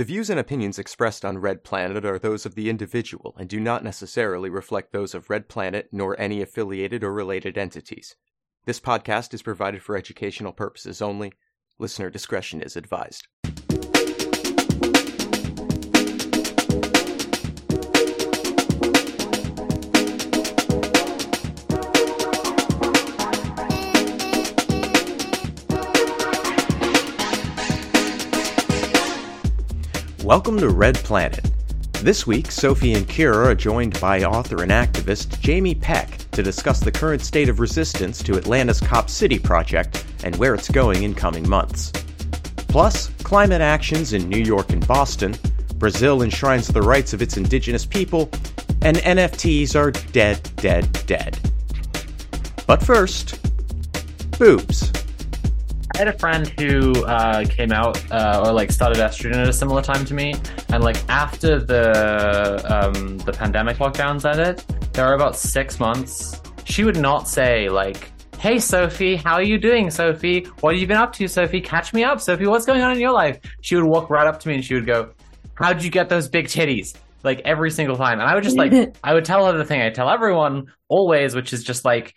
The views and opinions expressed on Red Planet are those of the individual and do not necessarily reflect those of Red Planet nor any affiliated or related entities. This podcast is provided for educational purposes only. Listener discretion is advised. Welcome to Red Planet. This week, Sophie and Kira are joined by author and activist Jamie Peck to discuss the current state of resistance to Atlanta's Cop City project and where it's going in coming months. Plus, climate actions in New York and Boston, Brazil enshrines the rights of its indigenous people, and NFTs are dead, dead, dead. But first, boobs. I had a friend who uh, came out uh, or like started estrogen at a similar time to me, and like after the um, the pandemic lockdowns ended, there were about six months. She would not say like, "Hey Sophie, how are you doing, Sophie? What have you been up to, Sophie? Catch me up, Sophie. What's going on in your life?" She would walk right up to me and she would go, "How'd you get those big titties?" Like every single time, and I would just like I would tell her the thing I tell everyone always, which is just like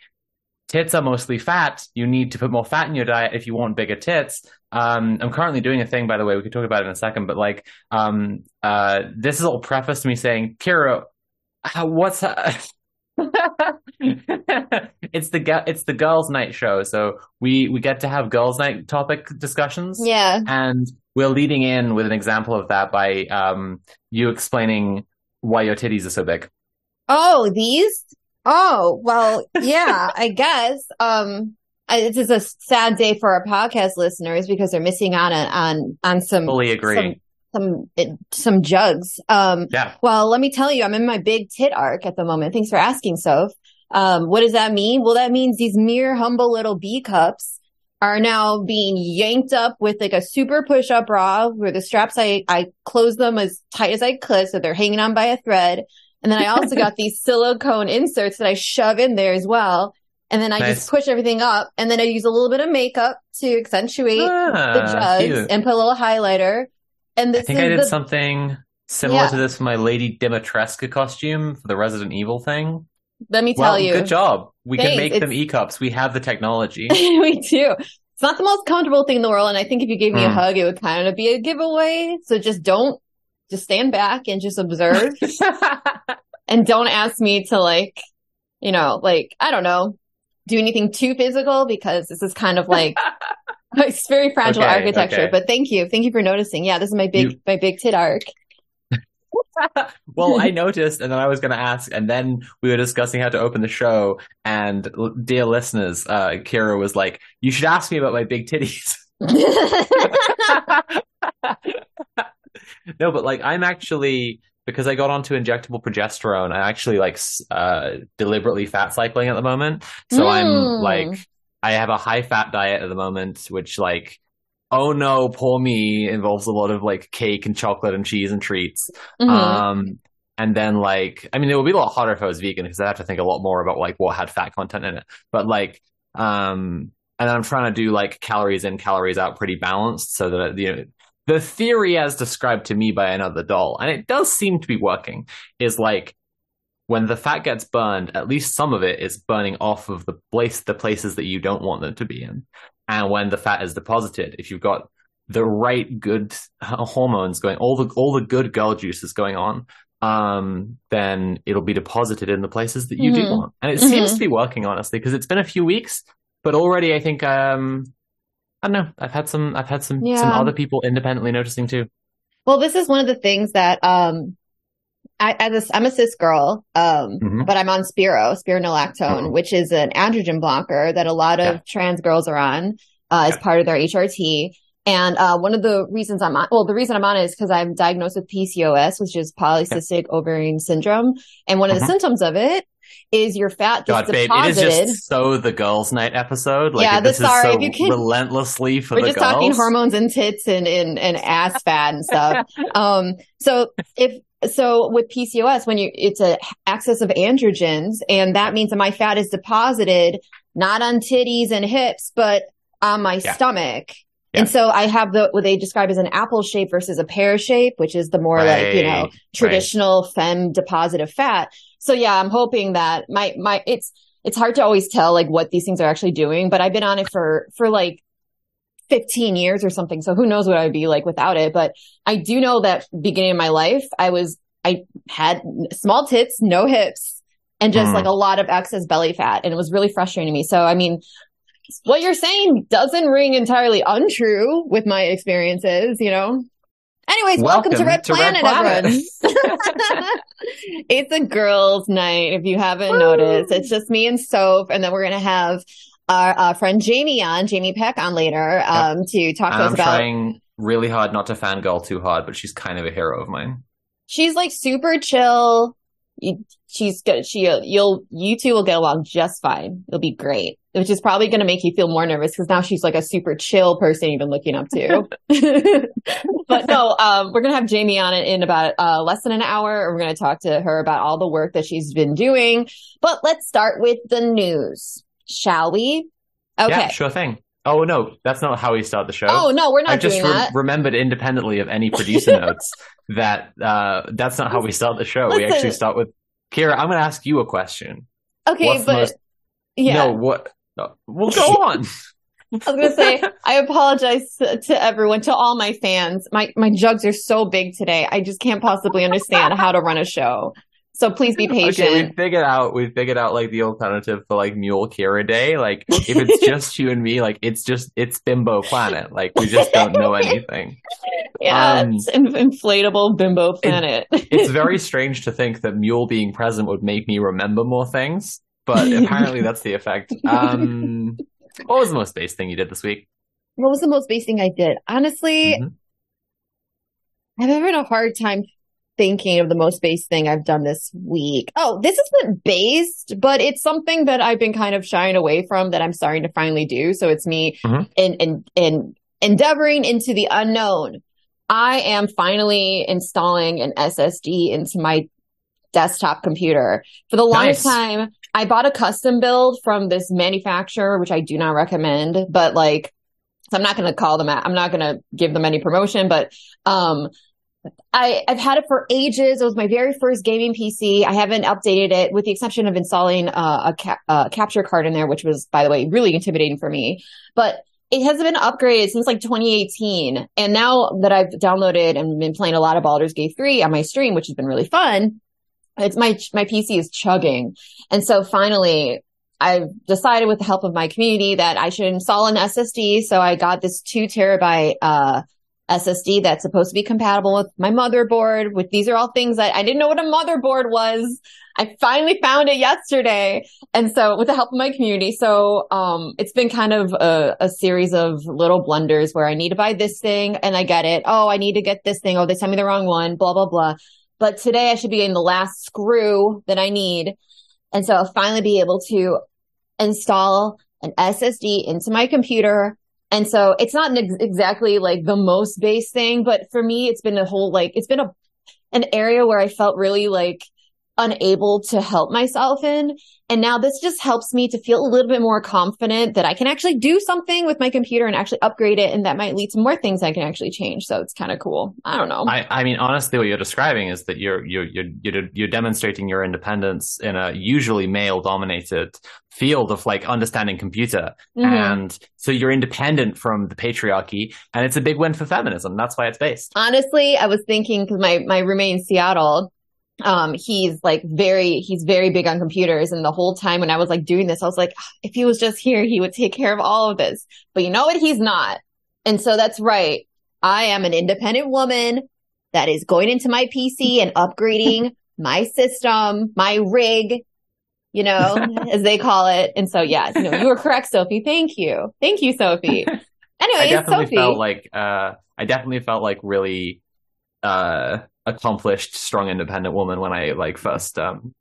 tits are mostly fat. You need to put more fat in your diet if you want bigger tits. Um, I'm currently doing a thing, by the way. We can talk about it in a second, but like, um, uh, this is all preface to me saying, Kira, what's it's the it's the girls' night show, so we we get to have girls' night topic discussions. Yeah, and we're leading in with an example of that by um, you explaining why your titties are so big. Oh, these Oh, well, yeah, I guess. Um, this is a sad day for our podcast listeners because they're missing out on, on, on some. Fully agree. Some, some, some jugs. Um, yeah. Well, let me tell you, I'm in my big tit arc at the moment. Thanks for asking, Soph. Um, what does that mean? Well, that means these mere humble little B cups are now being yanked up with like a super push up bra where the straps, I, I close them as tight as I could. So they're hanging on by a thread. And then I also got these silicone inserts that I shove in there as well. And then I nice. just push everything up and then I use a little bit of makeup to accentuate ah, the jugs cute. and put a little highlighter. And this I think I did the... something similar yeah. to this for my Lady Dimitrescu costume for the Resident Evil thing. Let me tell well, you. Good job. We Thanks. can make it's... them e-cups. We have the technology. we do. It's not the most comfortable thing in the world. And I think if you gave me mm. a hmm. hug, it would kind of be a giveaway. So just don't just stand back and just observe and don't ask me to like, you know, like, I don't know, do anything too physical because this is kind of like, it's very fragile okay, architecture, okay. but thank you. Thank you for noticing. Yeah. This is my big, you... my big tit arc. well, I noticed, and then I was going to ask, and then we were discussing how to open the show. And dear listeners, uh, Kira was like, "You should ask me about my big titties." no, but like I'm actually because I got onto injectable progesterone. I actually like uh, deliberately fat cycling at the moment, so mm. I'm like I have a high fat diet at the moment, which like oh no, poor me involves a lot of like cake and chocolate and cheese and treats. Mm-hmm. Um, and then like I mean, it would be a lot harder if I was vegan because I have to think a lot more about like what had fat content in it. But like um and I'm trying to do like calories in, calories out pretty balanced so that you know the theory as described to me by another doll, and it does seem to be working, is like when the fat gets burned, at least some of it is burning off of the place the places that you don't want them to be in. And when the fat is deposited, if you've got the right good hormones going, all the all the good girl juices going on, um, then it'll be deposited in the places that you mm-hmm. do want. And it mm-hmm. seems to be working, honestly, because it's been a few weeks, but already I think um, I don't know. I've had some. I've had some yeah. some other people independently noticing too. Well, this is one of the things that um, I, as a, I'm a cis girl, um, mm-hmm. but I'm on Spiro, spironolactone, mm-hmm. which is an androgen blocker that a lot of yeah. trans girls are on uh, as yeah. part of their HRT. And uh, one of the reasons I'm on, well, the reason I'm on it is because I'm diagnosed with PCOS, which is polycystic ovarian syndrome. And one of the mm-hmm. symptoms of it is your fat just God, babe, deposited. it is just so the girls' night episode. Like, yeah, this sorry, is so if you can, relentlessly for the we're the just girls. talking hormones and tits and, and, and ass fat and stuff. um, so if so with PCOS, when you it's a excess of androgens, and that means that my fat is deposited not on titties and hips, but on my yeah. stomach. Yeah. And so I have the what they describe as an apple shape versus a pear shape, which is the more like, you know, Right, traditional femme deposit of fat. So yeah, I'm hoping that my my it's it's hard to always tell like what these things are actually doing, but I've been on it for for like 15 years or something. So who knows what I'd be like without it, but I do know that beginning of my life, I was I had small tits, no hips, and just Mm. like a lot of excess belly fat and it was really frustrating me. So I mean, what you're saying doesn't ring entirely untrue with my experiences, you know? Anyways, welcome, to Red to Red Planet, Planet. everyone. it's a girls' night, if you haven't noticed. It's just me and Soap, and then we're gonna have our uh, friend Jamie on, Jamie Peck on later, um, to talk to us I'm about. trying really hard not to fangirl too hard, but she's kind of a hero of mine. She's like super chill. She's good. She, you'll, you two will get along just fine. It'll be great, which is probably going to make you feel more nervous because now she's like a super chill person you've been looking up to. but no, um, we're going to have Jamie on it in about, uh, less than an hour. and We're going to talk to her about all the work that she's been doing. But let's start with the news, shall we? Okay. Yeah, sure thing. Oh no, that's not how we start the show. Oh no, we're not. I just re- remembered independently of any producer notes that uh, that's not how we start the show. we actually start with Kira. I'm going to ask you a question. Okay, What's but most- yeah. No, what? No, Well, go on. I was gonna say I apologize to, to everyone, to all my fans. My my jugs are so big today. I just can't possibly understand how to run a show. So please be patient. Okay, we figured out we figured out like the alternative for like Mule Kira Day. Like if it's just you and me, like it's just it's Bimbo Planet. Like we just don't know anything. yeah, um, it's inflatable bimbo planet. It's very strange to think that Mule being present would make me remember more things, but apparently that's the effect. Um, what was the most base thing you did this week? what was the most base thing I did? Honestly, Mhm. I'm having a hard time thinking of the most base thing I've done this week. Oh, this isn't based, but it's something that I've been kind of shying away from that I'm starting to finally do. So it's me Mhm. in, in, in endeavoring into the unknown. I am finally installing an SSD into my desktop computer. For the longest Nice. time, I bought a custom build from this manufacturer, which I do not recommend, but like, so I'm not going to call them out. I'm not going to give them any promotion, but, um, I, I've had it for ages. It was my very first gaming PC. I haven't updated it with the exception of installing uh, a ca- uh, capture card in there, which was, by the way, really intimidating for me. But it hasn't been upgraded since like 2018. And now that I've downloaded and been playing a lot of Baldur's Gate 3 on my stream, which has been really fun, it's my, my PC is chugging. And so finally, I've decided with the help of my community that I should install an SSD. So I got this two terabyte, uh, SSD that's supposed to be compatible with my motherboard. With these are all things that I didn't know what a motherboard was. I finally found it yesterday. And so with the help of my community, so um it's been kind of a, a series of little blunders where I need to buy this thing and I get it. Oh, I need to get this thing. Oh, they sent me the wrong one, blah, blah, blah. But today I should be getting the last screw that I need. And so I'll finally be able to install an SSD into my computer. And so it's not ex- exactly like the most base thing, but for me, it's been a whole, like, it's been a, an area where I felt really like unable to help myself in. And now this just helps me to feel a little bit more confident that I can actually do something with my computer and actually upgrade it. And that might lead to more things I can actually change. So it's kind of cool. I don't know. I, I mean, honestly, what you're describing is that you're you're you're you're, you're demonstrating your independence in a usually male-dominated field of like understanding computer, Mhm. and so you're independent from the patriarchy, and it's a big win for feminism. That's why it's based. honestly, I was thinking because my my roommate in Seattle, um, he's like very he's very big on computers, and the whole time when I was like doing this, I was like, "Ah, if he was just here, he would take care of all of this. But you know what? He's not, and so that's right. I am an independent woman that is going into my PC and upgrading my system, my rig. You know, as they call it. And so, yeah, you know, you were correct, Sophie. Thank you. Thank you, Sophie. I Anyways, definitely Sophie. felt like uh, I definitely felt like really uh, accomplished, strong, independent woman when I like first um,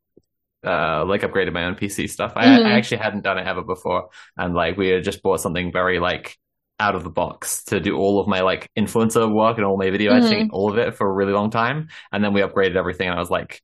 uh, like upgraded my own PC stuff. I, Mhm. I actually hadn't done it ever before, and like we had just bought something very like out of the box to do all of my like influencer work and all my video Mhm. editing, all of it for a really long time, and then we upgraded everything, and I was like,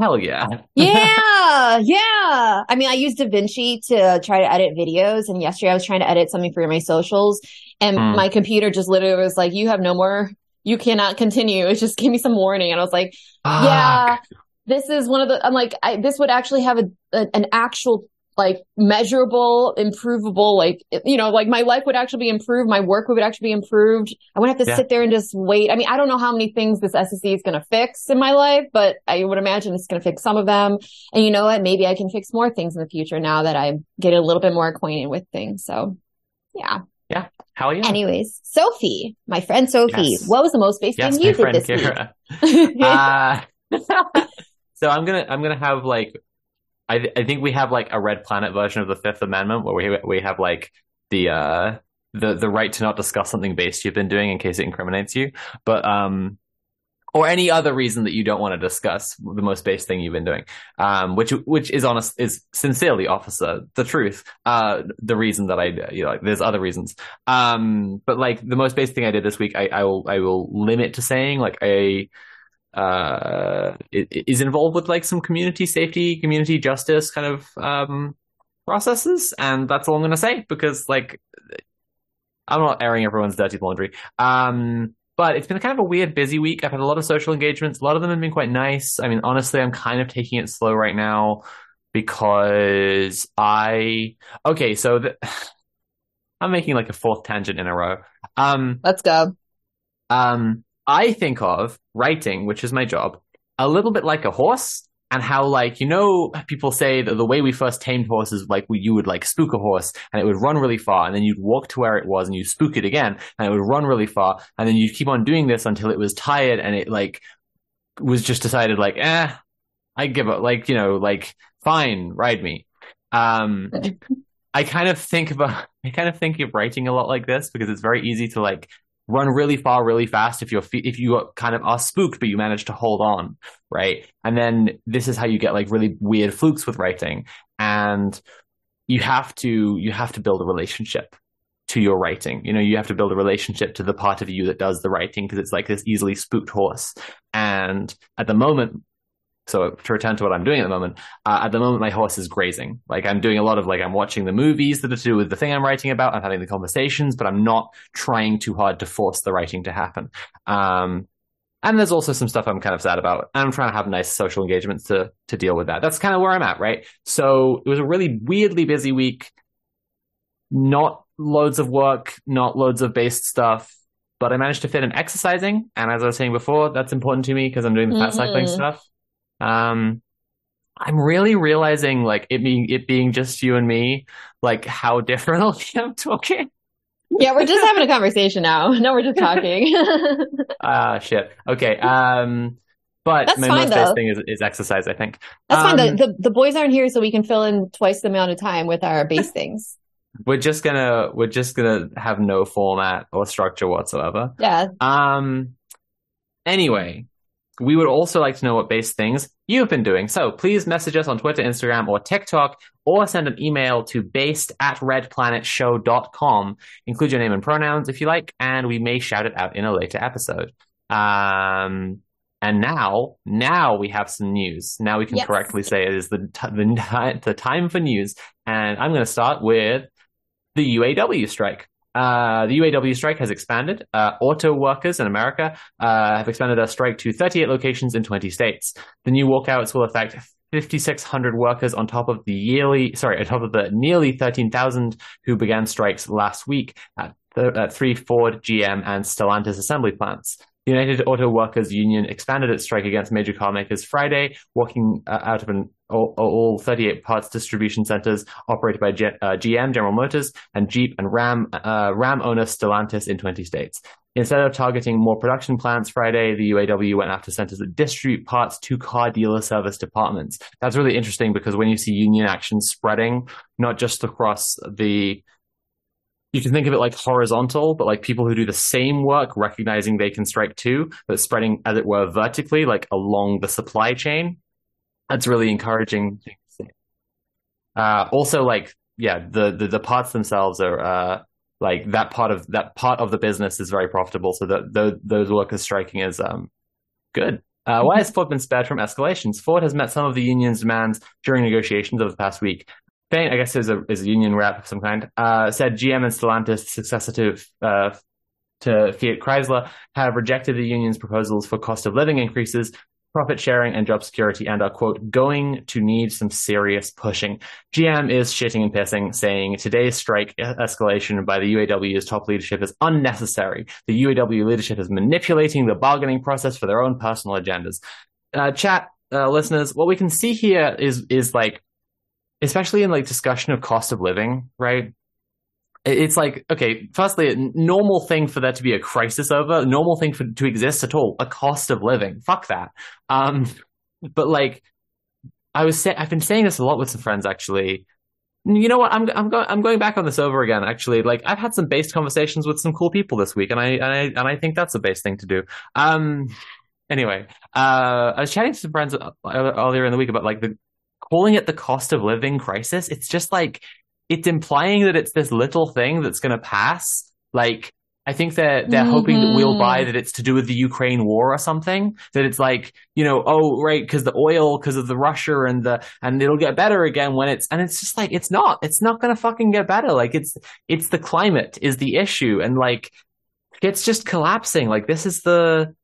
hell yeah, yeah, yeah. I mean, I used DaVinci to try to edit videos, and yesterday I was trying to edit something for my socials, And Hmm. my computer just literally was like, you have no more, you cannot continue. It just gave me some warning. And I was like, yeah, this is one of the, I'm like, I, this would actually have a, a, an actual, like measurable, improvable, like, you know, like my life would actually be improved. My work would actually be improved. I wouldn't have to Yeah. sit there and just wait. I mean, I don't know how many things this SSD is going to fix in my life, but I would imagine it's going to fix some of them. And you know what? Maybe I can fix more things in the future now that I'm getting a little bit more acquainted with things. So yeah. Hell yeah. Anyways, Sophie, my friend Sophie, Yes. what was the most based yes, thing you did this week? Uh, so I'm gonna I'm gonna have like I I think we have like a Red Planet version of the Fifth Amendment where we we have like the uh the the right to not discuss something based you've been doing in case it incriminates you, but um or any other reason that you don't want to discuss the most base thing you've been doing, um, which which is honest is sincerely, officer, the truth. Uh, the reason that I you know like, there's other reasons, um, but like the most basic thing I did this week, I, I will I will limit to saying like a uh is involved with like some community safety, community justice kind of um processes, and that's all I'm gonna say because like I'm not airing everyone's dirty laundry. Um, but it's been kind of a weird, busy week. I've had a lot of social engagements. A lot of them have been quite nice. I mean, honestly, I'm kind of taking it slow right now because I okay. So the, I'm making like a fourth tangent in a row. Um, Let's go. um, I think of writing, which is my job, a little bit like a horse, and how like you know people say that the way we first tamed horses, like you would like spook a horse and it would run really far, and then you'd walk to where it was and you spook it again, and it would run really far, and then you'd keep on doing this until it was tired and it like was just decided like, eh, I give up, like you know, like fine, ride me. Um, I kind of think about I kind of think of writing a lot like this because it's very easy to like run really far really fast if you're if you kind of are spooked but you manage to hold on right? And then this is how you get like really weird flukes with writing. And you have to you have to build a relationship to your writing. You know you have to build a relationship to the part of you that does the writing because it's like this easily spooked horse. And at the moment so to return to what I'm doing at the moment, uh, at the moment my horse is grazing. Like I'm doing a lot of like I'm watching the movies that are to do with the thing I'm writing about. I'm having the conversations, but I'm not trying too hard to force the writing to happen. Um, and there's also some stuff I'm kind of sad about. And I'm trying to have nice social engagements to to deal with that. That's kind of where I'm at, right? So it was a really weirdly busy week. Not loads of work, not loads of based stuff, but I managed to fit in exercising. And as I was saying before, that's important to me because I'm doing the fat cycling Mhm. stuff. Um, I'm really realizing like it being it being just you and me, like how different I'm talking. Yeah, we're just having a conversation now. No, we're just talking. Ah, shit. Okay. Um, but That's my fine, most though. thing is, is exercise. I think. That's fine. Um, The, the the boys aren't here, so we can fill in twice the amount of time with our base things. We're just gonna we're just gonna have no format or structure whatsoever. Yeah. Um. Anyway, we would also like to know what base things you've been doing. So please message us on Twitter, Instagram, or TikTok, or send an email to based at redplanetshow.com. Include your name and pronouns if you like, and we may shout it out in a later episode. Um. And now, now we have some news. Now we can Yes. correctly say it is the t- the, ti- the time for news. And I'm going to start with the UAW strike. Uh, the UAW strike has expanded. Uh, auto workers in America uh, have expanded their strike to 38 locations in 20 states. The new walkouts will affect 5,600 workers on top of the yearly, sorry, on top of the nearly 13,000 who began strikes last week at, th- at three Ford, GM, and Stellantis assembly plants. United Auto Workers Union expanded its strike against major car makers Friday, walking uh, out of an all, all 38 parts distribution centers operated by G- uh, GM, General Motors, and Jeep and Ram, uh, Ram owner Stellantis in 20 states. Instead of targeting more production plants Friday, the UAW went after centers that distribute parts to car dealer service departments. That's really interesting because when you see union action spreading, not just across the you can think of it like horizontal, but like people who do the same work, recognizing they can strike too, but spreading, as it were, vertically, like along the supply chain. That's really encouraging. thing to see. Uh, also, like, yeah, the, the, the parts themselves are, uh, like that part of that part of the business is very profitable. So that those, those workers striking is, um, good. Uh, why has Ford been spared from escalations? Ford has met some of the union's demands during negotiations over the past week. Fain, I guess is a is a union rep of some kind, uh, said GM and Stellantis, successor to uh, to Fiat Chrysler, have rejected the union's proposals for cost of living increases, profit sharing, and job security, and are quote going to need some serious pushing. GM is shitting and pissing, saying today's strike escalation by the UAW's top leadership is unnecessary. The UAW leadership is manipulating the bargaining process for their own personal agendas. Uh, chat uh, listeners, what we can see here is is like especially in like discussion of cost of living, right? It's like, okay, firstly, a normal thing for there to be a crisis over, a normal thing for to exist at all, a cost of living. Fuck that. Um, but like, I was say, I've been saying this a lot with some friends actually. You know what? I'm I'm going I'm going back on this over again. Actually, like I've had some base conversations with some cool people this week, and I and I and I think that's the base thing to do. Um, anyway, uh, I was chatting to some friends uh, earlier in the week about like the calling it the cost of living crisis, it's just like it's implying that it's this little thing that's going to pass. Like I think that they're, mm-hmm. hoping that we'll buy that it's to do with the Ukraine war or something. That it's like you know, oh right, because the oil, because of the Russia and the and it'll get better again when it's and it's just like it's not. It's not going to fucking get better. Like it's it's the climate is the issue and like it's just collapsing. Like this is the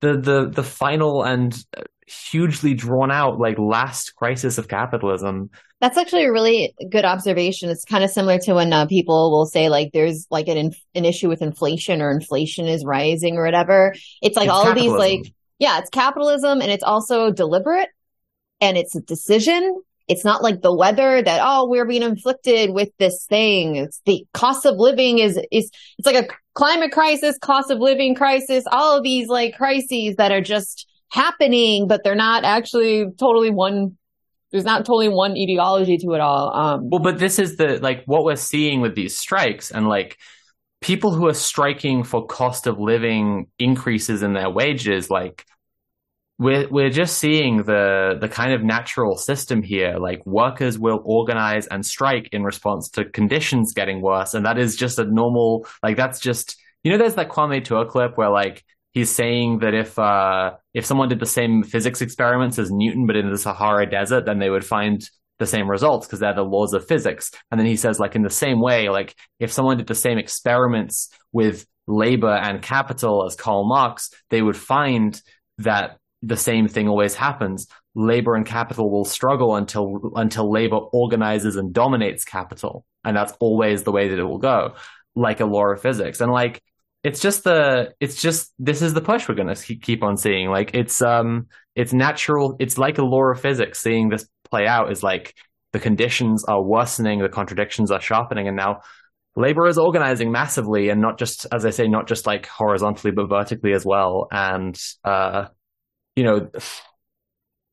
the the the final and hugely drawn out like last crisis of capitalism. That's actually a really good observation. It's kind of similar to when uh, people will say like there's like an an issue with inflation or inflation is rising or whatever. It's like it's all capitalism. of these like yeah it's capitalism and it's also deliberate and it's a decision. It's not like the weather that oh we're being inflicted with this thing. It's the cost of living is is it's like a climate crisis cost of living crisis all of these like crises that are just happening, but they're not actually totally one. There's not totally one ideology to it all. Um, well, but this is the like what we're seeing with these strikes and like people who are striking for cost of living increases in their wages, like we're we're just seeing the the kind of natural system here. Like workers will organize and strike in response to conditions getting worse, and that is just a normal like that's just you know there's that Kwame Ture clip where like he's saying that if uh, if someone did the same physics experiments as Newton, but in the Sahara Desert, then they would find the same results because they're the laws of physics. And then he says, like in the same way, like if someone did the same experiments with labor and capital as Karl Marx, they would find that the same thing always happens. Labor and capital will struggle until until labor organizes and dominates capital, and that's always the way that it will go, like a law of physics. And like it's just the it's just this is the push we're going to keep on seeing. Like it's um it's natural it's like a law of physics seeing this play out is like the conditions are worsening the contradictions are sharpening and now labor is organizing massively and not just as i say not just like horizontally but vertically as well. And uh you know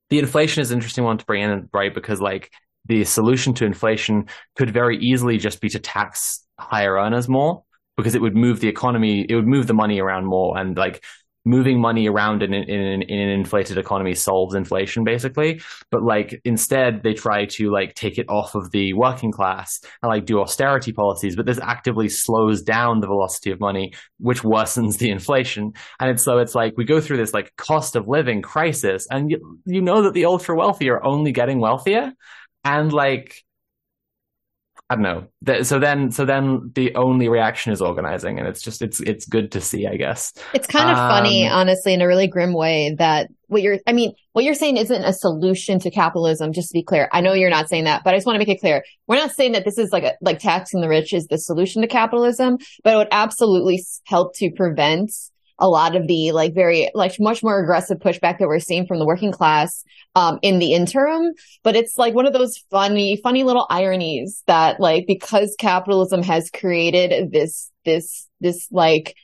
the inflation is an interesting one to bring in right? Because like the solution to inflation could very easily just be to tax higher earners more because it would move the economy, it would move the money around more and like moving money around in, in, in, an inflated economy solves inflation basically. But like instead they try to like take it off of the working class and like do austerity policies. But this actively slows down the velocity of money, which worsens the inflation. And it's, so it's like we go through this like cost of living crisis and you, you know that the ultra wealthy are only getting wealthier. And like I don't know. So then, so then the only reaction is organizing, and it's just it's it's good to see, I guess. It's kind of um, funny, honestly, in a really grim way that what you're. I mean, what you're saying isn't a solution to capitalism. Just to be clear, I know you're not saying that, but I just want to make it clear. We're not saying that this is like a, like taxing the rich is the solution to capitalism, but it would absolutely help to prevent a lot of the like very like much more aggressive pushback that we're seeing from the working class um, in the interim. But it's like one of those funny, funny little ironies that like because capitalism has created this this this like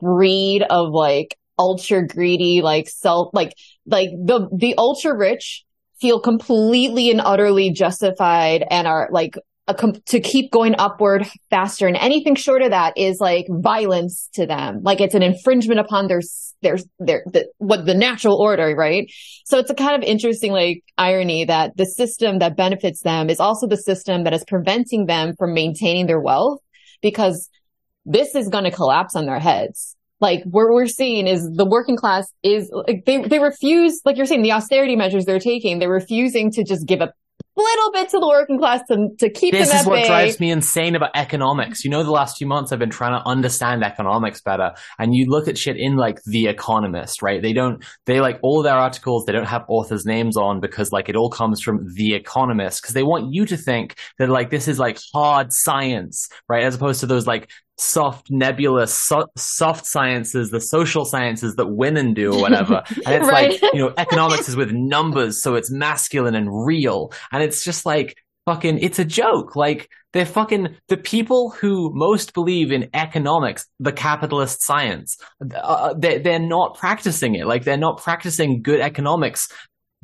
breed of like ultra greedy like self like like the the ultra rich feel completely and utterly justified and are like to keep going upward faster. And anything short of that is like violence to them. Like it's an infringement upon their, their, their, the, what the natural order, right? So it's a kind of interesting like irony that the system that benefits them is also the system that is preventing them from maintaining their wealth because this is going to collapse on their heads like what we're seeing is the working class is like they they refuse like you're saying the austerity measures they're taking they're refusing to just give up little bit to the working class to, to keep this is what bay. drives me insane about economics. You know, the last few months I've been trying to understand economics better, and you look at shit in like The Economist, right? They don't, they like all their articles, they don't have authors' names on because like it all comes from The Economist because they want you to think that like this is like hard science, right? As opposed to those like soft, nebulous, so- soft sciences, the social sciences that women do or whatever. And it's Right. like, you know, economics is with numbers, so it's masculine and real. And it's just like, fucking, it's a joke. Like, they're fucking, the people who most believe in economics, the capitalist science, uh, they're, they're not practicing it. Like, they're not practicing good economics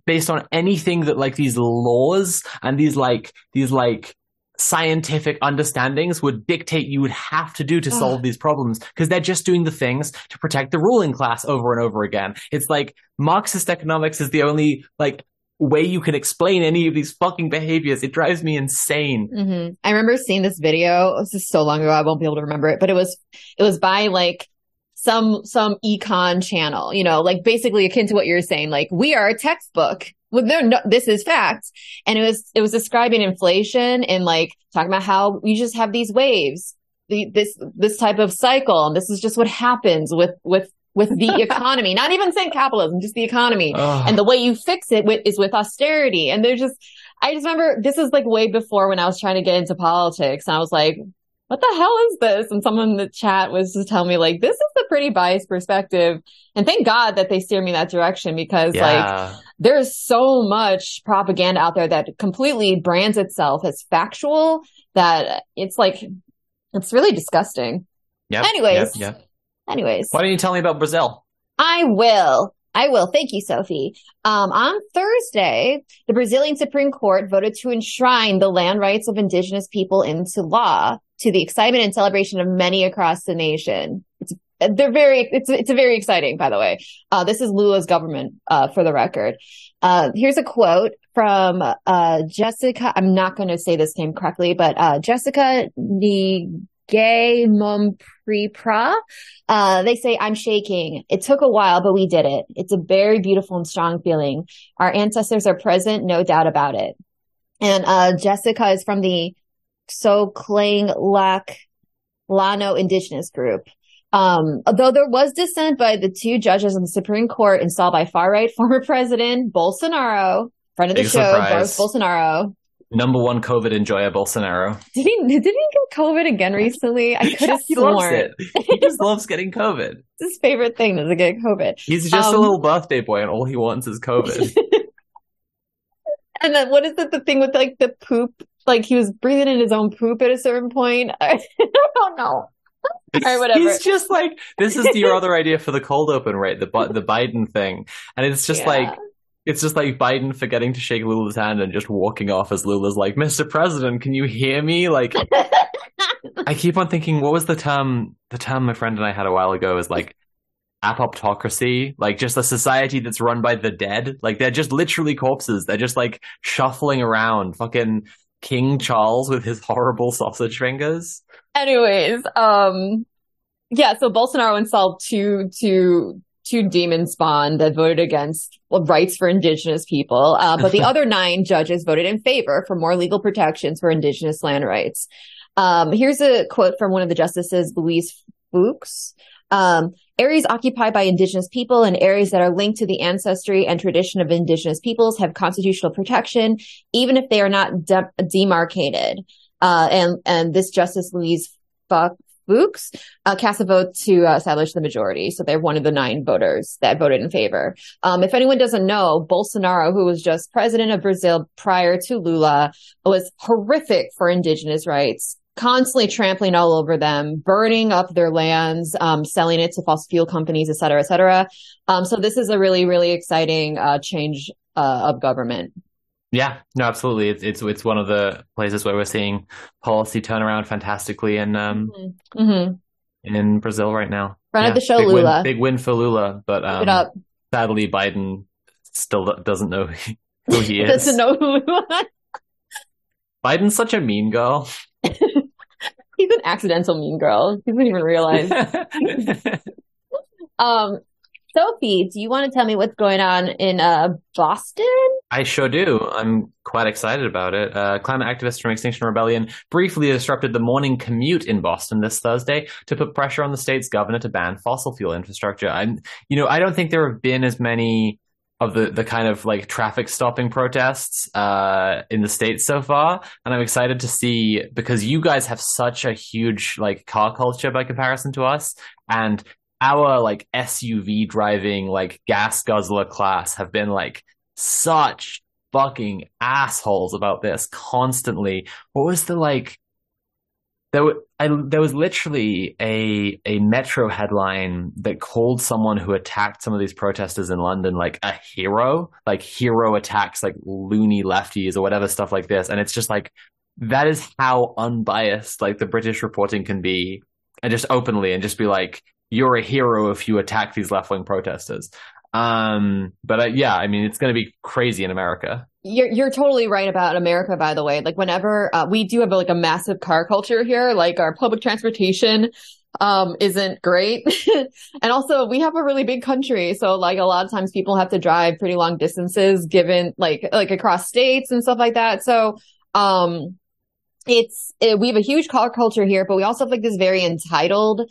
based on anything that like these laws and these like, these like, scientific understandings would dictate you would have to do to solve these problems because they're just doing the things to protect the ruling class over and over again. It's like Marxist economics is the only like way you can explain any of these fucking behaviors. It drives me insane. hmm I remember seeing this video. This is so long ago, I won't be able to remember it, but it was it was by like some some econ channel, you know, like basically akin to what you're saying. Like we are a textbook. Well, no, no, this is facts, and it was it was describing inflation and like talking about how we just have these waves, the, this this type of cycle, and this is just what happens with with with the economy. Not even saying capitalism, just the economy. And the way you fix it with, is with austerity. And there's just, I just remember this is like way before when I was trying to get into politics, and I was like, "What the hell is this?" And someone in the chat was just telling me like, "This is a pretty biased perspective." And thank God that they steer me that direction because like there's so much propaganda out there that completely brands itself as factual that it's like it's really disgusting. Yep, anyways. yep, yep. Anyways, Why don't you tell me about Brazil? I will. I will. Thank you, Sophie. Um, on Thursday, the Brazilian Supreme Court voted to enshrine the land rights of indigenous people into law to the excitement and celebration of many across the nation. It's, they're very, it's, it's a very exciting, by the way. Uh, this is Lula's government, uh, for the record. Uh, here's a quote from, uh, Jessica. I'm not going to say this name correctly, but, uh, Jessica Nigay Mompripra. Uh, they say, I'm shaking. It took a while, but we did it. It's a very beautiful and strong feeling. Our ancestors are present, no doubt about it. And, uh, Jessica is from the So Klang Lak Lano Indigenous Group. Um, although there was dissent by the two judges on the Supreme Court installed by far right former President Bolsonaro, friend of the Big show, surprise. Boris Bolsonaro. Number one COVID enjoyer, Bolsonaro. Did he, did he get COVID again recently? I could have he loves sworn it. He just loves getting COVID. it's his favorite thing is to get COVID. He's just a Um, little birthday boy, and all he wants is COVID. And then what is it? The thing with like the poop, like he was breathing in his own poop at a certain point. I don't know. Right, whatever. He's just like this is your other idea for the cold open, right? The the Biden thing, and it's just Yeah. like it's just like Biden forgetting to shake Lula's hand and just walking off as Lula's like, "Mr. President, can you hear me?" Like, I keep on thinking, what was the term? The term my friend and I had a while ago is like apoptocracy, like just a society that's run by the dead. Like they're just literally corpses. They're just like shuffling around, fucking King Charles with his horrible sausage fingers. Anyways, um, yeah. So Bolsonaro installed two two two demon spawn that voted against rights for indigenous people, uh, but the other nine judges voted in favor for more legal protections for indigenous land rights. Um, here's a quote from one of the justices, Luiz Fux. Um, areas occupied by indigenous people and areas that are linked to the ancestry and tradition of indigenous peoples have constitutional protection, even if they are not de- demarcated. Uh, and, and this Justice Luiz Fuch- Fux uh, cast a vote to uh, establish the majority. So they're one of the nine voters that voted in favor. Um, if anyone doesn't know, Bolsonaro, who was just president of Brazil prior to Lula, was horrific for indigenous rights, constantly trampling all over them, burning up their lands, um, selling it to fossil fuel companies, et cetera, et cetera. Um, so this is a really, really exciting uh, change uh, of government. Yeah, no, absolutely. It's it's it's one of the places where we're seeing policy turn around fantastically in um hmm in Brazil right now. Friend of the show, big Lula. Win, big win for Lula, but um, sadly Biden still doesn't know who he is. Doesn't know who Lula. Biden's such a mean girl. He's an accidental mean girl. He doesn't even realize. Um, Sophie, do you want to tell me what's going on in uh Boston? I sure do. I'm quite excited about it. Uh, climate activists from Extinction Rebellion briefly disrupted the morning commute in Boston this Thursday to put pressure on the state's governor to ban fossil fuel infrastructure. I'm, you know, I don't think there have been as many of the, the kind of like traffic stopping protests uh, in the states so far, and I'm excited to see because you guys have such a huge like car culture by comparison to us, and our like SUV driving like gas guzzler class have been like such fucking assholes about this constantly. What was the like? There, I, there was literally a a Metro headline that called someone who attacked some of these protesters in London like a hero, like hero attacks like loony lefties or whatever stuff like this, and it's just like that is how unbiased like the British reporting can be, and just openly and just be like, you're a hero if you attack these left wing protesters. Um, but uh, yeah, I mean, it's going to be crazy in America. You're you're totally right about America, by the way. Like whenever uh, we do have like a massive car culture here, like our public transportation um isn't great and also we have a really big country so like a lot of times people have to drive pretty long distances given like like across states and stuff like that so um it's it, we have a huge car culture here but we also have like this very entitled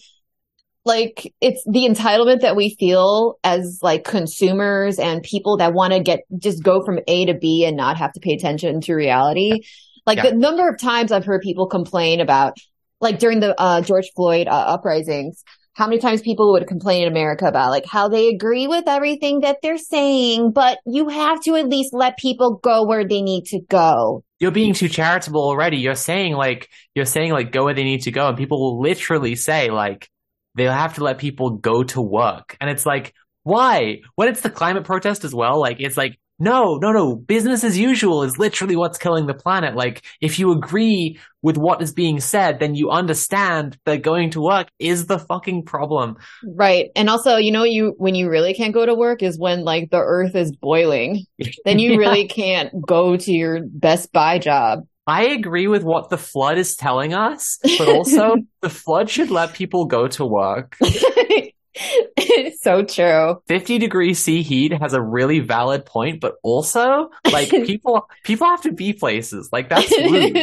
like it's the entitlement that we feel as like consumers and people that want to get just go from A to B and not have to pay attention to reality. Like yeah. the number of times I've heard people complain about like during the uh, George Floyd uh, uprisings, how many times people would complain in America about like how they agree with everything that they're saying, but you have to at least let people go where they need to go. You're being too charitable already. You're saying like you're saying like go where they need to go, and people will literally say like they'll have to let people go to work. And it's like, why? When it's the climate protest as well, like it's like, no, no, no. Business as usual is literally what's killing the planet. Like, if you agree with what is being said, then you understand that going to work is the fucking problem. Right. And also, you know, you, when you really can't go to work is when like the earth is boiling. then you yeah. really can't go to your Best Buy job. I agree with what the flood is telling us, but also the flood should let people go to work. it's so true. 50 degrees C heat has a really valid point, but also like people people have to be places. Like that's rude.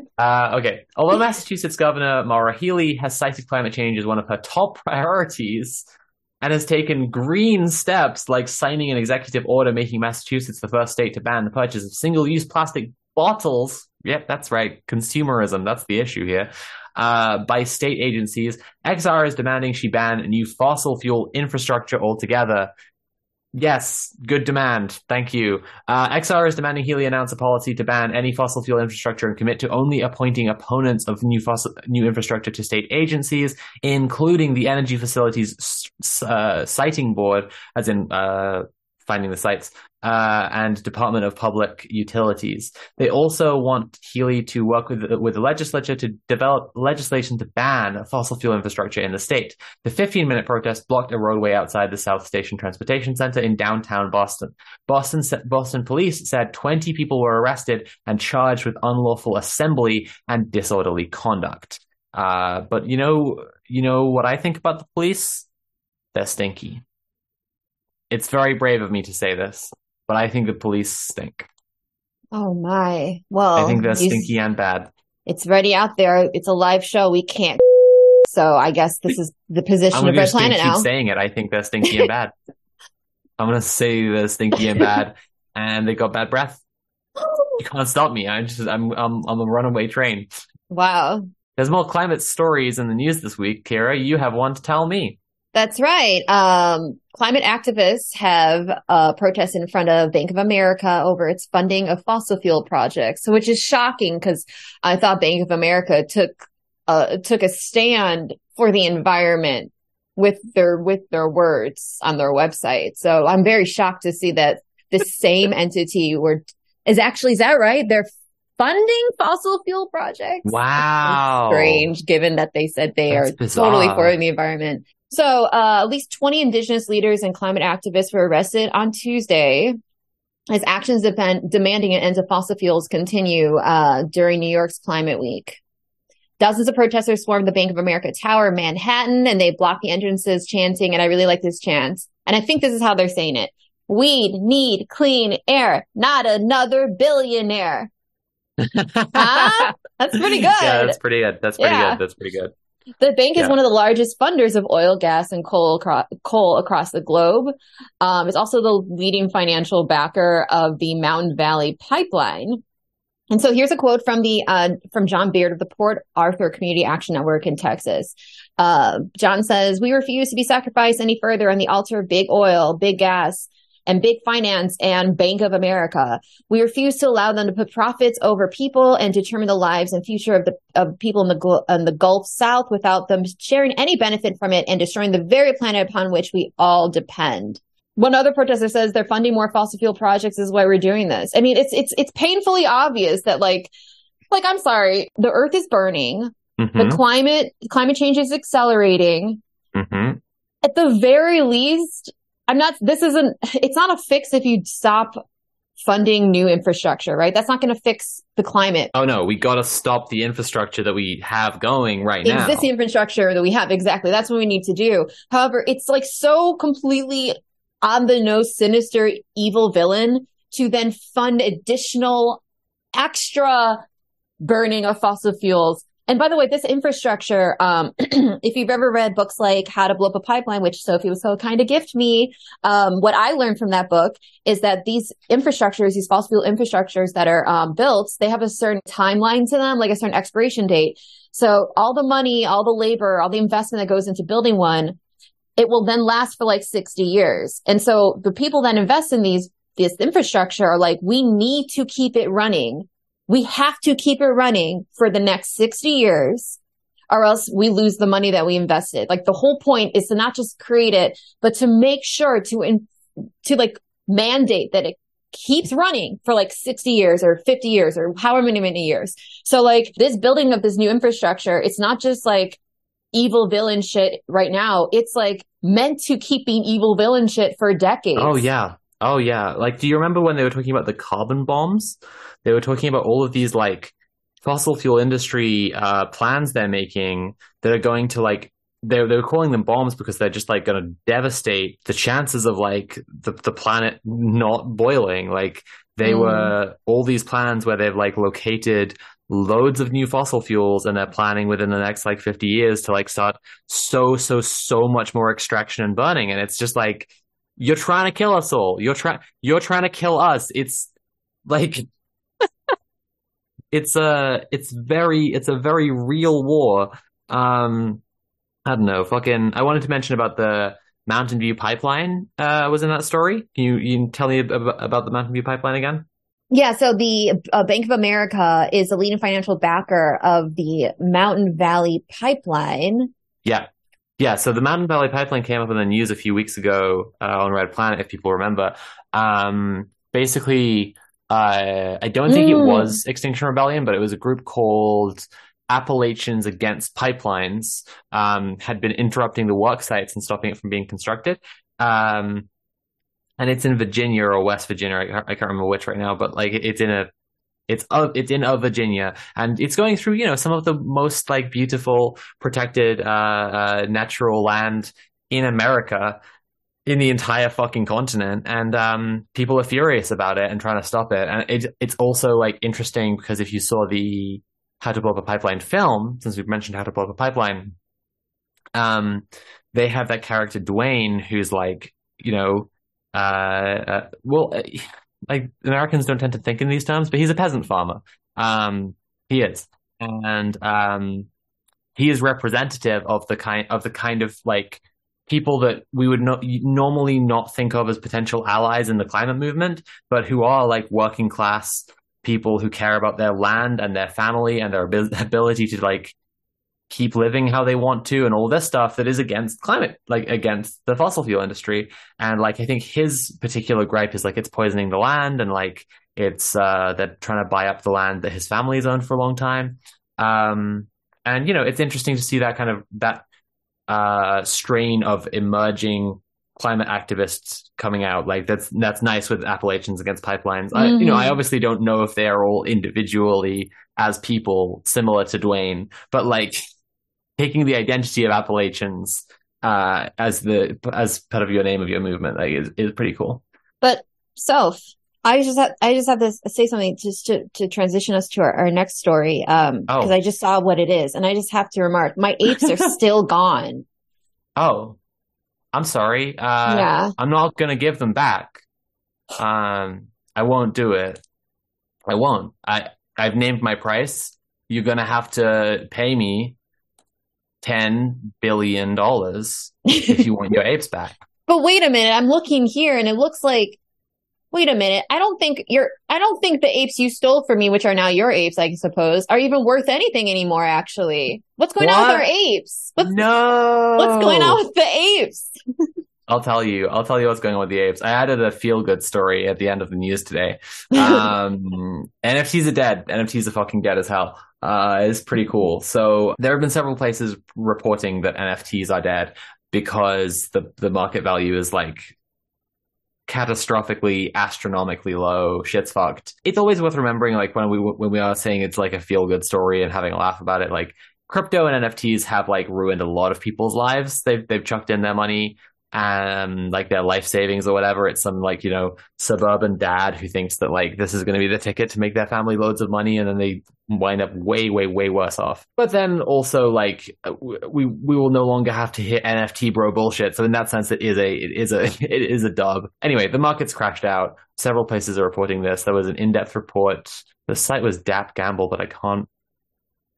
uh, okay. Although Massachusetts Governor Maura Healey has cited climate change as one of her top priorities and has taken green steps like signing an executive order making Massachusetts the first state to ban the purchase of single-use plastic bottles. Yep, that's right. Consumerism. That's the issue here. Uh, by state agencies. XR is demanding she ban new fossil fuel infrastructure altogether. Yes, good demand. Thank you. Uh, XR is demanding Healey announce a policy to ban any fossil fuel infrastructure and commit to only appointing opponents of new fossil new infrastructure to state agencies, including the Energy Facilities uh, Board, as in uh, finding the sites, uh, and Department of Public Utilities. They also want Healey to work with with the legislature to develop legislation to ban fossil fuel infrastructure in the state. The 15 minute protest blocked a roadway outside the South Station Transportation Center in downtown Boston. Boston Boston police said 20 people were arrested and charged with unlawful assembly and disorderly conduct. Uh, but you know, you know what I think about the police? They're stinky. It's very brave of me to say this, but I think the police stink. Oh my. Well, I think they're stinky and bad. It's already out there. It's a live show. We can't. So I guess this is the position of Red Planet now. Keep saying it. I think they're stinky and bad. I'm gonna say they're stinky and bad, and they got bad breath. You can't stop me. I'm just I'm I'm I'm a runaway train. Wow. There's more climate stories in the news this week, Kira. You have one to tell me. That's right. Um, climate activists have uh, protested in front of Bank of America over its funding of fossil fuel projects, which is shocking because I thought Bank of America took uh, took a stand for the environment with their with their words on their website. So I'm very shocked to see that the same entity were is actually is that right? They're funding fossil fuel projects. Wow. strange given that they said they That's are bizarre. totally for the environment. So, uh, at least 20 indigenous leaders and climate activists were arrested on Tuesday as actions depend- demanding an end to fossil fuels continue uh, during New York's Climate Week. Dozens of protesters swarmed the Bank of America Tower in Manhattan and they blocked the entrances chanting, and I really like this chant. And I think this is how they're saying it. We need clean air, not another billionaire. huh? That's pretty good. Yeah, that's pretty good. That's pretty yeah. good. That's pretty good. The bank is yeah. one of the largest funders of oil, gas, and coal, across, coal across the globe. Um, it's also the leading financial backer of the Mountain Valley Pipeline. And so here's a quote from the uh, from John Beard of the Port Arthur Community Action Network in Texas. Uh, John says, "We refuse to be sacrificed any further on the altar of big oil, big gas, and big finance and Bank of America. We refuse to allow them to put profits over people and determine the lives and future of the of people in the in the Gulf South without them sharing any benefit from it and destroying the very planet upon which we all depend." One other protester says they're funding more fossil fuel projects is why we're doing this. I mean, it's it's it's painfully obvious that like like I'm sorry, the earth is burning. Mm-hmm. The climate climate change is accelerating. Mm-hmm. At the very least, I'm not, this isn't, it's not a fix if you stop funding new infrastructure, right? That's not going to fix the climate. Oh no, we got to stop the infrastructure that we have going right now. Existing infrastructure that we have, exactly. That's what we need to do. However, it's like so completely on the nose, sinister, evil villain to then fund additional extra burning of fossil fuels and by the way, this infrastructure, um, if you've ever read books like How to Blow Up a Pipeline, which Sophie was so kind to gift me, um, what I learned from that book is that these infrastructures, these fossil fuel infrastructures that are um, built, they have a certain timeline to them, like a certain expiration date. So all the money, all the labor, all the investment that goes into building one, it will then last for like 60 years. And so the people that invest in these, this infrastructure are like, we need to keep it running we have to keep it running for the next 60 years or else we lose the money that we invested. Like the whole point is to not just create it, but to make sure to, in, to like mandate that it keeps running for like 60 years or 50 years or however many, many years. So like this building of this new infrastructure, it's not just like evil villain shit right now. It's like meant to keep being evil villain shit for decades. Oh yeah. Oh yeah. Like, do you remember when they were talking about the carbon bombs? They were talking about all of these like fossil fuel industry uh, plans they're making that are going to like they're they're calling them bombs because they're just like going to devastate the chances of like the the planet not boiling. Like they mm. were all these plans where they've like located loads of new fossil fuels and they're planning within the next like 50 years to like start so so so much more extraction and burning and it's just like you're trying to kill us all. You're trying, you're trying to kill us. It's like, it's a, it's very, it's a very real war. Um, I don't know, fucking, I wanted to mention about the Mountain View pipeline, uh, was in that story. Can you, you tell me about, about the Mountain View pipeline again? Yeah, so the uh, Bank of America is the leading financial backer of the Mountain Valley Pipeline. Yeah. Yeah, so the Mountain Valley Pipeline came up in the news a few weeks ago uh, on Red Planet, if people remember. Um, basically, uh, I don't think mm. it was Extinction Rebellion, but it was a group called Appalachians Against Pipelines, um, had been interrupting the work sites and stopping it from being constructed. Um, and it's in Virginia or West Virginia. I, I, can't remember which right now, but like it's in a it's of it's in of Virginia, and it's going through you know some of the most like beautiful protected uh, uh, natural land in America, in the entire fucking continent, and um, people are furious about it and trying to stop it. And it, it's also like interesting because if you saw the How to Blow Up a Pipeline film, since we've mentioned How to Blow Up a Pipeline, um, they have that character Dwayne who's like you know, uh, uh well like Americans don't tend to think in these terms, but he's a peasant farmer. Um, he is, and um, he is representative of the kind of the kind of like people that we would not normally not think of as potential allies in the climate movement, but who are like working class people who care about their land and their family and their ability to like keep living how they want to and all this stuff that is against climate, like against the fossil fuel industry. And like, I think his particular gripe is like, it's poisoning the land and like, it's, uh, they're trying to buy up the land that his family's owned for a long time. Um, and, you know, it's interesting to see that kind of, that, uh, strain of emerging climate activists coming out. Like that's that's nice with Appalachians against pipelines. Mm-hmm. I, you know, I mm-hmm. obviously don't know if they are all individually as people similar to Dwayne, but like taking the identity of Appalachians uh, as the as part of your name of your movement like, is is pretty cool. But self, I just have, I just have to say something just to, to transition us to our, our next story. Um, Oh. I just saw what it is and I just have to remark my apes are still gone. Oh, I'm sorry. Uh, yeah. I'm not gonna give them back. Um, I won't do it. I won't. I I've named my price. You're gonna have to pay me ten billion dollars if you want your apes back. But wait a minute, I'm looking here and it looks like wait a minute. I don't think you're I don't think the apes you stole from me, which are now your apes, I suppose, are even worth anything anymore, actually. What's going on with our apes? What's no. what's going on with the apes? I'll tell you. I'll tell you what's going on with the apes. I added a feel good story at the end of the news today. Um, NFTs are dead. NFTs are fucking dead as hell. Uh, it's pretty cool. So there have been several places reporting that NFTs are dead because the the market value is like catastrophically astronomically low shit's fucked it's always worth remembering like when we when we are saying it's like a feel good story and having a laugh about it like crypto and nfts have like ruined a lot of people's lives they've they've chucked in their money and like their life savings or whatever. It's some like you know suburban dad who thinks that like this is going to be the ticket to make their family loads of money and then they wind up way way way worse off. But then also like uh, we we will no longer have to hit nft bro bullshit. So in that sense it is a it is a it is a dub. Anyway the market's crashed out. Several places are reporting this. There was an in-depth report. The site was dappGambl but i can't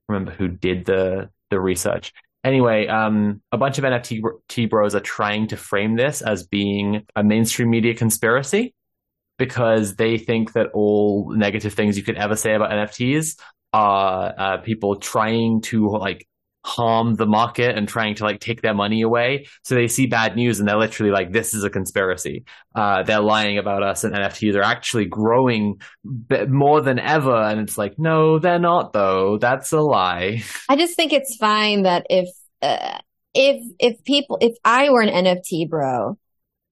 remember who did the the research Anyway, um, a bunch of NFT br- bros are trying to frame this as being a mainstream media conspiracy because they think that all negative things you could ever say about NFTs are uh, people trying to like harm the market and trying to like take their money away. So they see bad news and they're literally like, "This is a conspiracy. Uh, they're lying about us, and NFTs are actually growing more than ever." And it's like, no, they're not. Though that's a lie. I just think it's fine that if uh, if if people if I were an NFT bro,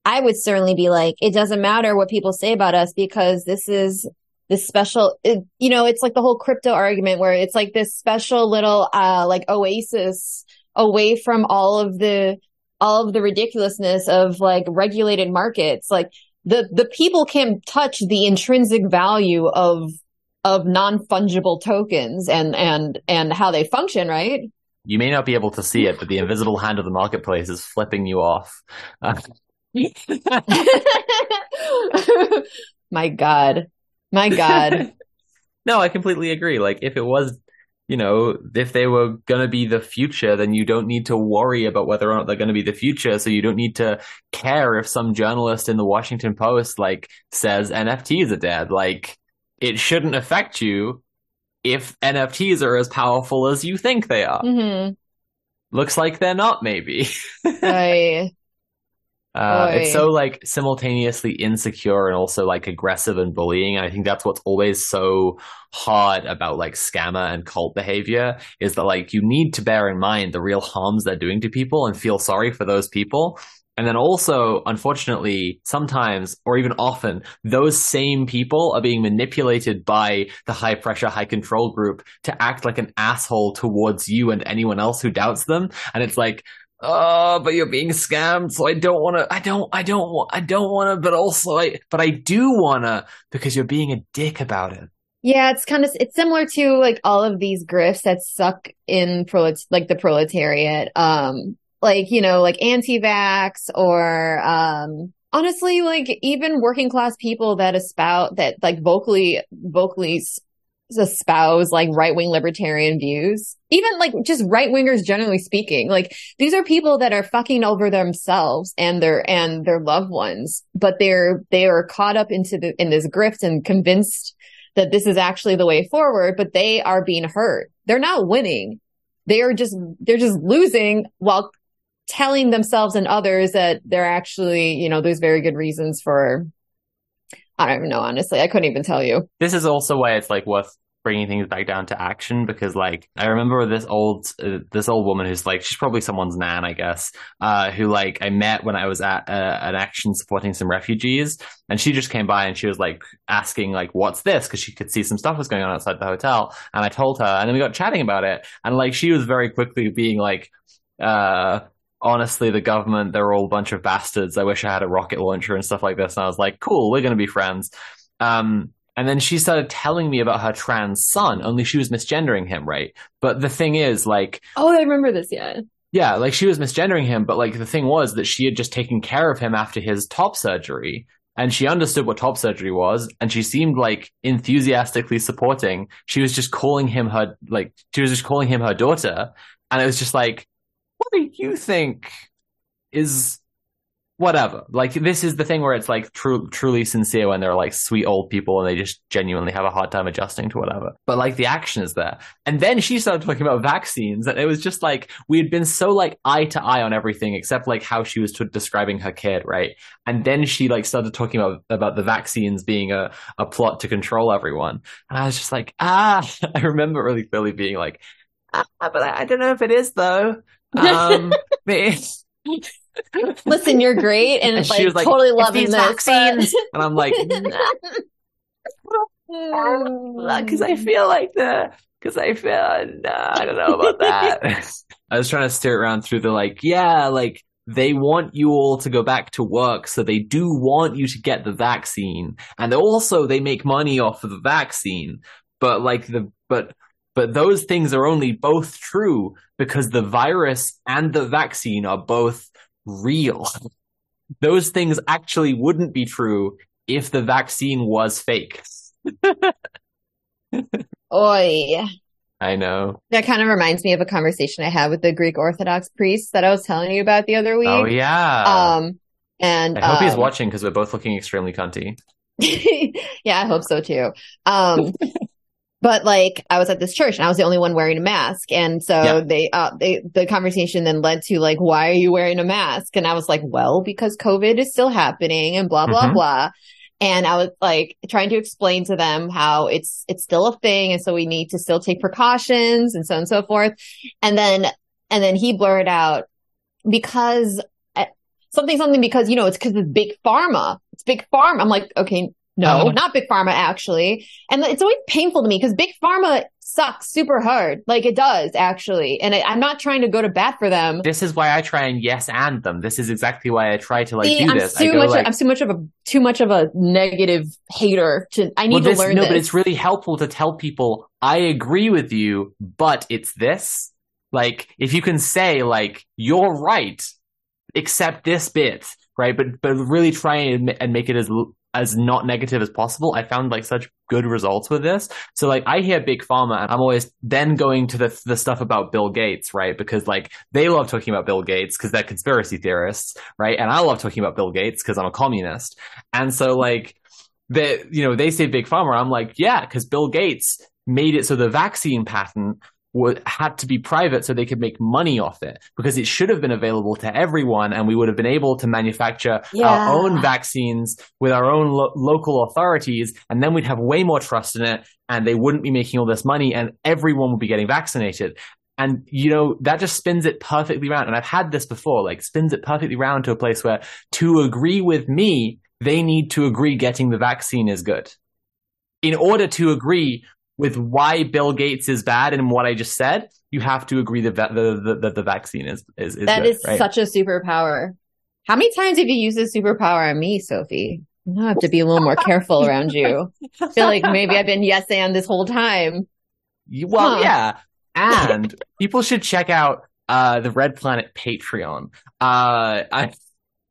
I would certainly be like, it doesn't matter what people say about us because this is this special. It, you know, it's like the whole crypto argument where it's like this special little uh like oasis away from all of the all of the ridiculousness of like regulated markets. Like the the people can't touch the intrinsic value of of non-fungible tokens and and and how they function, right? You may not be able to see it, but the invisible hand of the marketplace is flipping you off. Uh, My God. My God. no, I completely agree. Like, if it was, you know, if they were going to be the future, then you don't need to worry about whether or not they're going to be the future. So you don't need to care if some journalist in the Washington Post, like, says NFTs are dead. Like, it shouldn't affect you if NFTs are as powerful as you think they are. hmm Looks like they're not, maybe. I, Uh, it's so like simultaneously insecure and also like aggressive and bullying. And I think that's what's always so hard about like scammer and cult behavior is that like you need to bear in mind the real harms they're doing to people and feel sorry for those people. And then also, unfortunately, sometimes or even often, those same people are being manipulated by the high pressure, high control group to act like an asshole towards you and anyone else who doubts them. And it's like, oh, but you're being scammed, so I don't want to. I don't. I don't want. I don't want to. But also, I. But I do want to because you're being a dick about it. yeah, it's kind of, it's similar to like all of these grifts that suck in prolet, like the proletariat. Um, like, you know, like anti-vax or, um, honestly, like even working class people that espouse, that like vocally, vocally espouse like right-wing libertarian views. Even like just right-wingers generally speaking. Like these are people that are fucking over themselves and their, and their loved ones, but they're, they are caught up into the, in this grift and convinced that this is actually the way forward, but they are being hurt. They're not winning. They are just, they're just losing while telling themselves and others that they're actually, you know, there's very good reasons for, I don't know, honestly. I couldn't even tell you. This is also why it's like worth bringing things back down to action because like I remember this old uh, this old woman who's like she's probably someone's nan I guess uh who like I met when I was at uh, an action supporting some refugees and she just came by and she was like asking like what's this because she could see some stuff was going on outside the hotel and I told her and then we got chatting about it and like she was very quickly being like uh honestly, the government, they're all a bunch of bastards. I wish I had a rocket launcher and stuff like this. And I was like, cool, we're going to be friends. Um, and then she started telling me about her trans son, only she was misgendering him, right? But the thing is, like, oh, I remember this, yeah. Yeah, like she was misgendering him, but like the thing was that she had just taken care of him after his top surgery and she understood what top surgery was and she seemed like enthusiastically supporting. She was just calling him her, like, she was just calling him her daughter. And it was just like, what do you think is whatever. Like this is the thing where it's like true, truly sincere when they're like sweet old people and they just genuinely have a hard time adjusting to whatever. But like the action is there. And then she started talking about vaccines and it was just like we had been so like eye to eye on everything except like how she was t- describing her kid, right? And then she like started talking about about the vaccines being a a plot to control everyone. And I was just like, ah, I remember really clearly being like, ah, but I, I don't know if it is though. Um, Listen, you're great, and, and like, she was like, totally loving these this, vaccines, but... and I'm like, because I feel like the because I feel nah, I don't know about that. I was trying to steer it around through the like, yeah, like they want you all to go back to work, so they do want you to get the vaccine, and also they make money off of the vaccine. But like the but but those things are only both true because the virus and the vaccine are both real. Those things actually wouldn't be true if the vaccine was fake. Oi. I know. That kind of reminds me of a conversation I had with the Greek Orthodox priest that I was telling you about the other week. Oh yeah. Um and I hope um, he's watching because we're both looking extremely cunty. yeah, I hope so too. Um but like I was at this church and I was the only one wearing a mask. And so yeah. they, uh, they, the conversation then led to like, why are you wearing a mask? And I was like, well, because COVID is still happening and blah, blah, mm-hmm. blah. And I was like trying to explain to them how it's, it's still a thing. And so we need to still take precautions and so on and so forth. And then, and then he blurted out because uh, something, something because, you know, it's because it's big pharma. It's big pharma. I'm like, okay, no, um, not big pharma actually. And it's always painful to me because big pharma sucks super hard. Like it does actually. And I, am not trying to go to bat for them. This is why I try and yes and them. This is exactly why I try to like See, do I'm this. Too much, like, I'm too much of a, too much of a negative hater to, I need well, this, to learn No, this. but it's really helpful to tell people, I agree with you, but it's this. Like, if you can say like, you're right, except this bit, right? But, but really try and, and make it as as not negative as possible. I found like such good results with this. So like I hear big pharma and I'm always then going to the the stuff about Bill Gates, right? Because like they love talking about Bill Gates because they're conspiracy theorists, right? And I love talking about Bill Gates because I'm a communist. And so like they you know, they say big pharma, I'm like, yeah, because Bill Gates made it so the vaccine patent would, had to be private so they could make money off it because it should have been available to everyone and we would have been able to manufacture yeah. our own vaccines with our own lo- local authorities and then we'd have way more trust in it and they wouldn't be making all this money and everyone would be getting vaccinated and you know that just spins it perfectly around and i've had this before like spins it perfectly around to a place where to agree with me they need to agree getting the vaccine is good in order to agree with why Bill Gates is bad and what I just said, you have to agree that the the, the, the vaccine is is, is that good, is right? such a superpower. How many times have you used this superpower on me, Sophie? I have to be a little more careful around you. I feel like maybe I've been yes and this whole time. Well, huh. yeah, and people should check out uh, the Red Planet Patreon. Uh, I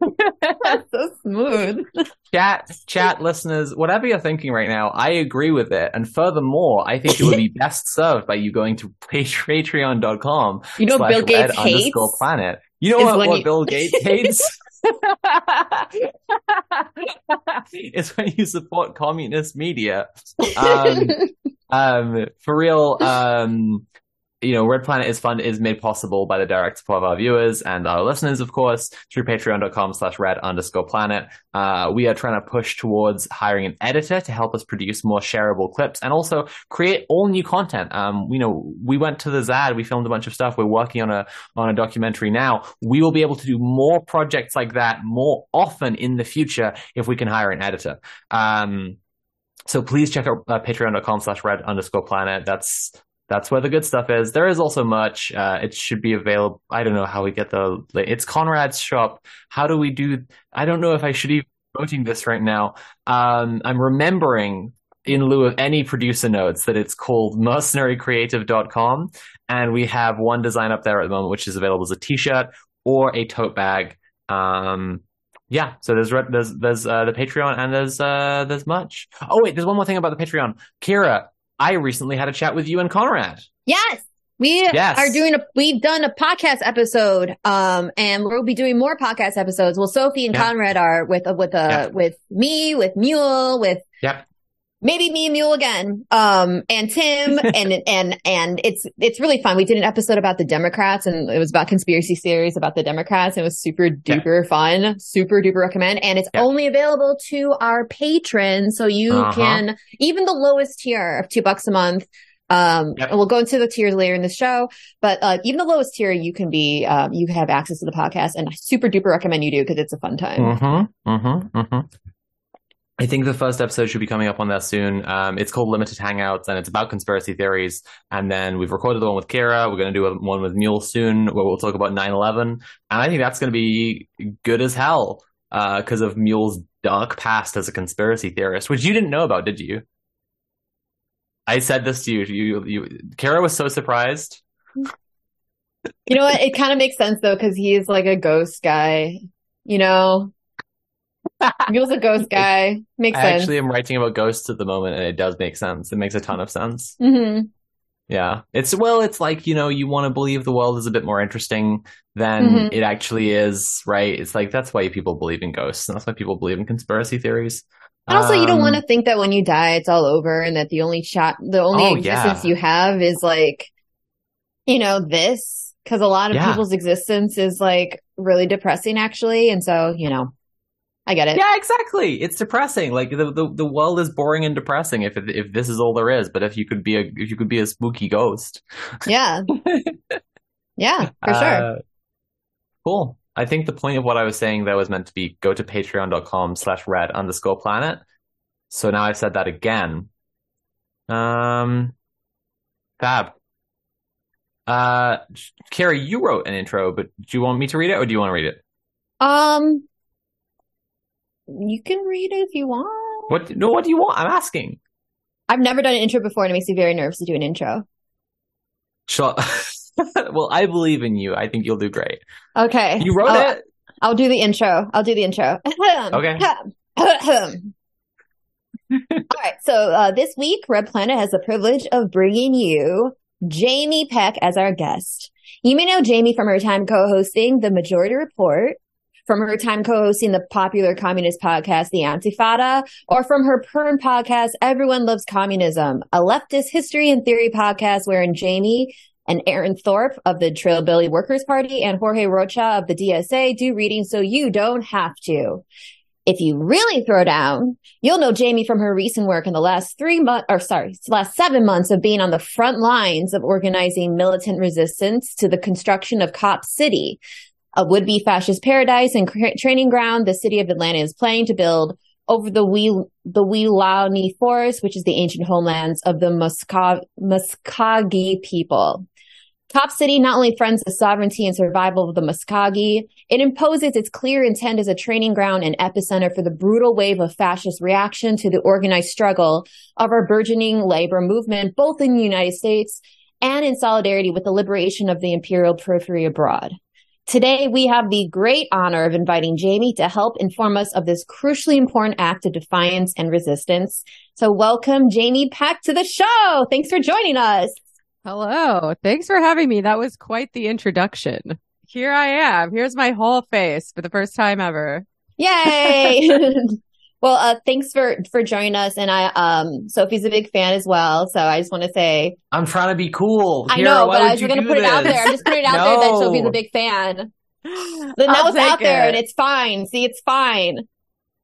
so smooth. Chat, chat listeners, whatever you're thinking right now, I agree with it. And furthermore, I think it would be best served by you going to patreon.com. You know, Bill Gates hates planet. You know what, what you... Bill Gates hates? it's when you support communist media. Um, um, for real, um, you know, Red Planet is fun is made possible by the direct support of our viewers and our listeners, of course, through patreon.com slash red underscore planet. Uh, we are trying to push towards hiring an editor to help us produce more shareable clips and also create all new content. Um, you know, we went to the ZAD, we filmed a bunch of stuff. We're working on a, on a documentary now. We will be able to do more projects like that more often in the future if we can hire an editor. Um, so please check out uh, patreon.com slash red underscore planet. That's That's where the good stuff is. There is also much. Uh, it should be available. I don't know how we get the. It's Conrad's shop. How do we do? I don't know if I should be promoting this right now. Um, I'm remembering in lieu of any producer notes that it's called mercenarycreative.com. And we have one design up there at the moment, which is available as a t-shirt or a tote bag. Um, yeah, so there's there's there's uh, the Patreon and there's uh, there's much. Oh wait, there's one more thing about the Patreon. Kira, I recently had a chat with you and Conrad. Yes. We yes. are doing a we've done a podcast episode um and we'll be doing more podcast episodes. Well Sophie and yeah. Conrad are with with uh yeah. with me, with Mule, with Yep maybe me and Mule again. Um, and Tim and, and, and it's, it's really fun. We did an episode about the Democrats and it was about conspiracy theories about the Democrats. And it was super duper yeah. fun, super duper recommend. And it's yeah. only available to our patrons. So you uh-huh. can, even the lowest tier of two bucks a month. Um, yep. and we'll go into the tiers later in the show, but, uh, even the lowest tier, you can be, um, you have access to the podcast and I super duper recommend you do because it's a fun time. Mm-hmm, mm-hmm, mm-hmm. I think the first episode should be coming up on that soon. Um, it's called Limited Hangouts and it's about conspiracy theories. And then we've recorded the one with Kira. We're going to do a, one with Mule soon where we'll talk about 9 11. And I think that's going to be good as hell because uh, of Mule's dark past as a conspiracy theorist, which you didn't know about, did you? I said this to you. You, you, Kara was so surprised. You know what? It kind of makes sense though, because he's like a ghost guy. You know, Mule's a ghost guy. Makes I sense. Actually, I'm writing about ghosts at the moment, and it does make sense. It makes a ton of sense. Mm-hmm. Yeah, it's well, it's like you know, you want to believe the world is a bit more interesting than mm-hmm. it actually is, right? It's like that's why people believe in ghosts, and that's why people believe in conspiracy theories. And also, um, you don't want to um, think that when you die, it's all over, and that the only shot, the only oh, existence yeah. you have is like, you know, this. Because a lot of yeah. people's existence is like really depressing, actually, and so you know, I get it. Yeah, exactly. It's depressing. Like the, the, the world is boring and depressing if if this is all there is. But if you could be a if you could be a spooky ghost, yeah, yeah, for sure. Uh, cool. I think the point of what I was saying there was meant to be go to patreon.com slash red underscore planet. So now I've said that again. Um, fab. Uh, Carrie, you wrote an intro, but do you want me to read it or do you want to read it? Um, you can read it if you want. What? No, what do you want? I'm asking. I've never done an intro before, and it makes me very nervous to do an intro. Sure. well, I believe in you. I think you'll do great. Okay. You wrote I'll, it. I'll do the intro. I'll do the intro. okay. All right. So uh, this week, Red Planet has the privilege of bringing you Jamie Peck as our guest. You may know Jamie from her time co-hosting The Majority Report, from her time co-hosting the popular communist podcast, The Antifada, or from her Pern podcast, Everyone Loves Communism, a leftist history and theory podcast wherein Jamie and Aaron Thorpe of the Trillbilly Workers Party and Jorge Rocha of the DSA do readings so you don't have to. If you really throw down, you'll know Jamie from her recent work in the last three months, or sorry, last seven months of being on the front lines of organizing militant resistance to the construction of Cop City, a would-be fascist paradise and training ground the city of Atlanta is planning to build over the Wee, the Weelaunee Forest, which is the ancient homelands of the Muskogee people. Cop City not only friends the sovereignty and survival of the Muskogee, it imposes its clear intent as a training ground and epicenter for the brutal wave of fascist reaction to the organized struggle of our burgeoning labor movement, both in the United States and in solidarity with the liberation of the imperial periphery abroad. Today, we have the great honor of inviting Jamie to help inform us of this crucially important act of defiance and resistance. So welcome Jamie Peck to the show. Thanks for joining us. Hello. Thanks for having me. That was quite the introduction. Here I am. Here's my whole face for the first time ever. Yay. Well, uh, thanks for for joining us, and I um Sophie's a big fan as well, so I just want to say I'm trying to be cool. I know, but I was going to put this? it out there. I'm just putting it out no. there that Sophie's a big fan. Then that was out it. there, and it's fine. See, it's fine.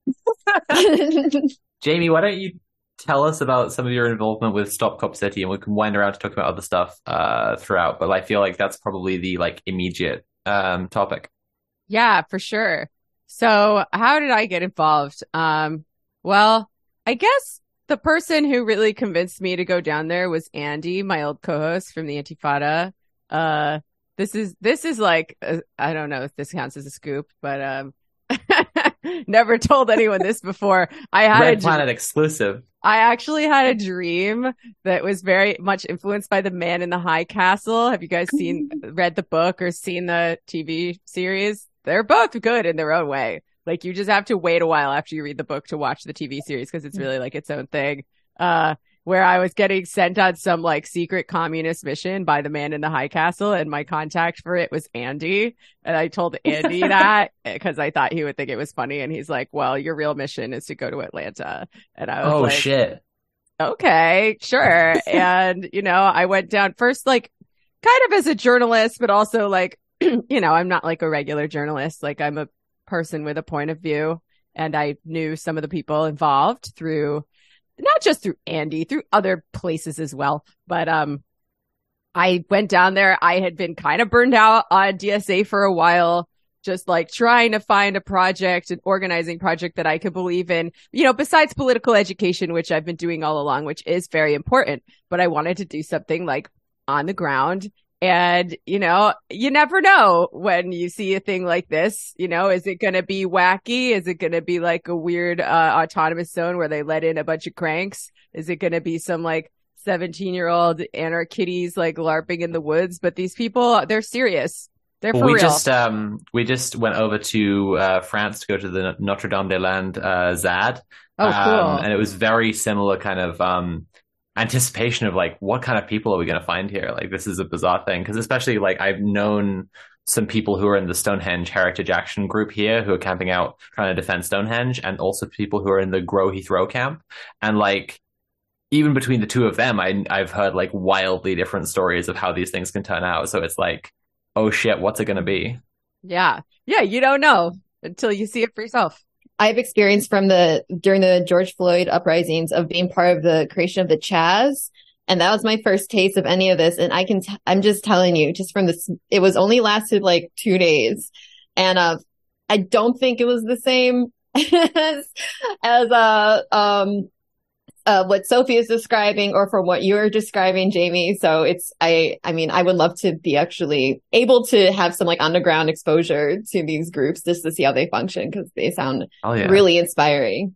Jamie, why don't you tell us about some of your involvement with Stop Cop City, and we can wind around to talk about other stuff uh, throughout. But I feel like that's probably the like immediate um, topic. Yeah, for sure. So how did I get involved? Um, well, I guess the person who really convinced me to go down there was Andy, my old co-host from the Antifada. Uh, this is this is like uh, I don't know if this counts as a scoop, but um, never told anyone this before. I had Red a, Planet exclusive. I actually had a dream that was very much influenced by the Man in the High Castle. Have you guys seen read the book or seen the TV series? They're both good in their own way. Like you just have to wait a while after you read the book to watch the TV series because it's really like its own thing. Uh, where I was getting sent on some like secret communist mission by the man in the high castle, and my contact for it was Andy. And I told Andy that because I thought he would think it was funny. And he's like, "Well, your real mission is to go to Atlanta." And I was like, Oh like, shit. okay, sure. and, you know, I went down first, like, kind of as a journalist, but also like, you know, I'm not like a regular journalist. Like, I'm a person with a point of view. And I knew some of the people involved through, not just through Andy, through other places as well. But, um, I went down there. I had been kind of burned out on DSA for a while just like trying to find a project, an organizing project that I could believe in, you know, besides political education, which I've been doing all along, which is very important, but I wanted to do something like on the ground. And, you know, you never know when you see a thing like this, you know, is it going to be wacky? Is it going to be like a weird, uh, autonomous zone where they let in a bunch of cranks? Is it going to be some like 17 year old anarchities like LARPing in the woods? But these people, they're serious. They're for we real. just um we just went over to uh, France to go to the Notre Dame des Landes uh, ZAD. oh, cool. Um, and it was very similar kind of um anticipation of like what kind of people are we going to find here? Like this is a bizarre thing because especially like I've known some people who are in the Stonehenge Heritage Action group here who are camping out trying to defend Stonehenge, and also people who are in the Grow Heathrow camp, and like. Even between the two of them, I, I've heard like wildly different stories of how these things can turn out. So it's like, oh shit, what's it going to be? Yeah. Yeah. You don't know until you see it for yourself. I've experienced from the during the George Floyd uprisings of being part of the creation of the Chaz. And that was my first taste of any of this. And I can, I'm just telling you, just from this, it was only lasted like two days. And, uh, I don't think it was the same as, as, uh, um, uh, what Sophie is describing or from what you're describing, Jamie. So it's, I, I mean, I would love to be actually able to have some like underground exposure to these groups just to see how they function because they sound Oh yeah. really inspiring.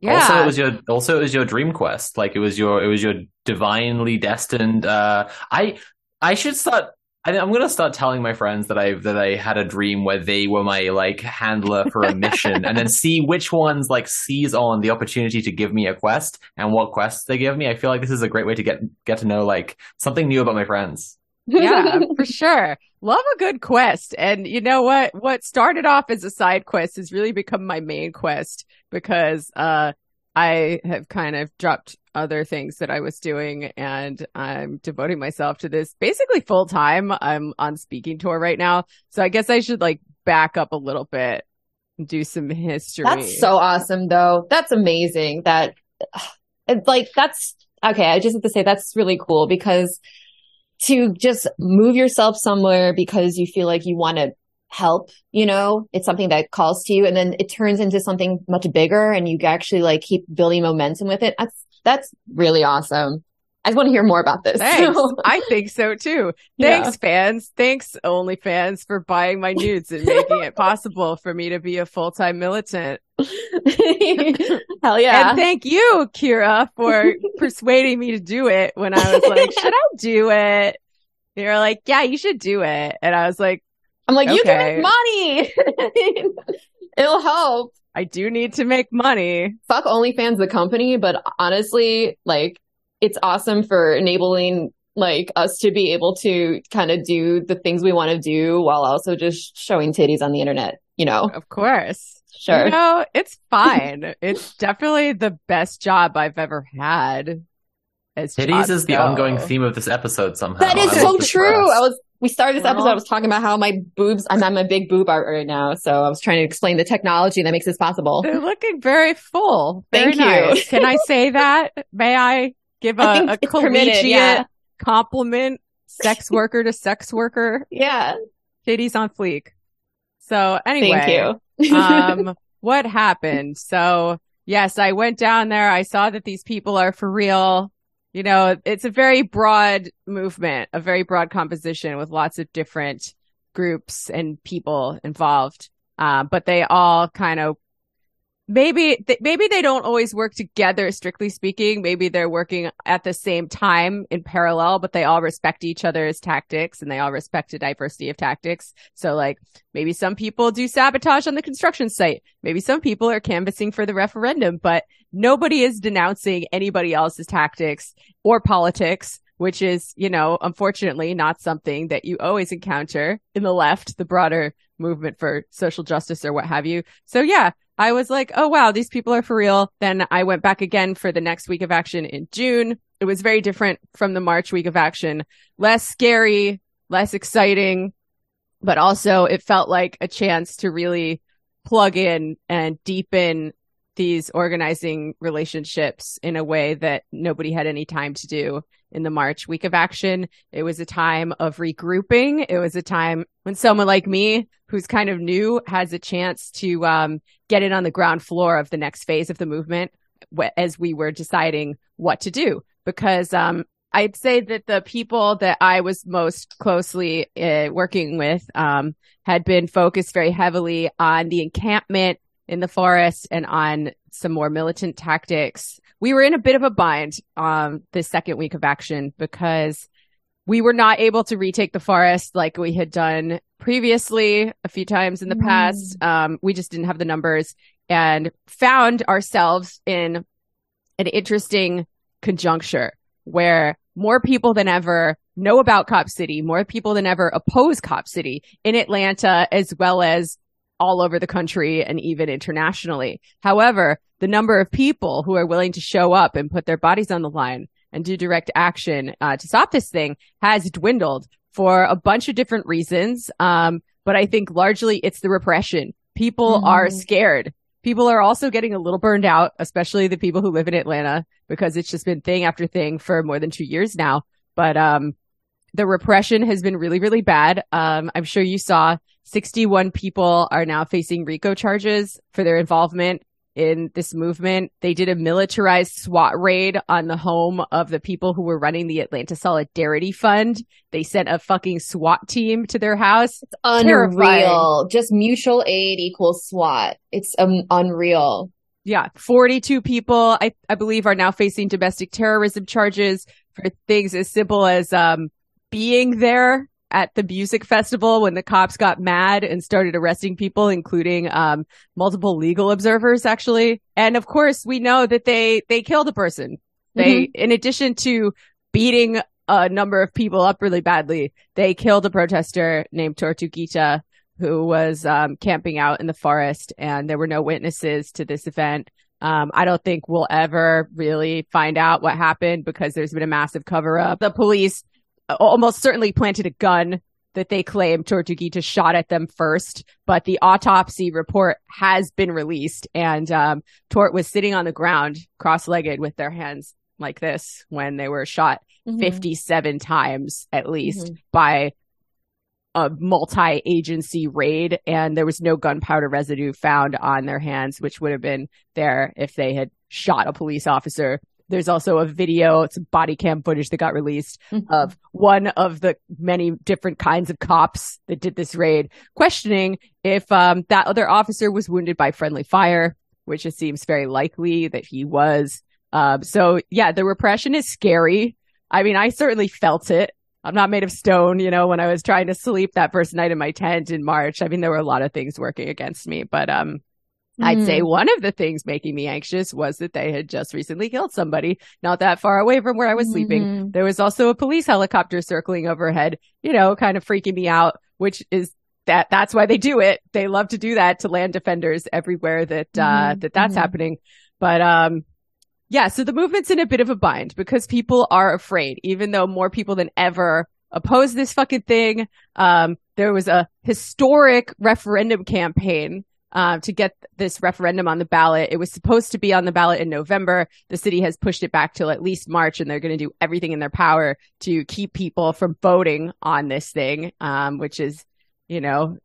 Yeah. Also, it was your also it was your dream quest. Like it was your it was your divinely destined. Uh, I I should start. I, I'm gonna start telling my friends that I that I had a dream where they were my like handler for a mission, and then see which ones like seize on the opportunity to give me a quest and what quests they give me. I feel like this is a great way to get get to know like something new about my friends. yeah, for sure. Love a good quest. And you know what? What started off as a side quest has really become my main quest because uh I have kind of dropped other things that I was doing and I'm devoting myself to this basically full time. I'm on speaking tour right now. So I guess I should like back up a little bit and do some history. That's so awesome though. That's amazing that it's like that's okay. I just have to say that's really cool because to just move yourself somewhere because you feel like you want to help, you know, it's something that calls to you and then it turns into something much bigger and you actually like keep building momentum with it. That's, that's really awesome. I want to hear more about this. Thanks. I think so too. Yeah. Thanks, fans. Thanks, OnlyFans, for buying my nudes and making it possible for me to be a full time militant. Hell yeah. And thank you, Kira, for persuading me to do it when I was like, should I do it? You're like, yeah, you should do it. And I was like, I'm like, you can make money. It'll help. I do need to make money. Fuck OnlyFans the company, but honestly, like, it's awesome for enabling like us to be able to kind of do the things we want to do while also just showing titties on the internet, you know? Of course. Sure. You know, it's fine. it's definitely the best job I've ever had. As Titties jobs is the ongoing theme of this episode somehow. That is I'm so impressed. true. I was we started this episode. I was talking about how my boobs. I'm at my big boob art right now, so I was trying to explain the technology that makes this possible. They're looking very full. Very Thank you. nice. Can I say that? May I give I a, a collegiate yeah. compliment? Sex worker to sex worker. Yeah, Titties on fleek. So anyway, thank you. um, what happened? So yes, I went down there. I saw that these people are for real. You know, it's a very broad movement, a very broad composition with lots of different groups and people involved. Uh, but they all kind of maybe th- maybe they don't always work together strictly speaking. Maybe they're working at the same time in parallel but they all respect each other's tactics and they all respect a diversity of tactics. So like maybe some people do sabotage on the construction site. Maybe some people are canvassing for the referendum but nobody is denouncing anybody else's tactics or politics which is, you know, unfortunately not something that you always encounter in the left, the broader movement for social justice or what have you. So yeah, I was like, oh wow, these people are for real. Then I went back again for the next week of action in June. It was very different from the March week of action, less scary, less exciting, but also it felt like a chance to really plug in and deepen these organizing relationships in a way that nobody had any time to do in the March week of action. It was a time of regrouping. It was a time when someone like me, who's kind of new, has a chance to um, get in on the ground floor of the next phase of the movement as we were deciding what to do. Because um, I'd say that the people that I was most closely uh, working with um, had been focused very heavily on the encampment in the forest and on some more militant tactics. We were in a bit of a bind um this second week of action because we were not able to retake the forest like we had done previously a few times in the mm. past. Um, we just didn't have the numbers and found ourselves in an interesting conjuncture where more people than ever know about Cop City, more people than ever oppose Cop City in Atlanta, as well as all over the country and even internationally. However, the number of people who are willing to show up and put their bodies on the line and do direct action uh, to stop this thing has dwindled for a bunch of different reasons. Um, but I think largely it's the repression. People mm-hmm. are scared. People are also getting a little burned out, especially the people who live in Atlanta, because it's just been thing after thing for more than two years now. But um, the repression has been really, really bad. Um, I'm sure you saw 61 people are now facing RICO charges for their involvement in this movement. They did a militarized SWAT raid on the home of the people who were running the Atlanta Solidarity Fund. They sent a fucking SWAT team to their house. It's unreal. Terrifying. Just mutual aid equals SWAT. It's um, unreal. Yeah. 42 people, I, I believe, are now facing domestic terrorism charges for things as simple as um, being there at the music festival when the cops got mad and started arresting people, including um, multiple legal observers, actually. And of course, we know that they they killed a person. They, mm-hmm. in addition to beating a number of people up really badly, they killed a protester named Tortuguita who was um, camping out in the forest, and there were no witnesses to this event. Um, I don't think we'll ever really find out what happened because there's been a massive cover up. The police almost certainly planted a gun that they claim Tortuguita shot at them first, but the autopsy report has been released and um, Tort was sitting on the ground cross-legged with their hands like this when they were shot mm-hmm. 57 times at least mm-hmm. by a multi-agency raid and there was no gunpowder residue found on their hands which would have been there if they had shot a police officer there's also a video, it's body cam footage that got released mm-hmm. of one of the many different kinds of cops that did this raid, questioning if um, that other officer was wounded by friendly fire, which it seems very likely that he was. Um, so yeah, the repression is scary. I mean, I certainly felt it. I'm not made of stone, you know, when I was trying to sleep that first night in my tent in March. I mean, there were a lot of things working against me, but um, Mm. I'd say mm. one of the things making me anxious was that they had just recently killed somebody not that far away from where I was mm-hmm. sleeping. There was also a police helicopter circling overhead, you know, kind of freaking me out, which is that that's why they do it. They love to do that to land defenders everywhere that uh mm-hmm. that that's mm-hmm. happening. But um yeah, so the movement's in a bit of a bind because people are afraid, even though more people than ever oppose this fucking thing. Um, there was a historic referendum campaign uh, to get this referendum on the ballot. It was supposed to be on the ballot in November. The city has pushed it back till at least March, and they're going to do everything in their power to keep people from voting on this thing, um, which is, you know,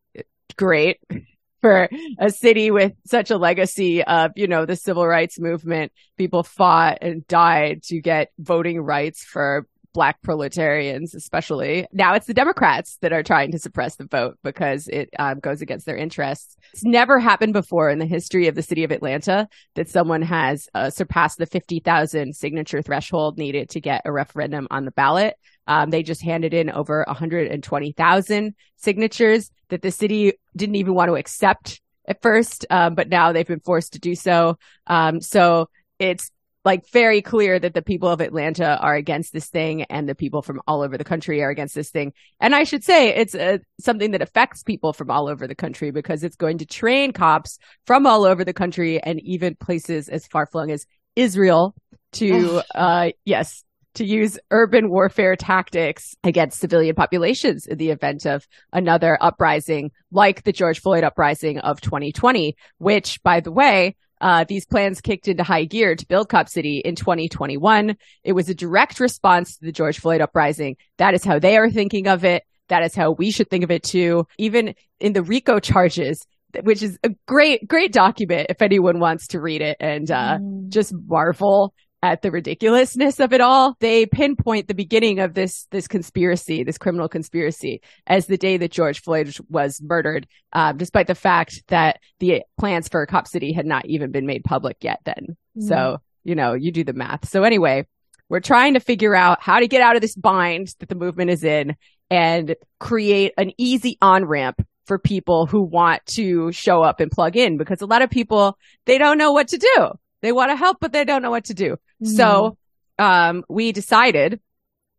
great. for a city with such a legacy of, you know, the civil rights movement. People fought and died to get voting rights for black proletarians, especially. Now it's the Democrats that are trying to suppress the vote because it um, goes against their interests. It's never happened before in the history of the city of Atlanta that someone has uh, surpassed the 50,000 signature threshold needed to get a referendum on the ballot. Um, they just handed in over 120,000 signatures that the city didn't even want to accept at first, um, but now they've been forced to do so. Um, so it's like very clear that the people of Atlanta are against this thing and the people from all over the country are against this thing. And I should say it's uh, something that affects people from all over the country because it's going to train cops from all over the country and even places as far flung as Israel to, uh, yes, to use urban warfare tactics against civilian populations in the event of another uprising like the George Floyd uprising of 2020, which by the way, uh, these plans kicked into high gear to build Cop City in 2021. It was a direct response to the George Floyd uprising. That is how they are thinking of it. That is how we should think of it too. Even in the RICO charges, which is a great, great document if anyone wants to read it and uh, mm. just marvel at the ridiculousness of it all. They pinpoint the beginning of this this conspiracy, this criminal conspiracy, as the day that George Floyd was murdered, um, despite the fact that the plans for Cop City had not even been made public yet. Then, mm. so you know, you do the math. So anyway, we're trying to figure out how to get out of this bind that the movement is in and create an easy on ramp for people who want to show up and plug in because a lot of people they don't know what to do they want to help, but they don't know what to do. Mm-hmm. So, um, we decided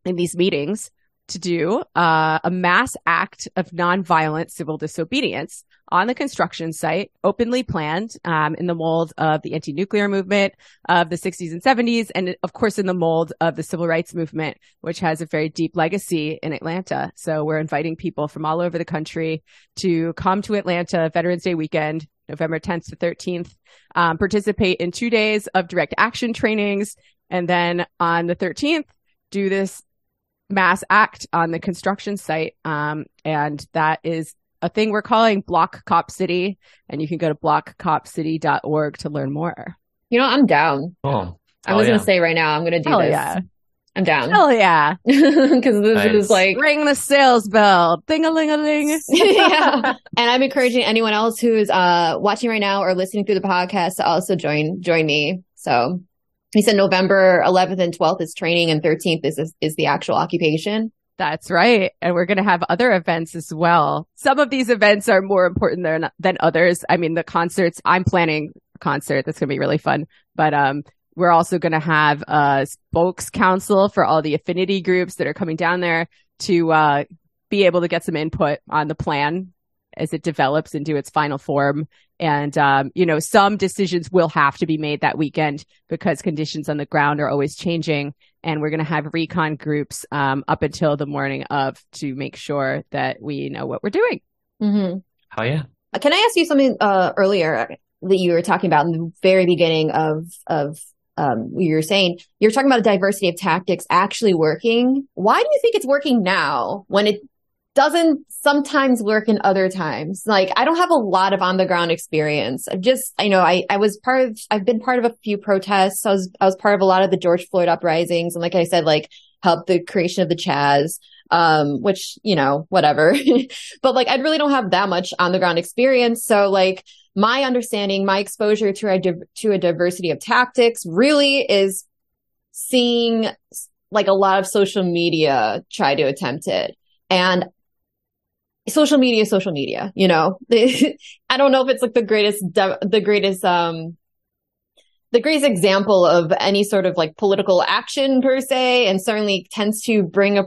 in these meetings to do uh, a mass act of nonviolent civil disobedience on the construction site, openly planned um, in the mold of the anti-nuclear movement of the 60s and 70s, and of course in the mold of the civil rights movement, which has a very deep legacy in Atlanta. So we're inviting people from all over the country to come to Atlanta Veterans Day weekend November 10th to 13th. Um, participate in two days of direct action trainings. And then on the 13th, do this mass act on the construction site. Um, and that is a thing we're calling Block Cop City. And you can go to blockcopcity.org to learn more. You know, I'm down. Oh. I was yeah. going to say right now, I'm going to do Hell this. Yeah. I'm down. Hell yeah. Because this nice. is like ring the sales bell. Ding a ling a ling. yeah. And I'm encouraging anyone else who is uh watching right now or listening through the podcast to also join join me. So he said November 11th and 12th is training and 13th is is the actual occupation. That's right. And we're going to have other events as well. Some of these events are more important than, than others. I mean, the concerts, I'm planning a concert that's going to be really fun, but, um, we're also going to have a spokes council for all the affinity groups that are coming down there to uh, be able to get some input on the plan as it develops into its final form. And, um, you know, some decisions will have to be made that weekend because conditions on the ground are always changing. And we're going to have recon groups um, up until the morning of to make sure that we know what we're doing. Mm-hmm. Oh, yeah. Can I ask you something uh, earlier that you were talking about in the very beginning of of um, you're saying you're talking about a diversity of tactics actually working. Why do you think it's working now when it doesn't sometimes work in other times? Like I don't have a lot of on the ground experience. I've just, I know I, I was part of, I've been part of a few protests. I was, I was part of a lot of the George Floyd uprisings. And like I said, like helped the creation of the Chaz um, which, you know, whatever. but like, I really don't have that much on the ground experience. So like, my understanding, my exposure to a, to a diversity of tactics really is seeing like a lot of social media try to attempt it. And social media, social media, you know, I don't know if it's like the greatest, the greatest, um, the greatest example of any sort of like political action per se, and certainly tends to bring a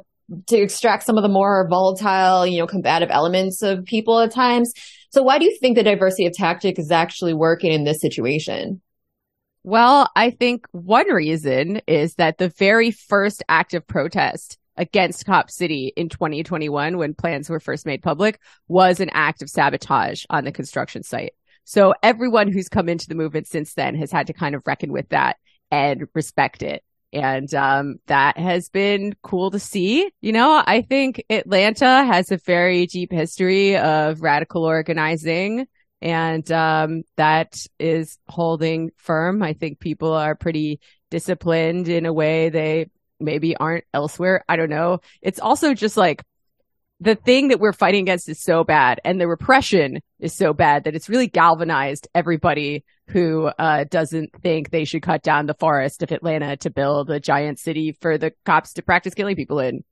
to extract some of the more volatile, you know, combative elements of people at times. So why do you think the diversity of tactic is actually working in this situation? Well, I think one reason is that the very first active protest against Cop City in 2021, when plans were first made public, was an act of sabotage on the construction site. So everyone who's come into the movement since then has had to kind of reckon with that and respect it. And um, that has been cool to see. You know, I think Atlanta has a very deep history of radical organizing And um, that is holding firm. I think people are pretty disciplined in a way they maybe aren't elsewhere. I don't know. It's also just like the thing that we're fighting against is so bad and the repression is so bad that it's really galvanized everybody who uh, doesn't think they should cut down the forest of Atlanta to build a giant city for the cops to practice killing people in.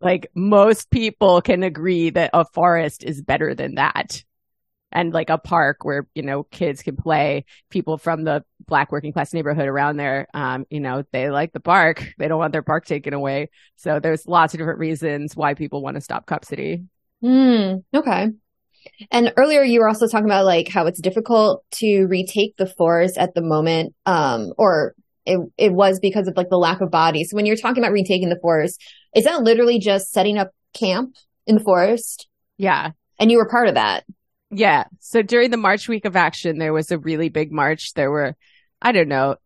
Like most people can agree that a forest is better than that and like a park where you know kids can play people from the black working class neighborhood around there um you know they like the park. They don't want their park taken away. So there's lots of different reasons why people want to stop cop city. Mm, okay. And earlier you were also talking about like how it's difficult to retake the forest at the moment um or it, it was because of like the lack of bodies. So when you're talking about retaking the forest is that literally just setting up camp in the forest? Yeah. And you were part of that yeah. So during the March week of action, there was a really big march. There were, I don't know,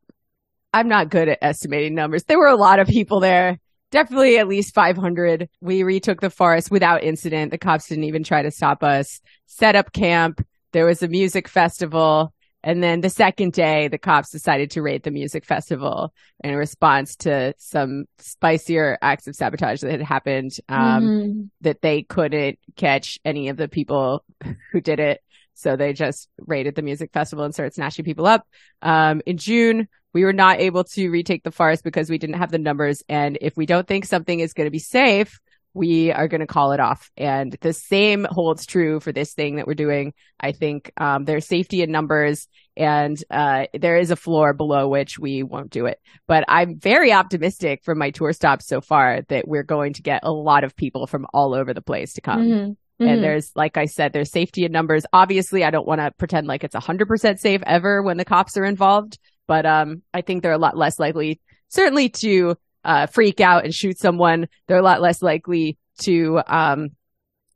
I'm not good at estimating numbers. There were a lot of people there. Definitely at least 500. We retook the forest without incident. The cops didn't even try to stop us. Set up camp. There was a music festival. And then the second day, the cops decided to raid the music festival in response to some spicier acts of sabotage that had happened, um, mm-hmm. that they couldn't catch any of the people who did it. So they just raided the music festival and started snatching people up. Um, in June, we were not able to retake the forest because we didn't have the numbers. And if we don't think something is going to be safe, we are going to call it off. And the same holds true for this thing that we're doing. I think um, there's safety in numbers and uh, there is a floor below which we won't do it. But I'm very optimistic from my tour stops so far that we're going to get a lot of people from all over the place to come. Mm-hmm. Mm-hmm. And there's, like I said, there's safety in numbers. Obviously, I don't want to pretend like it's 100% safe ever when the cops are involved, but um, I think they're a lot less likely, certainly to uh, freak out and shoot someone, they're a lot less likely to um,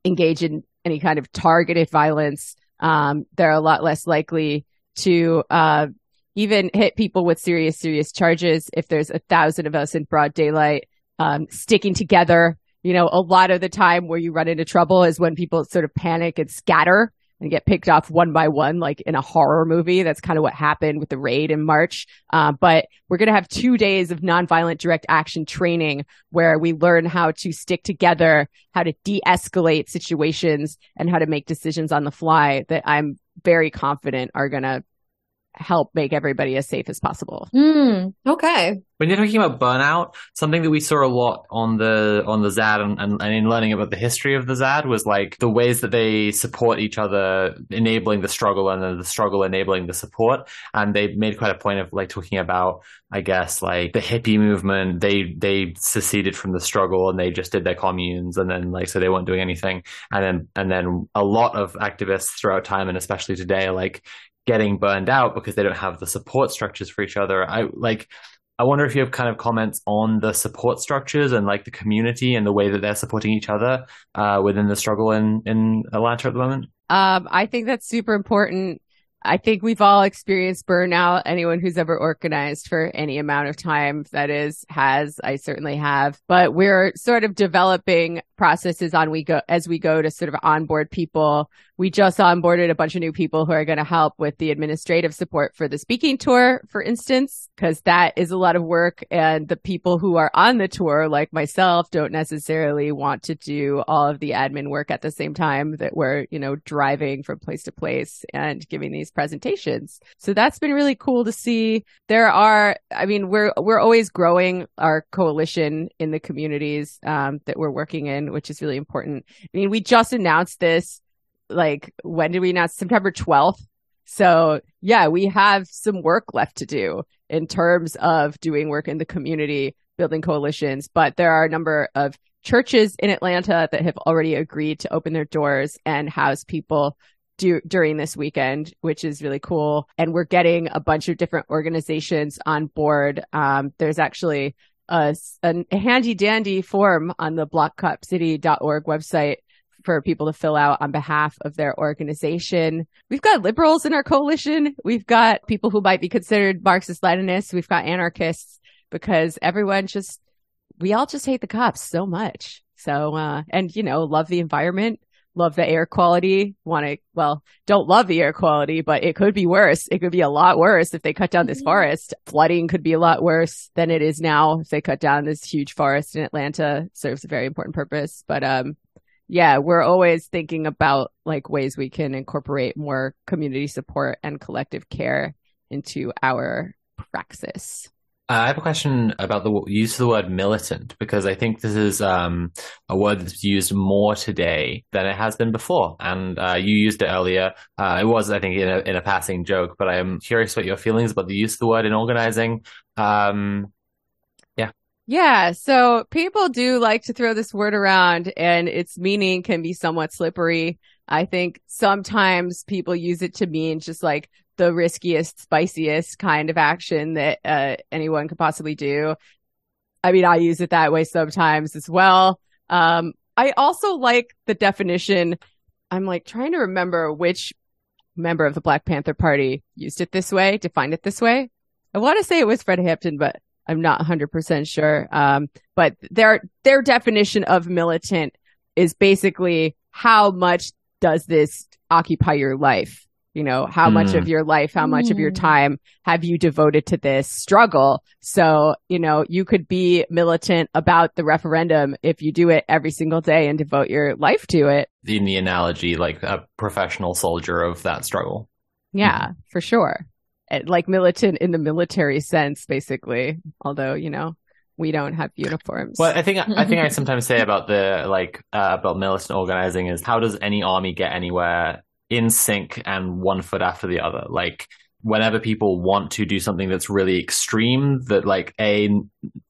engage in any kind of targeted violence. Um, they're a lot less likely to uh, even hit people with serious, serious charges if there's a thousand of us in broad daylight um, sticking together. You know, a lot of the time where you run into trouble is when people sort of panic and scatter and get picked off one by one, like in a horror movie. That's kind of what happened with the raid in March. Uh, but we're going to have two days of nonviolent direct action training where we learn how to stick together, how to de escalate situations, and how to make decisions on the fly that I'm very confident are going to help make everybody as safe as possible. Mm, okay. When you're talking about burnout, something that we saw a lot on the on the ZAD and, and, and, in learning about the history of the ZAD was like the ways that they support each other, enabling the struggle and then the struggle enabling the support. And they made quite a point of like talking about, I guess, like the hippie movement. They they seceded from the struggle and they just did their communes and then like so they weren't doing anything. And then and then a lot of activists throughout time and especially today like getting burned out because they don't have the support structures for each other. I like I wonder if you have kind of comments on the support structures and like the community and the way that they're supporting each other uh, within the struggle in in Atlanta at the moment. Um, I think that's super important. I think we've all experienced burnout. Anyone who's ever organized for any amount of time, that is, has. I certainly have. But we're sort of developing processes on we go as we go to sort of onboard people we just onboarded a bunch of new people who are going to help with the administrative support for the speaking tour, for instance, because that is a lot of work. And the people who are on the tour, like myself, don't necessarily want to do all of the admin work at the same time that we're, you know, driving from place to place and giving these presentations. So that's been really cool to see. There are, I mean, we're, we're always growing our coalition in the communities um, that we're working in, which is really important. I mean, we just announced this like when did we announce September 12th? So yeah, we have some work left to do in terms of doing work in the community, building coalitions, but there are a number of churches in Atlanta that have already agreed to open their doors and house people do, during this weekend, which is really cool. And we're getting a bunch of different organizations on board. Um, there's actually a, a handy dandy form on the blockcopcity.org website for people to fill out on behalf of their organization. We've got liberals in our coalition. We've got people who might be considered Marxist Leninists. We've got anarchists because everyone just, we all just hate the cops so much. So, uh, and you know, love the environment, love the air quality, want to, well, don't love the air quality, but it could be worse. It could be a lot worse if they cut down this mm-hmm. forest. Flooding could be a lot worse than it is now if they cut down this huge forest in Atlanta. Serves a very important purpose. But, um, yeah, we're always thinking about like ways we can incorporate more community support and collective care into our praxis. Uh, I have a question about the use of the word militant because I think this is um, a word that's used more today than it has been before. And uh, you used it earlier. Uh, it was, I think, in a, in a passing joke, but I am curious what your feelings about the use of the word in organizing. Um, yeah. Yeah. So people do like to throw this word around and its meaning can be somewhat slippery. I think sometimes people use it to mean just like the riskiest, spiciest kind of action that uh, anyone could possibly do. I mean, I use it that way sometimes as well. Um, I also like the definition. I'm like trying to remember which member of the Black Panther Party used it this way, defined it this way. I want to say it was Fred Hampton, but I'm not 100% sure. Um, but their, their definition of militant is basically how much does this occupy your life? You know how mm. much of mm. your life how much mm. of your mm. time have you devoted to this struggle so you know you could be militant about the referendum if you do it every single day and devote your life to it in the analogy like a professional soldier of that struggle yeah mm. for sure like militant in the military sense basically although you know we don't have uniforms. Well, I think I think I sometimes say about the like uh, about militant organizing is how does any army get anywhere in sync and one foot after the other. Like whenever people want to do something that's really extreme that like a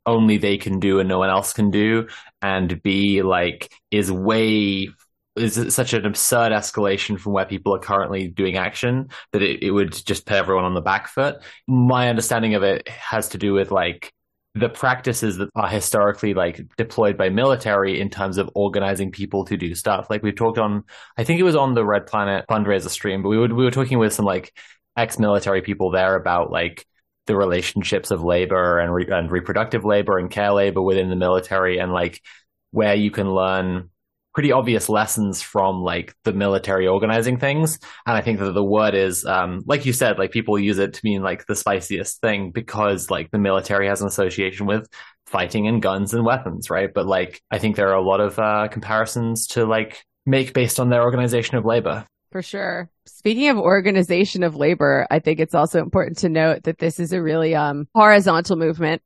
only they can do and no one else can do and b like is way is such an absurd escalation from where people are currently doing action that it, it would just put everyone on the back foot my understanding of it has to do with like the practices that are historically like deployed by military in terms of organizing people to do stuff. Like we've talked on, I think it was on the Red Planet fundraiser stream, but we were, we were talking with some like ex-military people there about like the relationships of labor and, re- and reproductive labor and care labor within the military and like where you can learn pretty obvious lessons from like the military organizing things. And I think that the word is, um, like you said, like people use it to mean like the spiciest thing because like the military has an association with fighting and guns and weapons, right? But like, I think there are a lot of, uh, comparisons to like make based on their organization of labor. For sure. Speaking of organization of labor, I think it's also important to note that this is a really, um, horizontal movement.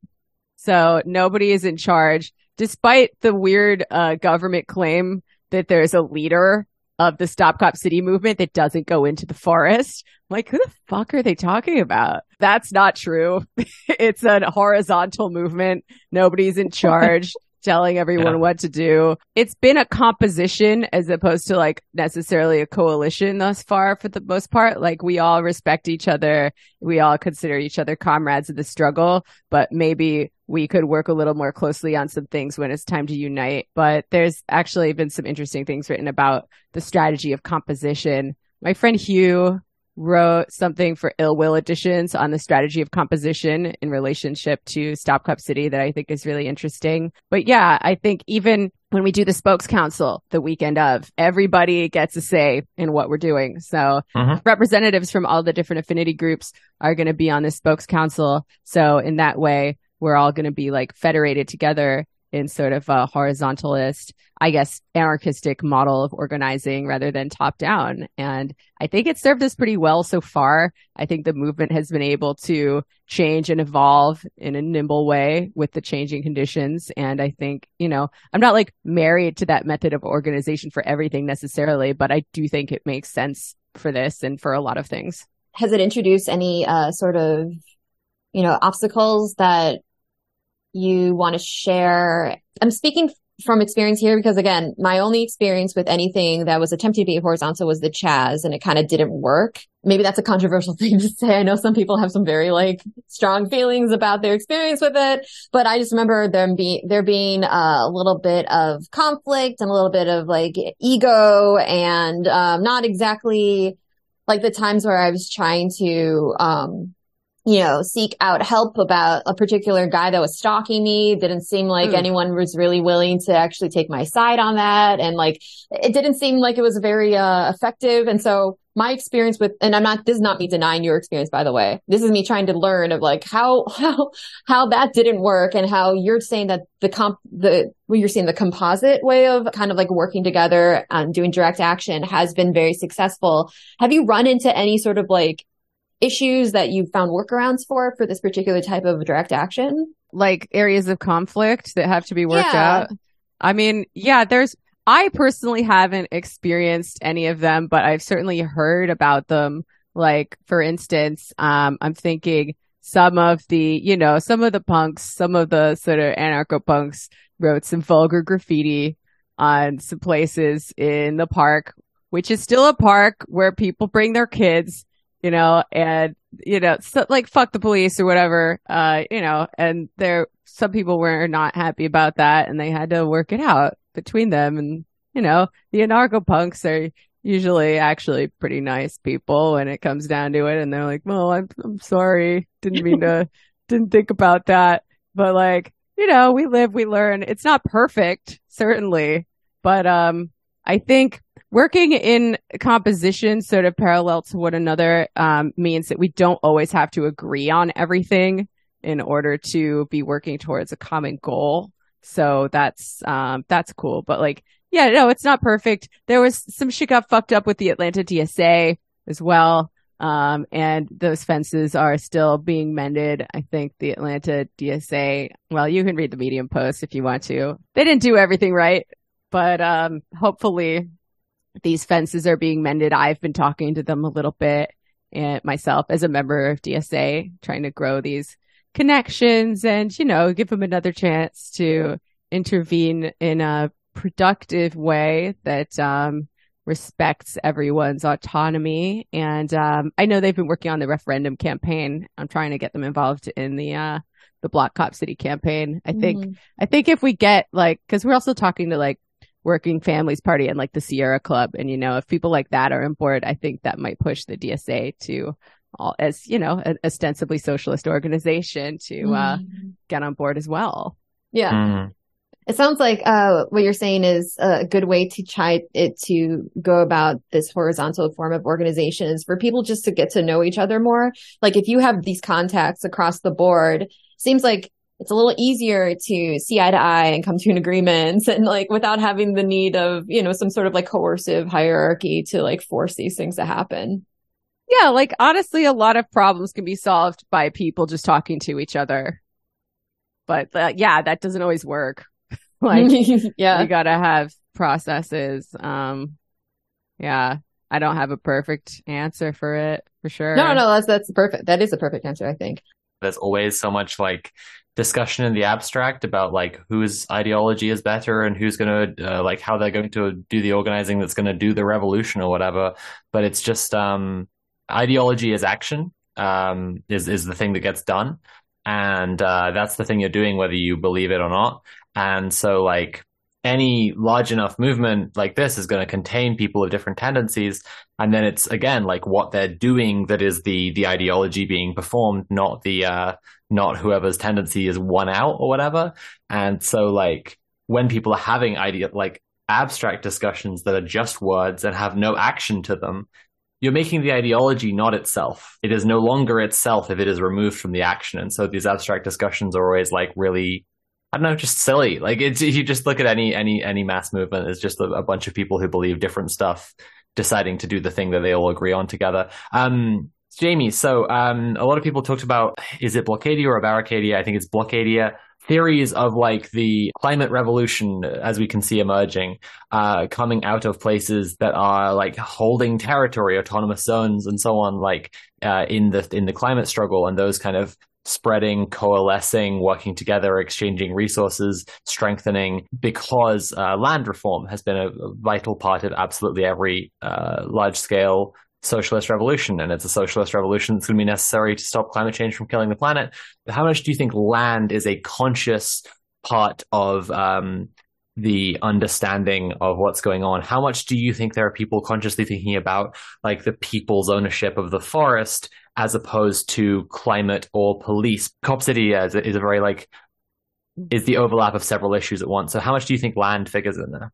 So nobody is in charge despite the weird uh, government claim that there's a leader of the Stop Cop City movement that doesn't go into the forest. I'm like, who the fuck are they talking about? That's not true. it's a horizontal movement. Nobody's in charge telling everyone yeah. what to do. It's been a composition as opposed to like necessarily a coalition thus far for the most part. Like we all respect each other. We all consider each other comrades of the struggle, but maybe we could work a little more closely on some things when it's time to unite. But there's actually been some interesting things written about the strategy of composition. My friend Hugh wrote something for Ill Will Editions on the strategy of composition in relationship to Stop Cop City that I think is really interesting. But yeah, I think even when we do the spokes council the weekend of, everybody gets a say in what we're doing. So mm-hmm. representatives from all the different affinity groups are going to be on the spokes council. So in that way, we're all going to be like federated together in sort of a horizontalist, I guess, anarchistic model of organizing rather than top down. And I think it served us pretty well so far. I think the movement has been able to change and evolve in a nimble way with the changing conditions. And I think, you know, I'm not like married to that method of organization for everything necessarily, but I do think it makes sense for this and for a lot of things. Has it introduced any uh, sort of, you know, obstacles that you want to share? I'm speaking from experience here because again, my only experience with anything that was attempting to be horizontal was the Chaz and it kind of didn't work. Maybe that's a controversial thing to say. I know some people have some very like strong feelings about their experience with it, but I just remember them being, there being a little bit of conflict and a little bit of like ego and, um, not exactly like the times where I was trying to, um, you know, seek out help about a particular guy that was stalking me. Didn't seem like Ooh. anyone was really willing to actually take my side on that. And like, it didn't seem like it was very, uh, effective. And so my experience with, and I'm not, this is not me denying your experience, by the way. This is me trying to learn of like how, how, how that didn't work and how you're saying that the comp, the, what you're saying, the composite way of kind of like working together and doing direct action has been very successful. Have you run into any sort of like issues that you found workarounds for for this particular type of direct action? Like areas of conflict that have to be worked Yeah. out. I mean, yeah, there's, I personally haven't experienced any of them, but I've certainly heard about them. Like, for instance, um, I'm thinking some of the, you know, some of the punks, some of the sort of anarcho punks wrote some vulgar graffiti on some places in the park, which is still a park where people bring their kids, you know, and, you know, so, like fuck the police or whatever, uh, you know, and there, some people were not happy about that and they had to work it out between them. And, you know, the anarcho punks are usually actually pretty nice people when it comes down to it. And they're like, well, I'm, I'm sorry. Didn't mean to, didn't think about that. But like, you know, we live, we learn. It's not perfect, certainly, but, um, I think working in composition sort of parallel to one another, um, means that we don't always have to agree on everything in order to be working towards a common goal. So that's, um, that's cool. But like, yeah, no, it's not perfect. There was some shit got fucked up with the Atlanta DSA as well. Um, and those fences are still being mended. I think the Atlanta DSA, well, you can read the Medium post if you want to. They didn't do everything right, but, um, hopefully these fences are being mended. I've been talking to them a little bit and myself as a member of DSA trying to grow these connections and, you know, give them another chance to intervene in a productive way that, um, respects everyone's autonomy. And, um, I know they've been working on the referendum campaign. I'm trying to get them involved in the, uh, the Block Cop City campaign. I think, Mhm. I think if we get like, cause we're also talking to like Working Families Party and like the Sierra Club. And, you know, if people like that are on board, I think that might push the DSA to all as, you know, an ostensibly socialist organization to, uh, Mhm. get on board as well. Yeah. Mm. It sounds like uh, what you're saying is a good way to try it to go about this horizontal form of organization is for people just to get to know each other more. Like if you have these contacts across the board, seems like it's a little easier to see eye to eye and come to an agreement and like without having the need of, you know, some sort of like coercive hierarchy to like force these things to happen. Yeah. Like honestly, a lot of problems can be solved by people just talking to each other. But uh, yeah, that doesn't always work. like yeah. you gotta have processes. Um, yeah, I don't have a perfect answer for it for sure. No, no, that's, that's perfect. That is a perfect answer, I think. There's always so much like discussion in the abstract about like whose ideology is better and who's going to uh, like how they're going to do the organizing that's going to do the revolution or whatever. But it's just um, ideology is action um, is is the thing that gets done, and uh, that's the thing you're doing whether you believe it or not. And so like any large enough movement like this is going to contain people of different tendencies. And then it's again like what they're doing that is the the ideology being performed not the uh not whoever's tendency is won out or whatever. And so like when people are having idea like abstract discussions that are just words and have no action to them you're making the ideology not itself. It is no longer itself if it is removed from the action. And so these abstract discussions are always like really I don't know, just silly. Like it's you just look at any any any mass movement, it's just a, a, bunch of people who believe different stuff deciding to do the thing that they all agree on together. Um, Jamie, so um, a lot of people talked about is it Blockadia or Barricadia? I think it's Blockadia. Theories of like the climate revolution, as we can see emerging, uh, coming out of places that are like holding territory, autonomous zones, and so on, like uh, in the in the climate struggle, and those kind of spreading, coalescing, working together, exchanging resources, strengthening, because uh, land reform has been a, vital part of absolutely every uh, large scale socialist revolution. And it's a socialist revolution that's going to be necessary to stop climate change from killing the planet. But how much do you think land is a conscious part of um, the understanding of what's going on? How much do you think there are people consciously thinking about like the people's ownership of the forest as opposed to climate or police. Cop City is, is a very like is the overlap of several issues at once. So how much do you think land figures in there?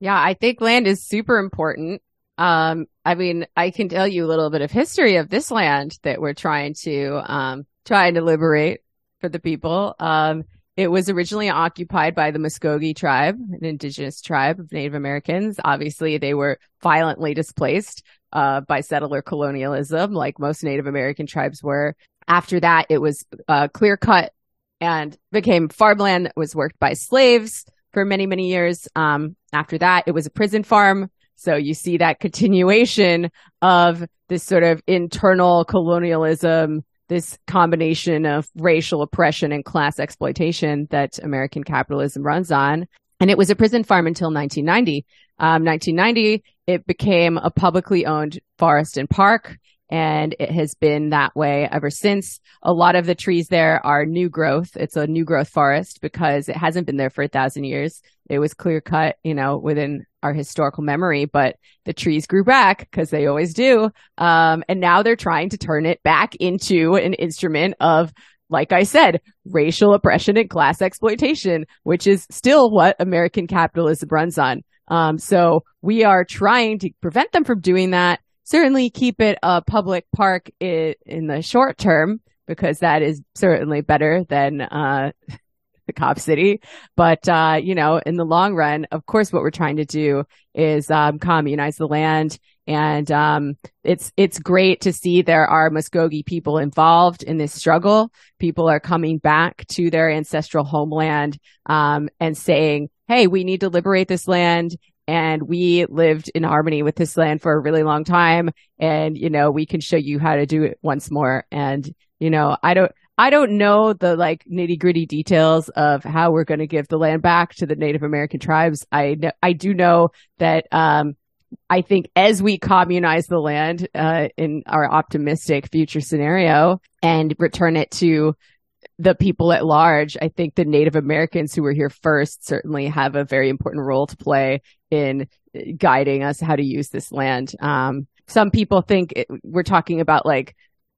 Yeah, I think land is super important. Um, I mean, I can tell you a little bit of history of this land that we're trying to um, trying to liberate for the people. Um, it was originally occupied by the Muskogee tribe, an indigenous tribe of Native Americans. Obviously, they were violently displaced uh, by settler colonialism, like most Native American tribes were. After that, it was uh, clear cut and became farmland that was worked by slaves for many, many years. Um, after that, it was a prison farm. So you see that continuation of this sort of internal colonialism, this combination of racial oppression and class exploitation that American capitalism runs on. And it was a prison farm until 1990. Um, 1990, it became a publicly owned forest and park and it has been that way ever since. A lot of the trees there are new growth. It's a new growth forest because it hasn't been there for a thousand years. It was clear cut, you know, within our historical memory, but the trees grew back because they always do. Um, and now they're trying to turn it back into an instrument of like I said, racial oppression and class exploitation, which is still what American capitalism runs on. Um, so we are trying to prevent them from doing that certainly keep it a public park in, in the short term because that is certainly better than uh, the cop city. But uh, you know, in the long run, of course, what we're trying to do is um, communize the land. And um, it's it's great to see there are Muskogee people involved in this struggle. People are coming back to their ancestral homeland um, and saying, "Hey, we need to liberate this land and we lived in harmony with this land for a really long time and you know we can show you how to do it once more and you know i don't i don't know the like nitty gritty details of how we're going to give the land back to the native american tribes i i do know that um I think as we communize the land uh, in our optimistic future scenario and return it to the people at large, I think the Native Americans who were here first certainly have a very important role to play in guiding us how to use this land. Um, some people think it, we're talking about like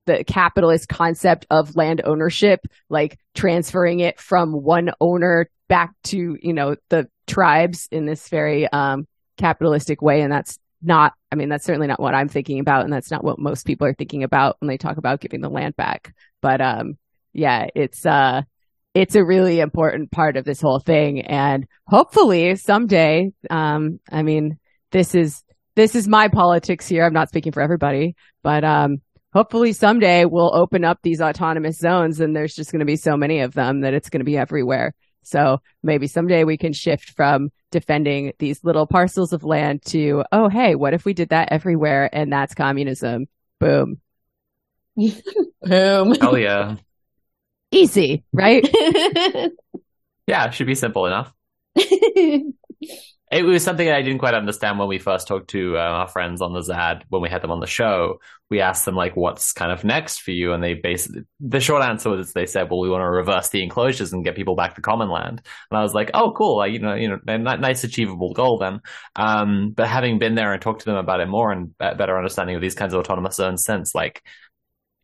the capitalist concept of land ownership, like transferring it from one owner back to, you know, the tribes in this very, um, capitalistic way. And that's not, I mean, that's certainly not what I'm thinking about. And that's not what most people are thinking about when they talk about giving the land back. But, um, yeah, it's uh it's a really important part of this whole thing and hopefully someday um I mean this is this is my politics here. I'm not speaking for everybody, but um hopefully someday we'll open up these autonomous zones and there's just going to be so many of them that it's going to be everywhere. So maybe someday we can shift from defending these little parcels of land to, oh, hey, what if we did that everywhere? And that's communism. Boom. Boom. Oh, yeah easy, right? yeah, it should be simple enough. It was something I didn't quite understand when we first talked to uh, our friends on the ZAD when we had them on the show. We asked them like, "What's kind of next for you?" And they basically the short answer was they said, "Well, we want to reverse the enclosures and get people back to common land." And I was like, "Oh, cool! Like, you know, you know, nice achievable goal then." Um, but having been there and talked to them about it more and better understanding of these kinds of autonomous zones since, like,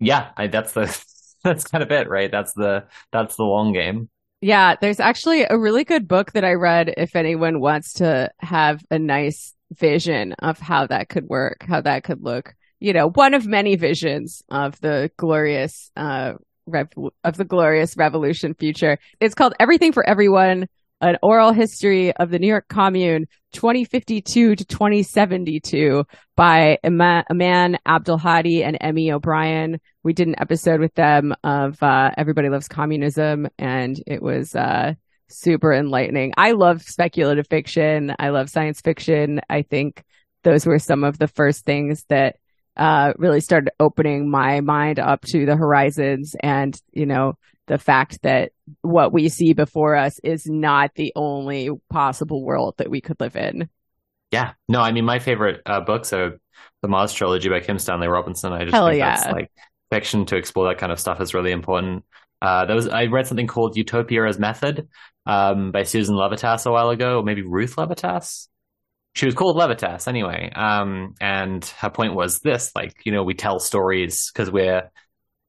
yeah, I, that's the that's kind of it, right? That's the that's the long game. Yeah, there's actually a really good book that I read if anyone wants to have a nice vision of how that could work, how that could look. You know, one of many visions of the glorious uh rev- of the glorious revolution future. It's called Everything for Everyone an oral history of the New York Commune 2052 to 2072 by Eman Abdelhadi and Emmy O'Brien. We did an episode with them of uh, Everybody Loves Communism, and it was uh, super enlightening. I love speculative fiction. I love science fiction. I think those were some of the first things that uh, really started opening my mind up to the horizons and, you know, the fact that what we see before us is not the only possible world that we could live in. Yeah. No, I mean, my favorite uh, books are the Mars trilogy by Kim Stanley Robinson. I just Hell think yeah. that's like fiction to explore that kind of stuff is really important. Uh, there was, I read something called Utopia as Method, um, by Susan Levitas a while ago, or maybe Ruth Levitas. she was called Levitas anyway. Um, and her point was this, like, you know, we tell stories because we're,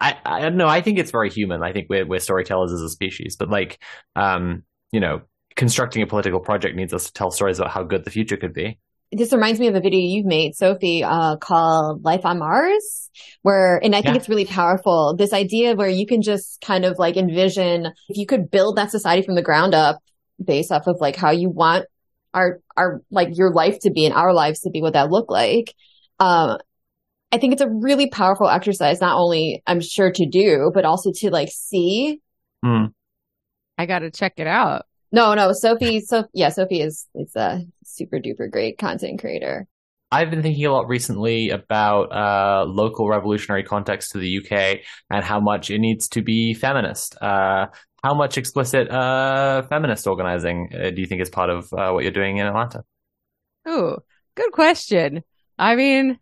I, I don't know. I think it's very human. I think we're, we're storytellers as a species, but like, um, you know, constructing a political project needs us to tell stories about how good the future could be. This reminds me of a video you've made, Sophie, uh, called Life on Mars, where, and I think yeah. it's really powerful. This idea where you can just kind of like envision if you could build that society from the ground up based off of like how you want our, our, like your life to be and our lives to be what that look like. Um, I think it's a really powerful exercise, not only I'm sure to do, but also to like see. Mm. I got to check it out. No, no, Sophie, so yeah, Sophie is, is a super duper great content creator. I've been thinking a lot recently about uh, local revolutionary context to the UK and how much it needs to be feminist. Uh, how much explicit uh, feminist organizing uh, do you think is part of uh, what you're doing in Atlanta? Oh, good question. I mean,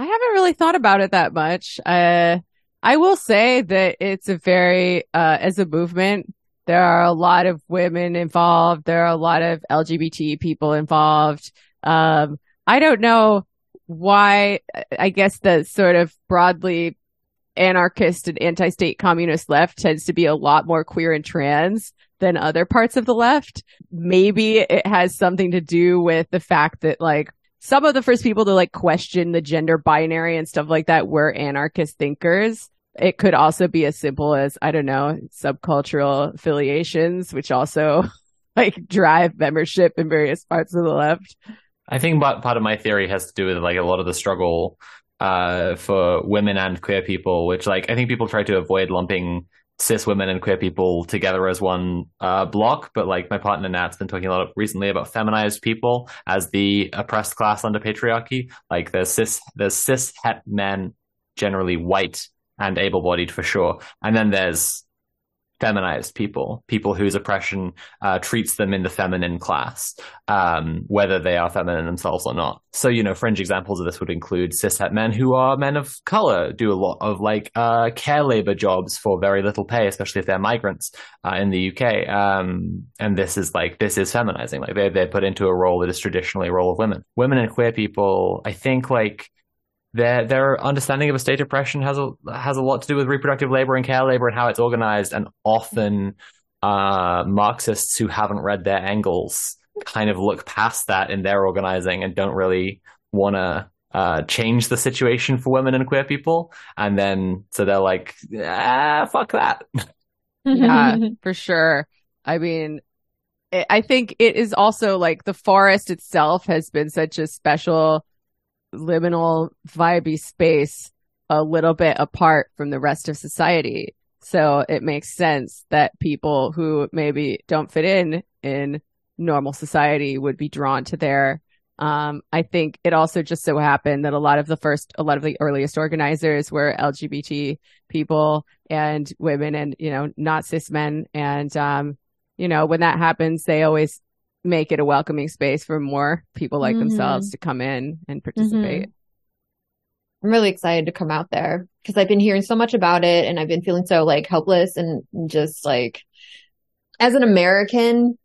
I haven't really thought about it that much. Uh, I will say that it's a very, uh, as a movement, there are a lot of women involved. There are a lot of LGBT people involved. Um, I don't know why, I guess the sort of broadly anarchist and anti-state communist left tends to be a lot more queer and trans than other parts of the left. Maybe it has something to do with the fact that like some of the first people to like question the gender binary and stuff like that were anarchist thinkers. It could also be as simple as, I don't know, subcultural affiliations, which also like drive membership in various parts of the left. I think part of my theory has to do with like a lot of the struggle uh, for women and queer people, which like I think people try to avoid lumping cis women and queer people together as one uh, block. But like my partner Nat's been talking a lot recently about feminized people as the oppressed class under patriarchy. Like there's cis, the cis het men, generally white and able bodied for sure, and then there's feminized people, people whose oppression uh, treats them in the feminine class, um, whether they are feminine themselves or not. So, you know, fringe examples of this would include cishet men who are men of color, do a lot of like uh, care labor jobs for very little pay, especially if they're migrants uh, in the UK. Um, and this is like, this is feminizing. Like they, they're put into a role that is traditionally a role of women. Women and queer people, I think like, their their understanding of a state oppression has a has a lot to do with reproductive labor and care labor and how it's organized. And often, uh, Marxists who haven't read their Engels kind of look past that in their organizing and don't really want to uh, change the situation for women and queer people. And then so they're like, ah, fuck that. yeah, for sure. I mean, I think it is also like the forest itself has been such a special liminal vibey space a little bit apart from the rest of society. So it makes sense that people who maybe don't fit in in normal society would be drawn to there. Um, I think it also just so happened that a lot of the first, a lot of the earliest organizers were LGBT people and women and, you know, not cis men. And, um, you know, when that happens, they always make it a welcoming space for more people like mm-hmm. themselves to come in and participate. Mm-hmm. I'm really excited to come out there because I've been hearing so much about it and I've been feeling so like helpless and just like as an American,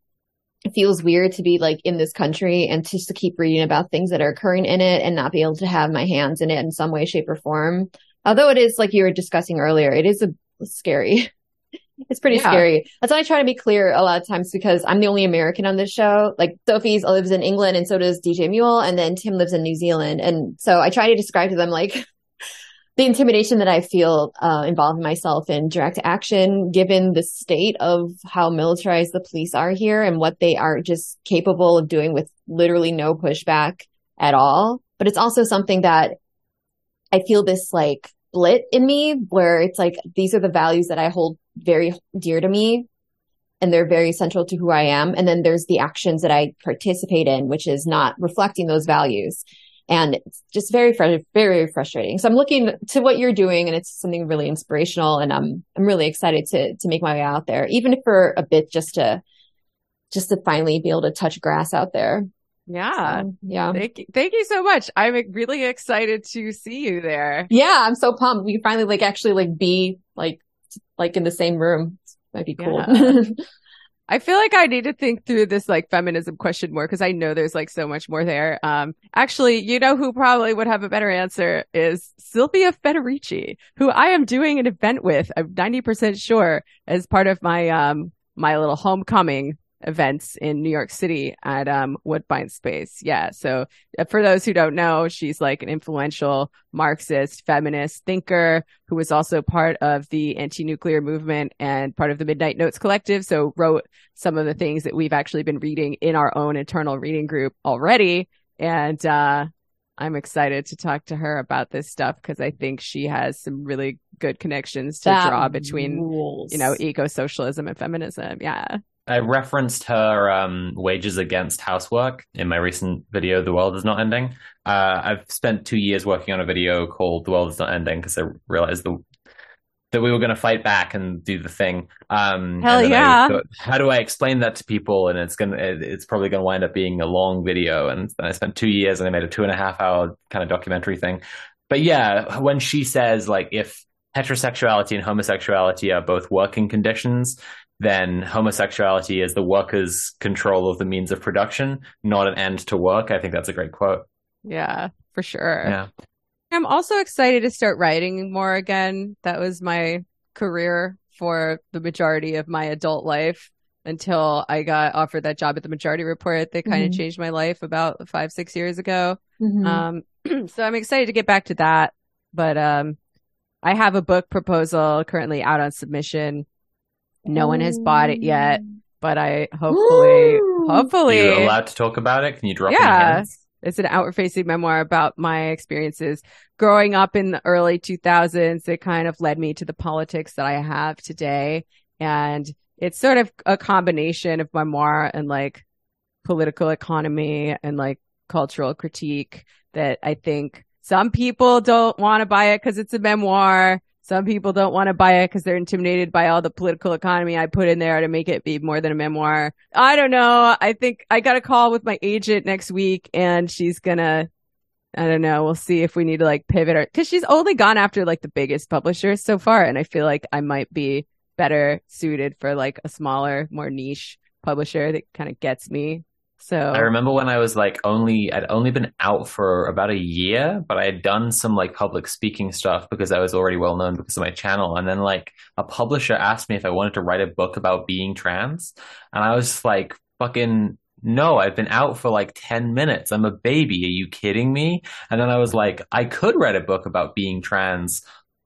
it feels weird to be like in this country and just to keep reading about things that are occurring in it and not be able to have my hands in it in some way, shape, or form. Although it is like you were discussing earlier, it is a scary it's pretty yeah. scary. That's why I try to be clear a lot of times because I'm the only American on this show. Like Sophie's lives in England and so does DJ Mule and then Tim lives in New Zealand. And so I try to describe to them like the intimidation that I feel uh, involving myself in direct action, given the state of how militarized the police are here and what they are just capable of doing with literally no pushback at all. But it's also something that I feel this like split in me where it's like these are the values that I hold very dear to me and they're very central to who I am. And then there's the actions that I participate in, which is not reflecting those values. And it's just very, very, very frustrating. So I'm looking to what you're doing and it's something really inspirational. And I'm, I'm really excited to, to make my way out there, even for a bit just to, just to finally be able to touch grass out there. Yeah. So, yeah. Thank you. Thank you so much. I'm really excited to see you there. Yeah. I'm so pumped. We can finally like actually like be like like in the same room. Might be cool. Yeah. I feel like I need to think through this like feminism question more because I know there's like so much more there. Um, actually, you know who probably would have a better answer is Silvia Federici, who I am doing an event with. I'm 90% sure as part of my, um, my little homecoming events in New York City at um, Woodbine Space. Yeah. So uh, for those who don't know, she's like an influential Marxist feminist thinker who was also part of the anti-nuclear movement and part of the Midnight Notes Collective. So wrote some of the things that we've actually been reading in our own internal reading group already. And uh, I'm excited to talk to her about this stuff because I think she has some really good connections to That draw between, rules. you know, eco socialism and feminism. Yeah. I referenced her um, wages against housework in my recent video, "The World Is Not Ending." Uh, I've spent two years working on a video called "The World Is Not Ending" because I realized the, that we were going to fight back and do the thing. Um, Hell and yeah. thought, how do I explain that to people? And it's gonna, it, it's probably going to wind up being a long video. And I spent two years and I made a two and a half hour kind of documentary thing. But yeah, when she says like if heterosexuality and homosexuality are both working conditions, then homosexuality is the worker's control of the means of production, not an end to work. I think that's a great quote. Yeah, for sure. Yeah. I'm also excited to start writing more again. That was my career for the majority of my adult life until I got offered that job at the Majority Report that kind of Mhm. changed my life about five, six years ago. Mhm. Um, so I'm excited to get back to that. But um, I have a book proposal currently out on submission. No one has bought it yet, oh. but I hopefully, Ooh. Are hopefully, you allowed to talk about it? Can you drop Yeah. any it's an outward facing memoir about my experiences growing up in the early 2000s. It kind of led me to the politics that I have today. And it's sort of a combination of memoir and like political economy and like cultural critique that I think some people don't want to buy it because it's a memoir. Some people don't want to buy it because they're intimidated by all the political economy I put in there to make it be more than a memoir. I don't know. I think I got a call with my agent next week and she's gonna, I don't know. We'll see if we need to like pivot or, cause she's only gone after like the biggest publishers so far. And I feel like I might be better suited for like a smaller, more niche publisher that kind of gets me. So I remember when I was like only, I'd only been out for about a year, but I had done some like public speaking stuff because I was already well known because of my channel. And then like a publisher asked me if I wanted to write a book about being trans. And I was like, fucking, no, I've been out for like 10 minutes. I'm a baby. Are you kidding me? And then I was like, I could write a book about being trans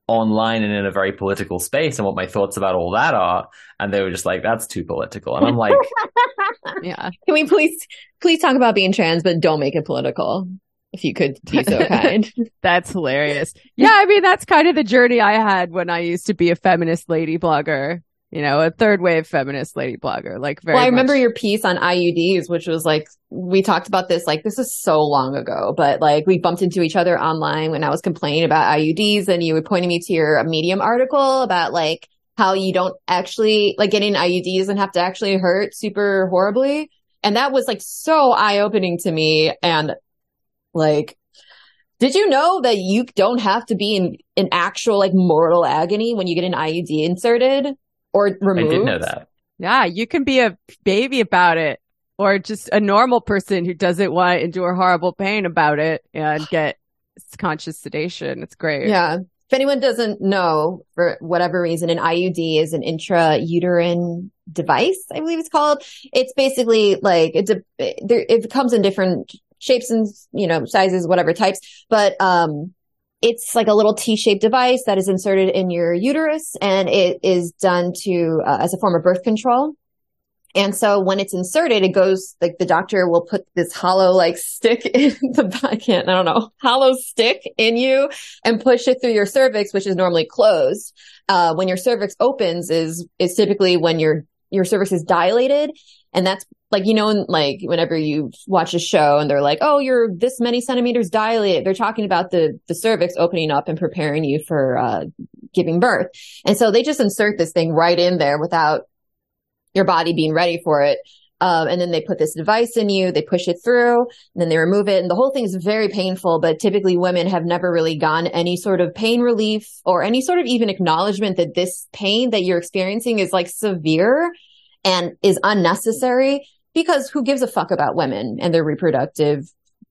online and in a very political space and what my thoughts about all that are. And they were just like, that's too political. And I'm like, yeah. Can we please please talk about being trans, but don't make it political? If you could be so kind. That's hilarious. Yeah, I mean that's kind of the journey I had when I used to be a feminist lady blogger. You know, a third wave feminist lady blogger. Like very. well, I remember much- your piece on IUDs, which was like we talked about this. Like this is so long ago, but like we bumped into each other online when I was complaining about IUDs, and you were pointing me to your Medium article about like how you don't actually like getting IUD doesn't have to actually hurt super horribly, and that was like so eye opening to me. And like, did you know that you don't have to be in in actual like mortal agony when you get an IUD inserted or removed? I removed? did know that. Yeah, you can be a baby about it, or just a normal person who doesn't want to endure horrible pain about it and get conscious sedation. It's great. Yeah. If anyone doesn't know, for whatever reason, an IUD is an intrauterine device, I believe it's called. It's basically like it's a, it comes in different shapes and, you know, sizes, whatever types, but, um, it's like a little T-shaped device that is inserted in your uterus and it is done to, uh, as a form of birth control. And so when it's inserted, it goes like the doctor will put this hollow like stick in the I can't, I don't know, hollow stick in you and push it through your cervix, which is normally closed. Uh, when your cervix opens is, is typically when your, your cervix is dilated. And that's like, you know, like whenever you watch a show and they're like, Oh, you're this many centimeters dilated. They're talking about the, the cervix opening up and preparing you for, uh, giving birth. And so they just insert this thing right in there without your body being ready for it. Um, and then they put this device in you, they push it through, and then they remove it. And the whole thing is very painful, but typically women have never really gotten any sort of pain relief or any sort of even acknowledgement that this pain that you're experiencing is like severe. and is unnecessary because who gives a fuck about women and their reproductive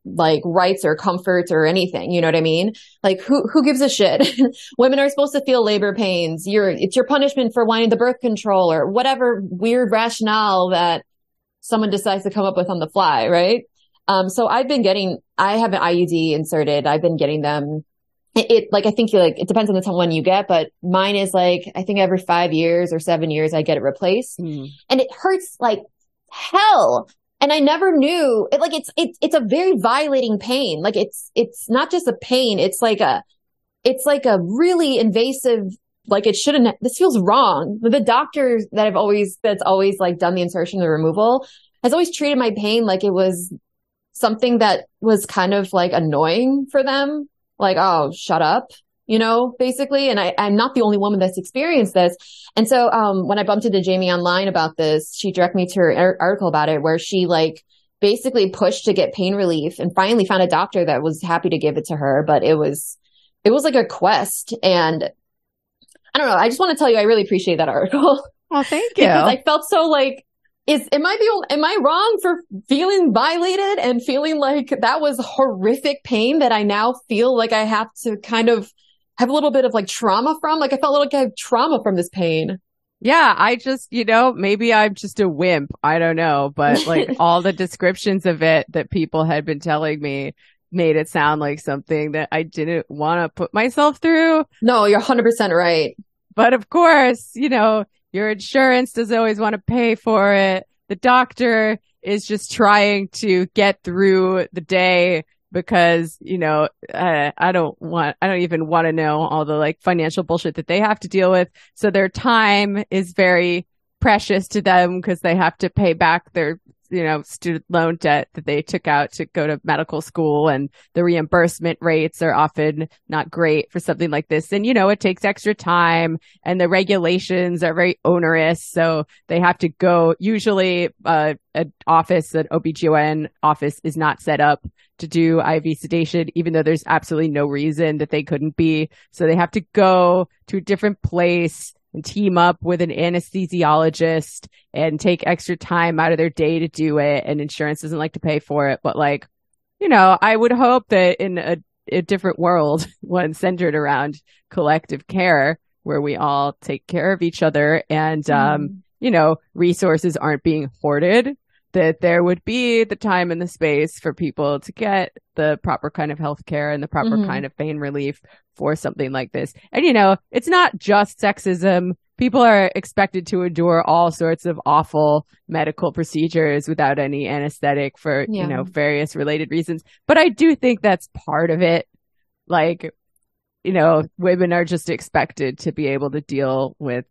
like rights or comforts or anything. You know what I mean? Like who, who gives a shit? Women are supposed to feel labor pains. You're, it's your punishment for wanting the birth control or whatever weird rationale that someone decides to come up with on the fly. Right. Um, so I've been getting, I have an IUD inserted. I've been getting them. It, it like, I think you like, it depends on the time when you get, but mine is like, I think every five years or seven years, I get it replaced Mm. and it hurts like hell. And I never knew it, like it's, it's, it's a very violating pain. Like it's, it's not just a pain. It's like a, it's like a really invasive, like it shouldn't, this feels wrong. The doctor that I've always, that's always like done the insertion the removal has always treated my pain like it was something that was kind of like annoying for them. Like, oh, shut up, you know, basically. And I, I'm not the only woman that's experienced this. And so, um, when I bumped into Jamie online about this, she directed me to her ar- article about it where she like basically pushed to get pain relief and finally found a doctor that was happy to give it to her. But it was, it was like a quest. And I don't know. I just want to tell you, I really appreciate that article Well, thank you. because I felt so like, is, am I the, am I wrong for feeling violated and feeling like that was horrific pain that I now feel like I have to kind of have a little bit of like trauma from? Like I felt like I have trauma from this pain. Yeah, I just, you know, maybe I'm just a wimp. I don't know. But like all the descriptions of it that people had been telling me made it sound like something that I didn't want to put myself through. No, you're 100% right. But of course, you know, your insurance doesn't always want to pay for it. The doctor is just trying to get through the day because, you know, uh, I don't want, I don't even want to know all the like financial bullshit that they have to deal with. So their time is very precious to them because they have to pay back their, you know, student loan debt that they took out to go to medical school and the reimbursement rates are often not great for something like this. And, you know, it takes extra time and the regulations are very onerous. So they have to go, usually, uh, an office, an OBGYN office is not set up to do IV sedation, even though there's absolutely no reason that they couldn't be. So they have to go to a different place and team up with an anesthesiologist and take extra time out of their day to do it. And insurance doesn't like to pay for it. But like, you know, I would hope that in a, a different world, one centered around collective care, where we all take care of each other and, um, you know, resources aren't being hoarded, that there would be the time and the space for people to get the proper kind of health care and the proper Mhm. kind of pain relief for something like this. And, you know, it's not just sexism. People are expected to endure all sorts of awful medical procedures without any anesthetic for, Yeah. you know, various related reasons. But I do think that's part of it. Like, you know, women are just expected to be able to deal with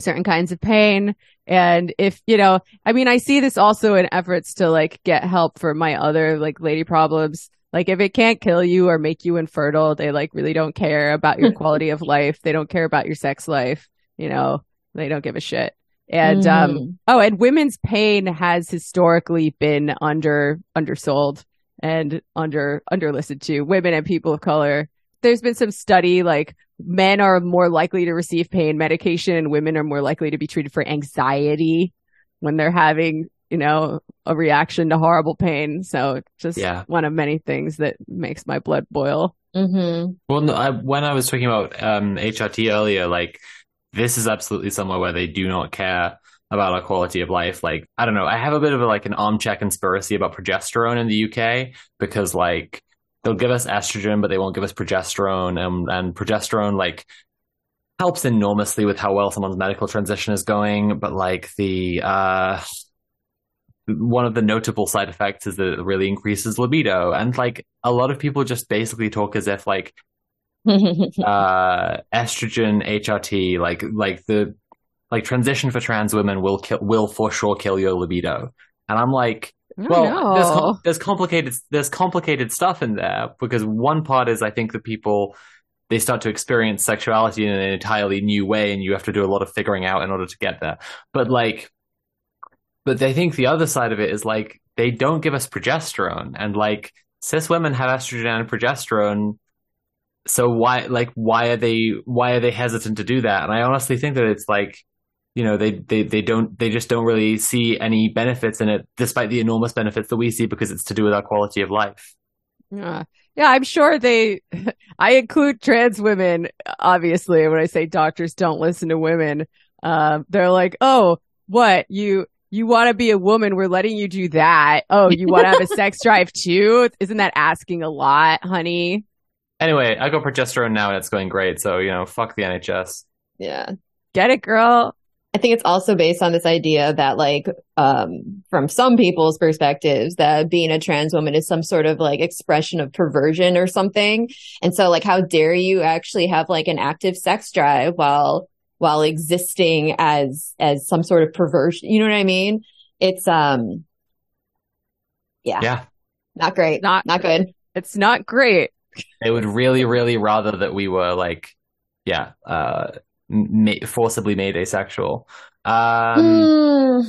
certain kinds of pain. And if, you know, I mean, I see this also in efforts to like get help for my other like lady problems. Like if it can't kill you or make you infertile, they like really don't care about your quality of life. They don't care about your sex life. You know, they don't give a shit. And, um, Mm. oh, and women's pain has historically been under, undersold and under, under listened to women and people of color. There's been some study like men are more likely to receive pain medication and women are more likely to be treated for anxiety when they're having, you know, a reaction to horrible pain. So just Yeah. one of many things that makes my blood boil. Mm-hmm. Well, no, I, when I was talking about um, HRT earlier, like this is absolutely somewhere where they do not care about our quality of life. Like, I don't know, I have a bit of a, like an armchair conspiracy about progesterone in the UK because like they'll give us estrogen, but they won't give us progesterone, and and progesterone like helps enormously with how well someone's medical transition is going, but like the uh one of the notable side effects is that it really increases libido and like a lot of people just basically talk as if like uh estrogen HRT like like the like transition for trans women will kill will for sure kill your libido and I'm like well know. there's there's complicated there's complicated stuff in there because one part is I think that people they start to experience sexuality in an entirely new way and you have to do a lot of figuring out in order to get there but like but I think the other side of it is like they don't give us progesterone and like cis women have estrogen and progesterone so why like why are they why are they hesitant to do that and i honestly think that it's like you know they, they they don't they just don't really see any benefits in it despite the enormous benefits that we see because it's to do with our quality of life. Yeah. Yeah i'm sure they i include trans women obviously when i say doctors don't listen to women um, they're like oh what? You you want to be a woman? We're letting you do that. Oh you want to have a sex drive too? Isn't that asking a lot honey? Anyway i go progesterone now and it's going great so you know fuck the nhs yeah. Get it girl I think it's also based on this idea that like um from some people's perspectives that being a trans woman is some sort of like expression of perversion or something. And so like how dare you actually have like an active sex drive while while existing as as some sort of perversion, you know what I mean? It's um yeah. Yeah. Not great. Not not good. It's not great. They would really really rather that we were like yeah, uh ma- forcibly made asexual. Um, mm.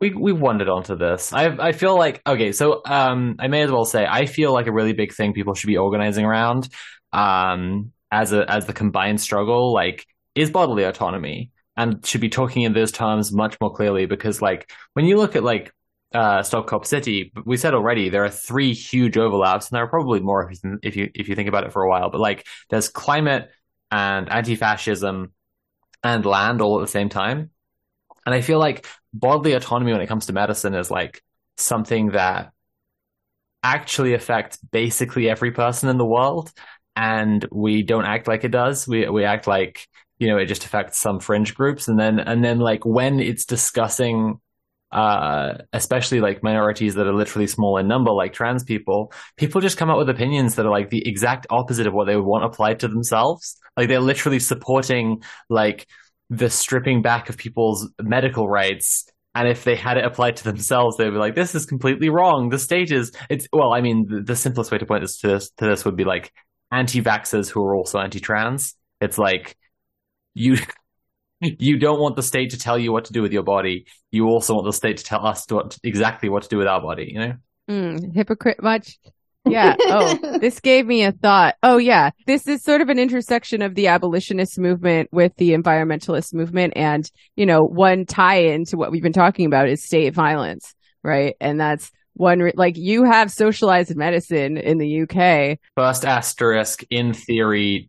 we we wandered onto this. I I feel like okay, so um, I may as well say I feel like a really big thing people should be organizing around, um, as a as the combined struggle, like is bodily autonomy, and should be talking in those terms much more clearly because like when you look at like uh, Stop Cop City, we said already there are three huge overlaps, and there are probably more if you, if you if you think about it for a while. But like, there's climate and anti-fascism and land all at the same time. And I feel like bodily autonomy when it comes to medicine is like something that actually affects basically every person in the world. And we don't act like it does. We, we act like, you know, it just affects some fringe groups. And then, and then like when it's discussing, uh, especially like minorities that are literally small in number, like trans people, people just come up with opinions that are like the exact opposite of what they would want applied to themselves. Like they're literally supporting like the stripping back of people's medical rights. And if they had it applied to themselves, they'd be like, "This is completely wrong. The state is it's well. I mean, the, the simplest way to point this to this to this would be like anti-vaxxers who are also anti-trans. It's like you you don't want the state to tell you what to do with your body. You also want the state to tell us what, exactly what to do with our body. You know, mm, hypocrite much. Yeah. Oh, this gave me a thought. Oh, yeah. This is sort of an intersection of the abolitionist movement with the environmentalist movement. And, you know, one tie into what we've been talking about is state violence, right? And that's one, re- like you have socialized medicine in the UK. First asterisk in theory,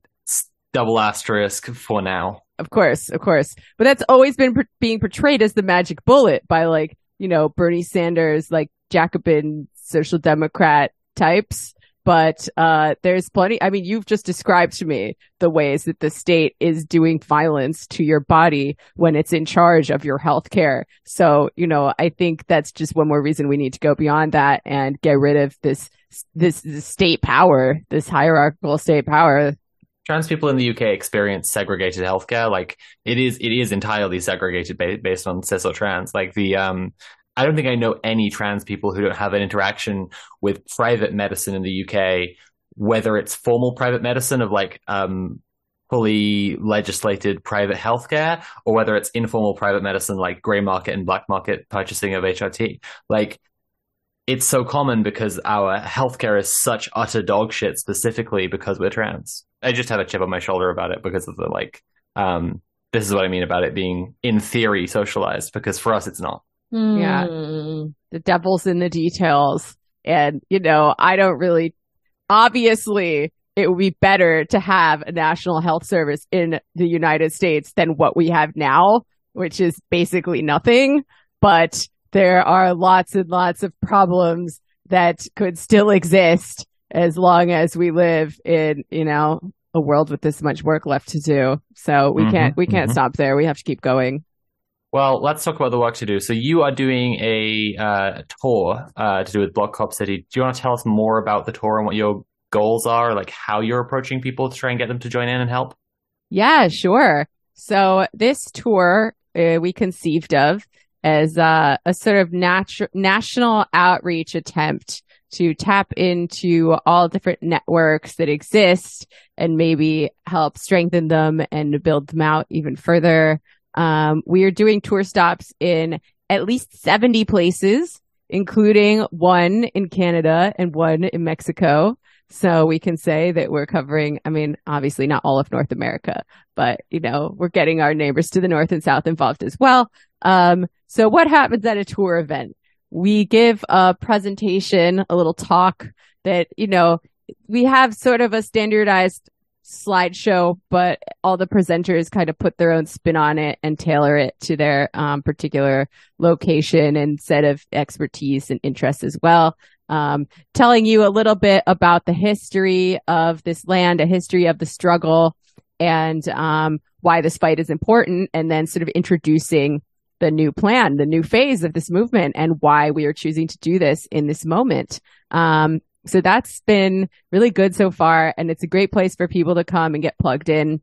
double asterisk for now. Of course, of course. But that's always been being portrayed as the magic bullet by like, you know, Bernie Sanders, like Jacobin social democrat types but uh, there's plenty. I mean, you've just described to me the ways that the state is doing violence to your body when it's in charge of your health care. So, you know, I think that's just one more reason we need to go beyond that and get rid of this this, this state power, this hierarchical state power. Trans people in the UK experience segregated healthcare. Like it is, it is entirely segregated ba- based on cis or trans. Like the um, I don't think I know any trans people who don't have an interaction with private medicine in the UK, whether it's formal private medicine of like um, fully legislated private healthcare, or whether it's informal private medicine like grey market and black market purchasing of HRT. Like it's so common because our healthcare is such utter dog shit, specifically because we're trans. I just have a chip on my shoulder about it because of the like. Um, this is what I mean about it being in theory socialized, because for us it's not. Mm. Yeah. Hmm. The devil's in the details. And, you know, I don't really, obviously, it would be better to have a national health service in the United States than what we have now, which is basically nothing. But there are lots and lots of problems that could still exist as long as we live in, you know, a world with this much work left to do. So we mm-hmm, can't, we can't mm-hmm. stop there. We have to keep going. Well, let's talk about the work to do. So you are doing a uh, tour uh, to do with Block Cop City. Do you want to tell us more about the tour and what your goals are, like how you're approaching people to try and get them to join in and help? Yeah, sure. So this tour uh, we conceived of as uh, a sort of natu- national outreach attempt to tap into all different networks that exist and maybe help strengthen them and build them out even further. Um, we are doing tour stops in at least 70 places, including one in Canada and one in Mexico. So we can say that we're covering, I mean, obviously not all of North America, but you know, we're getting our neighbors to the north and south involved as well. Um, so what happens at a tour event? We give a presentation, a little talk that, you know, we have sort of a standardized slideshow, but all the presenters kind of put their own spin on it and tailor it to their um, particular location and set of expertise and interests as well um, telling you a little bit about the history of this land, a history of the struggle, and um, why this fight is important, and then sort of introducing the new plan, the new phase of this movement, and why we are choosing to do this in this moment. Um, so that's been really good so far, and it's a great place for people to come and get plugged in.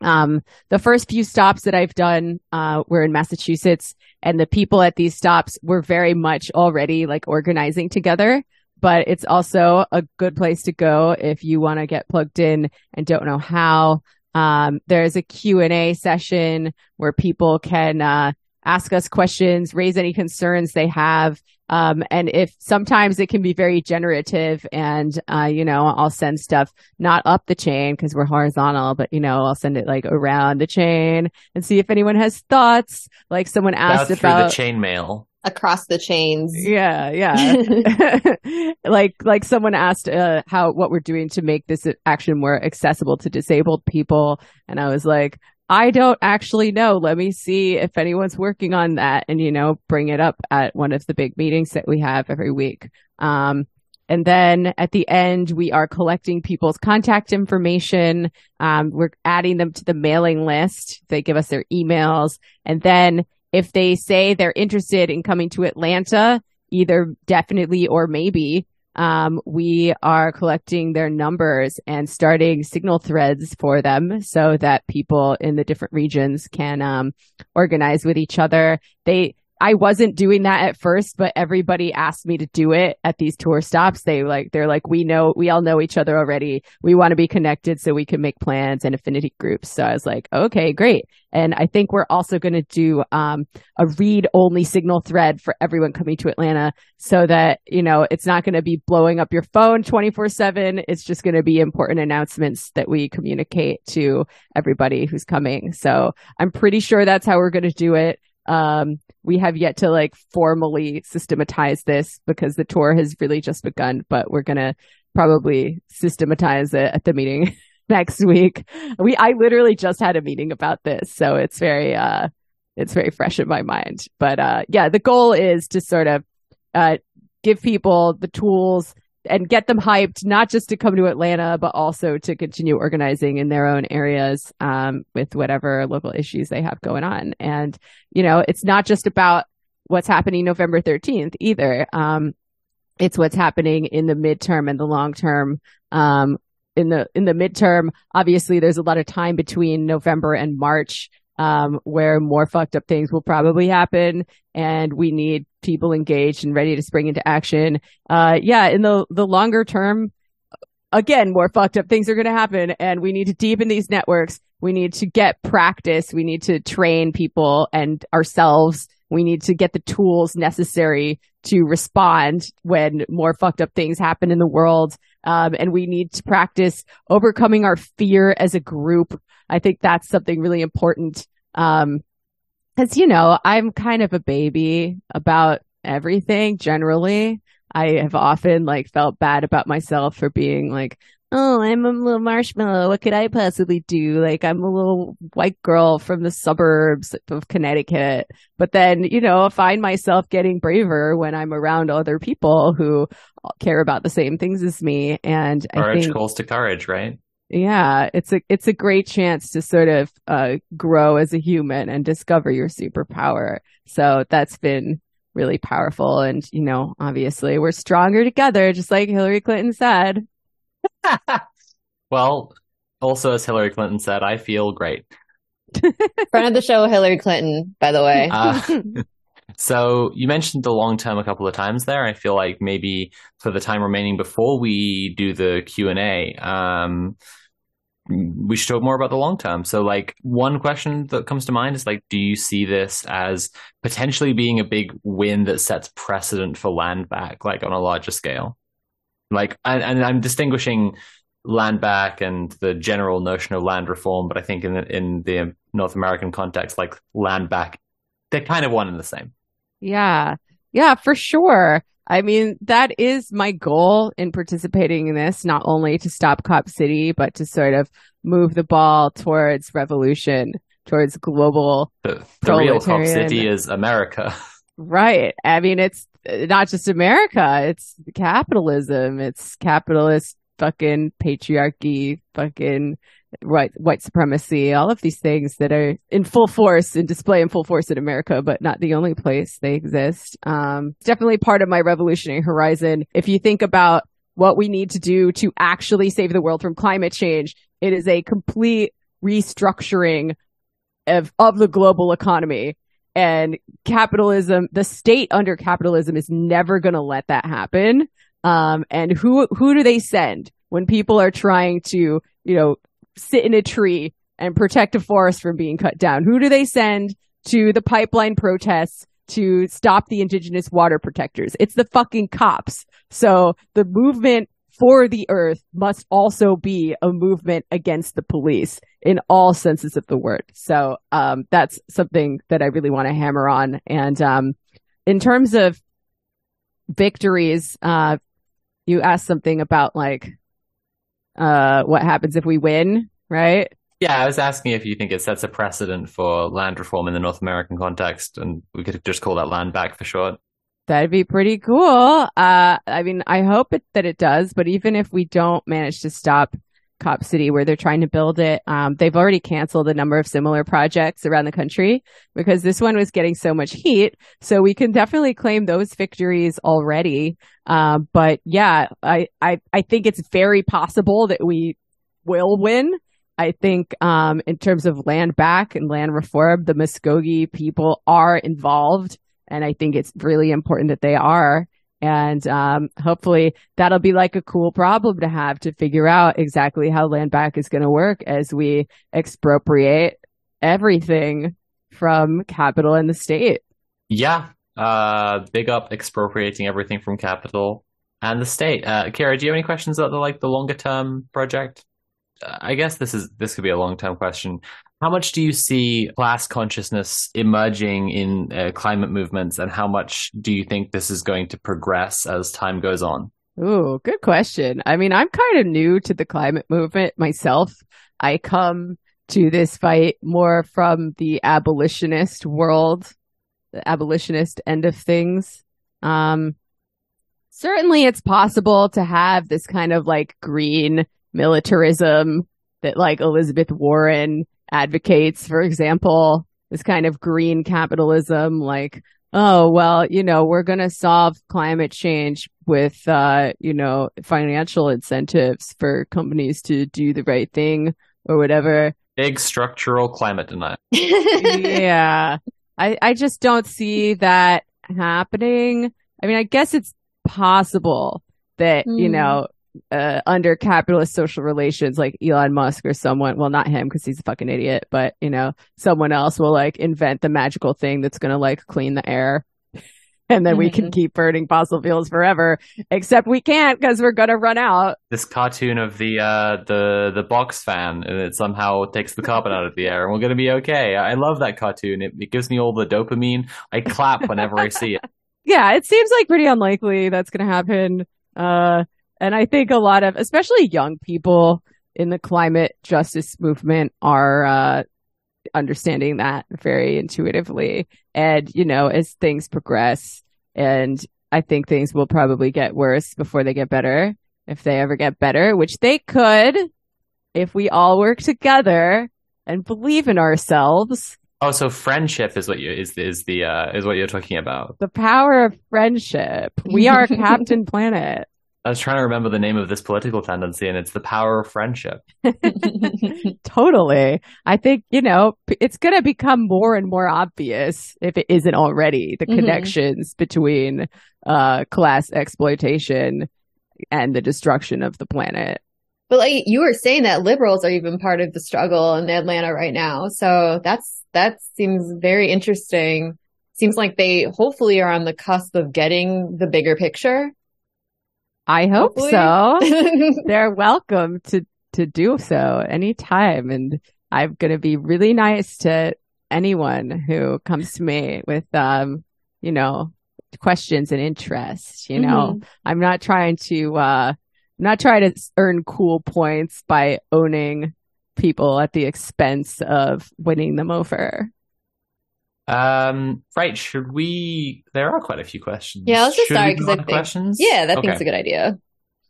Um, the first few stops that I've done, uh, were in Massachusetts and the people at these stops were very much already like organizing together. But it's also a good place to go if you want to get plugged in and don't know how. Um, there's a Q and A session where people can, uh, ask us questions, raise any concerns they have. Um, and if sometimes it can be very generative and, uh, you know, I'll send stuff not up the chain because we're horizontal, but, you know, I'll send it like around the chain and see if anyone has thoughts. Like someone asked Out about the chain mail. Across the chains. Yeah, yeah. like like someone asked uh, how what we're doing to make this action more accessible to disabled people and I was like, I don't actually know. Let me see if anyone's working on that and, you know, bring it up at one of the big meetings that we have every week. Um, and then at the end, we are collecting people's contact information. Um, we're adding them to the mailing list. They give us their emails. And then if they say they're interested in coming to Atlanta, either definitely or maybe, um, we are collecting their numbers and starting signal threads for them so that people in the different regions can um, organize with each other. They I wasn't doing that at first, but everybody asked me to do it at these tour stops. They like, they're like, we know, we all know each other already. We want to be connected so we can make plans and affinity groups. So I was like, okay, great. And I think we're also going to do, um, a read only signal thread for everyone coming to Atlanta so that, you know, it's not going to be blowing up your phone 24 seven. It's just going to be important announcements that we communicate to everybody who's coming. So I'm pretty sure that's how we're going to do it. Um, we have yet to like formally systematize this because the tour has really just begun, but we're going to probably systematize it at the meeting next week. We, I literally just had a meeting about this. So it's very, uh, it's very fresh in my mind. But, uh, yeah, the goal is to sort of, uh, give people the tools and get them hyped, not just to come to Atlanta, but also to continue organizing in their own areas um, with whatever local issues they have going on. And, you know, it's not just about what's happening November 13th either. Um, it's what's happening in the midterm and the long term. Um, in the, in the midterm, obviously there's a lot of time between November and March um, where more fucked up things will probably happen and we need people engaged and ready to spring into action. Uh, yeah, in the, the longer term, again, more fucked up things are going to happen and we need to deepen these networks. We need to get practice. We need to train people and ourselves. We need to get the tools necessary to respond when more fucked up things happen in the world. Um, and we need to practice overcoming our fear as a group I think that's something really important. Um, cause you know, I'm kind of a baby about everything generally. I have often like felt bad about myself for being like, Oh, I'm a little marshmallow. What could I possibly do? Like, I'm a little white girl from the suburbs of Connecticut. But then, you know, I find myself getting braver when I'm around other people who care about the same things as me. And courage I think calls to courage, right? yeah, it's a it's a great chance to sort of uh, grow as a human and discover your superpower. So that's been really powerful, and you know, obviously, we're stronger together, just like Hillary Clinton said. well, also as Hillary Clinton said, I feel great. Friend of the show, Hillary Clinton, by the way. Uh, so you mentioned the long term a couple of times there. I feel like maybe for the time remaining before we do the Q and A, um, we should talk more about the long term. So, like, one question that comes to mind is like, do you see this as potentially being a big win that sets precedent for land back, like on a larger scale? Like, and, and I'm distinguishing land back and the general notion of land reform, but I think in the, in the North American context, like land back, they're kind of one and the same. Yeah. Yeah, for sure. I mean, that is my goal in participating in this, not only to stop Cop City, but to sort of move the ball towards revolution, towards global. The, the real Cop City is America. Right. I mean, it's not just America, it's capitalism, it's capitalist fucking patriarchy, fucking white white supremacy, all of these things that are in full force in display in full force in America, but not the only place they exist. Um, definitely part of my revolutionary horizon. If you think about what we need to do to actually save the world from climate change, it is a complete restructuring of of the global economy. And capitalism, the state under capitalism is never going to let that happen. Um, and who, who do they send when people are trying to, you know, sit in a tree and protect a forest from being cut down? Who do they send to the pipeline protests to stop the indigenous water protectors? It's the fucking cops. So the movement for the earth must also be a movement against the police in all senses of the word. So, um, that's something that I really want to hammer on. And, um, in terms of victories, uh, you asked something about like uh, what happens if we win, right? Yeah, I was asking if you think it sets a precedent for land reform in the North American context, and we could just call that land back for short. That'd be pretty cool. Uh, I mean, I hope it, that it does, but even if we don't manage to stop Cop City where they're trying to build it. Um, they've already canceled a number of similar projects around the country because this one was getting so much heat. So we can definitely claim those victories already. Uh, but yeah, I, I, I think it's very possible that we will win. I think, um, in terms of land back and land reform, the Muskogee people are involved. And I think it's really important that they are. And um, hopefully that'll be like a cool problem to have to figure out exactly how land back is going to work as we expropriate everything from capital and the state. Yeah. Uh, big up expropriating everything from capital and the state. Uh, Kira, do you have any questions about the like the longer term project? Uh, I guess this is this could be a long term question. How much do you see class consciousness emerging in uh, climate movements, and how much do you think this is going to progress as time goes on? Ooh, good question. I mean, I'm kind of new to the climate movement myself. I come to this fight more from the abolitionist world, the abolitionist end of things. Um, certainly it's possible to have this kind of like green militarism that like Elizabeth Warren advocates, for example, this kind of green capitalism, like, oh, well, you know, we're going to solve climate change with, uh, you know, financial incentives for companies to do the right thing or whatever. Big structural climate denial. yeah. I, I just don't see that happening. I mean, I guess it's possible that, mm. you hmm. know, uh, under capitalist social relations, like Elon Musk or someone, well, not him because he's a fucking idiot, but you know, someone else will like invent the magical thing that's going to like clean the air. And then mm-hmm. we can mm-hmm. keep burning fossil fuels forever, except we can't because we're gonna run out. This cartoon of the uh, the the box fan, and it somehow takes the carbon out of the air, and we're gonna be okay. I love that cartoon. It, it gives me all the dopamine. I clap whenever I see it. Yeah, it seems like pretty unlikely that's gonna happen. Uh, and I think a lot of, especially young people in the climate justice movement are, uh, understanding that very intuitively. And, you know, as things progress and I think things will probably get worse before they get better. If they ever get better, which they could if we all work together and believe in ourselves. Oh, so friendship is what you is is the uh is what you're talking about. The power of friendship. We are Captain Planet. I was trying to remember the name of this political tendency, and it's the power of friendship. totally. I think, you know, it's going to become more and more obvious if it isn't already the mm-hmm. connections between uh, class exploitation and the destruction of the planet. But like you were saying that liberals are even part of the struggle in Atlanta right now. So that's, that seems very interesting. Seems like they hopefully are on the cusp of getting the bigger picture I hope Hopefully. so. They're welcome to to do so anytime, and I'm going to be really nice to anyone who comes to me with, um, you know, questions and interest. You know, I'm not trying to, uh, I'm not trying to earn cool points by owning people at the expense of winning them over. Um, right. Should we? There are quite a few questions. Yeah, let's just Should start because I on think questions. yeah, that okay. think's a good idea.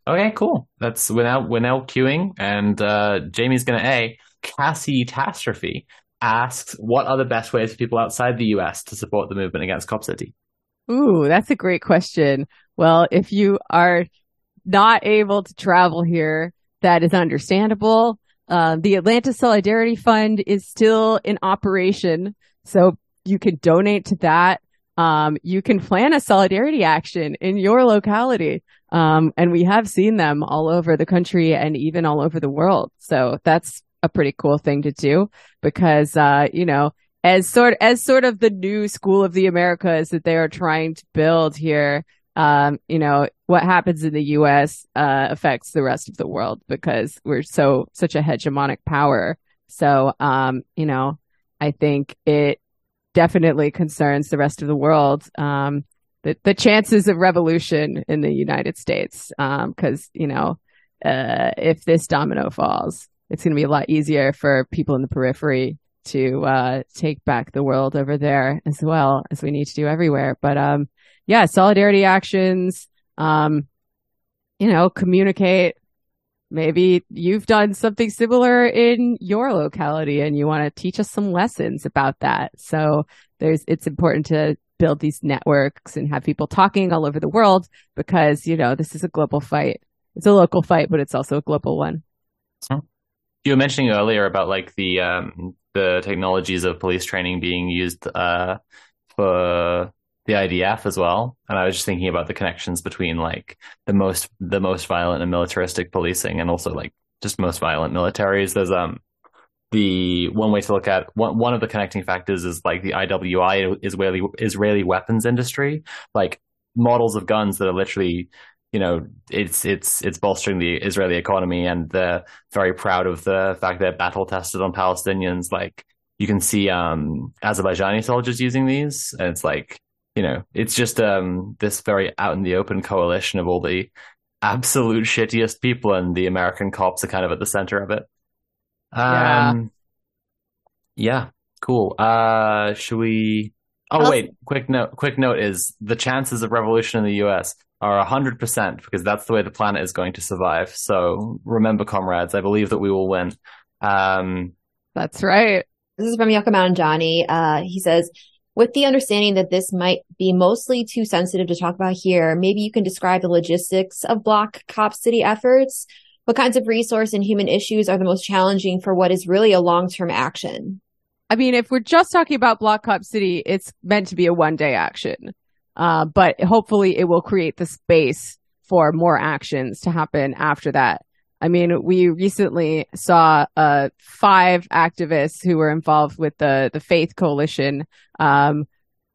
Okay, cool. That's we're now we're now queuing, and uh, Jamie's gonna a Cassie Catastrophe asks, "What are the best ways for people outside the U.S. to support the movement against Cop City?" Ooh, that's a great question. Well, if you are not able to travel here, that is understandable. Uh, the Atlanta Solidarity Fund is still in operation, so you can donate to that. Um, you can plan a solidarity action in your locality. Um, and we have seen them all over the country and even all over the world. So that's a pretty cool thing to do because, uh, you know, as sort as sort of the new school of the Americas that they are trying to build here. Um, you know, what happens in the U.S. Uh, affects the rest of the world because we're so such a hegemonic power. So, um, you know, I think it definitely concerns the rest of the world. Um, the the chances of revolution in the United States, because you know, uh, if this domino falls, it's going to be a lot easier for people in the periphery to uh, take back the world over there as well as we need to do everywhere. But um, yeah, solidarity actions, um, you know, communicate. Maybe you've done something similar in your locality and you want to teach us some lessons about that. So there's, it's important to build these networks and have people talking all over the world because, you know, this is a global fight. It's a local fight, but it's also a global one. You were mentioning earlier about like the um, the technologies of police training being used uh, for the IDF as well, and I was just thinking about the connections between like the most the most violent and militaristic policing, and also like just most violent militaries. There's um the one way to look at one one of the connecting factors is like the IWI Israeli Israeli weapons industry, like models of guns that are literally you know, it's it's it's bolstering the Israeli economy, and they're very proud of the fact they're battle tested on Palestinians. Like you can see um, Azerbaijani soldiers using these, and it's like you know, it's just um, this very out in the open coalition of all the absolute shittiest people, and the American cops are kind of at the center of it. Yeah. Um, yeah, cool. Uh, should we? Oh I'll- wait, quick note. Quick note is the chances of revolution in the U.S. are hundred percent because that's the way the planet is going to survive. So remember, comrades, I believe that we will win. Um, That's right. This is from Yucca Mountain Johnny. Uh, he says, with the understanding that this might be mostly too sensitive to talk about here, maybe you can describe the logistics of Block Cop City efforts. What kinds of resource and human issues are the most challenging for what is really a long-term action? I mean, if we're just talking about Block Cop City, it's meant to be a one day action. Uh, but hopefully it will create the space for more actions to happen after that. I mean, we recently saw uh, five activists who were involved with the the Faith Coalition um,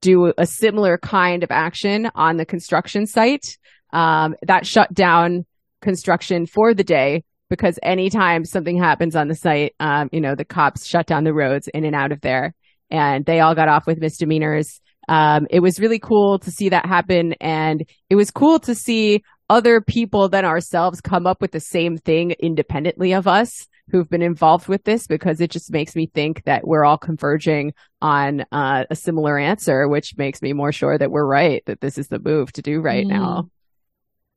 do a similar kind of action on the construction site um, that shut down construction for the day because anytime something happens on the site, um, you know, the cops shut down the roads in and out of there, and they all got off with misdemeanors. Um, it was really cool to see that happen, and it was cool to see other people than ourselves come up with the same thing independently of us who've been involved with this because it just makes me think that we're all converging on uh, a similar answer, which makes me more sure that we're right, that this is the move to do right Mm. now.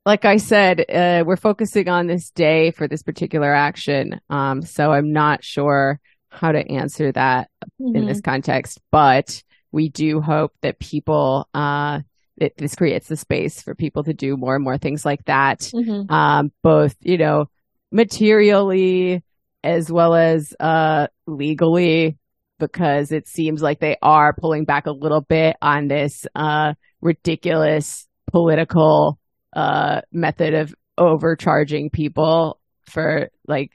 Like I said, uh, we're focusing on this day for this particular action. Um, so I'm not sure how to answer that in this context, but we do hope that people, uh, that this creates the space for people to do more and more things like that Mhm. um, both, you know, materially as well as uh, legally, because it seems like they are pulling back a little bit on this uh, ridiculous political uh, method of overcharging people for like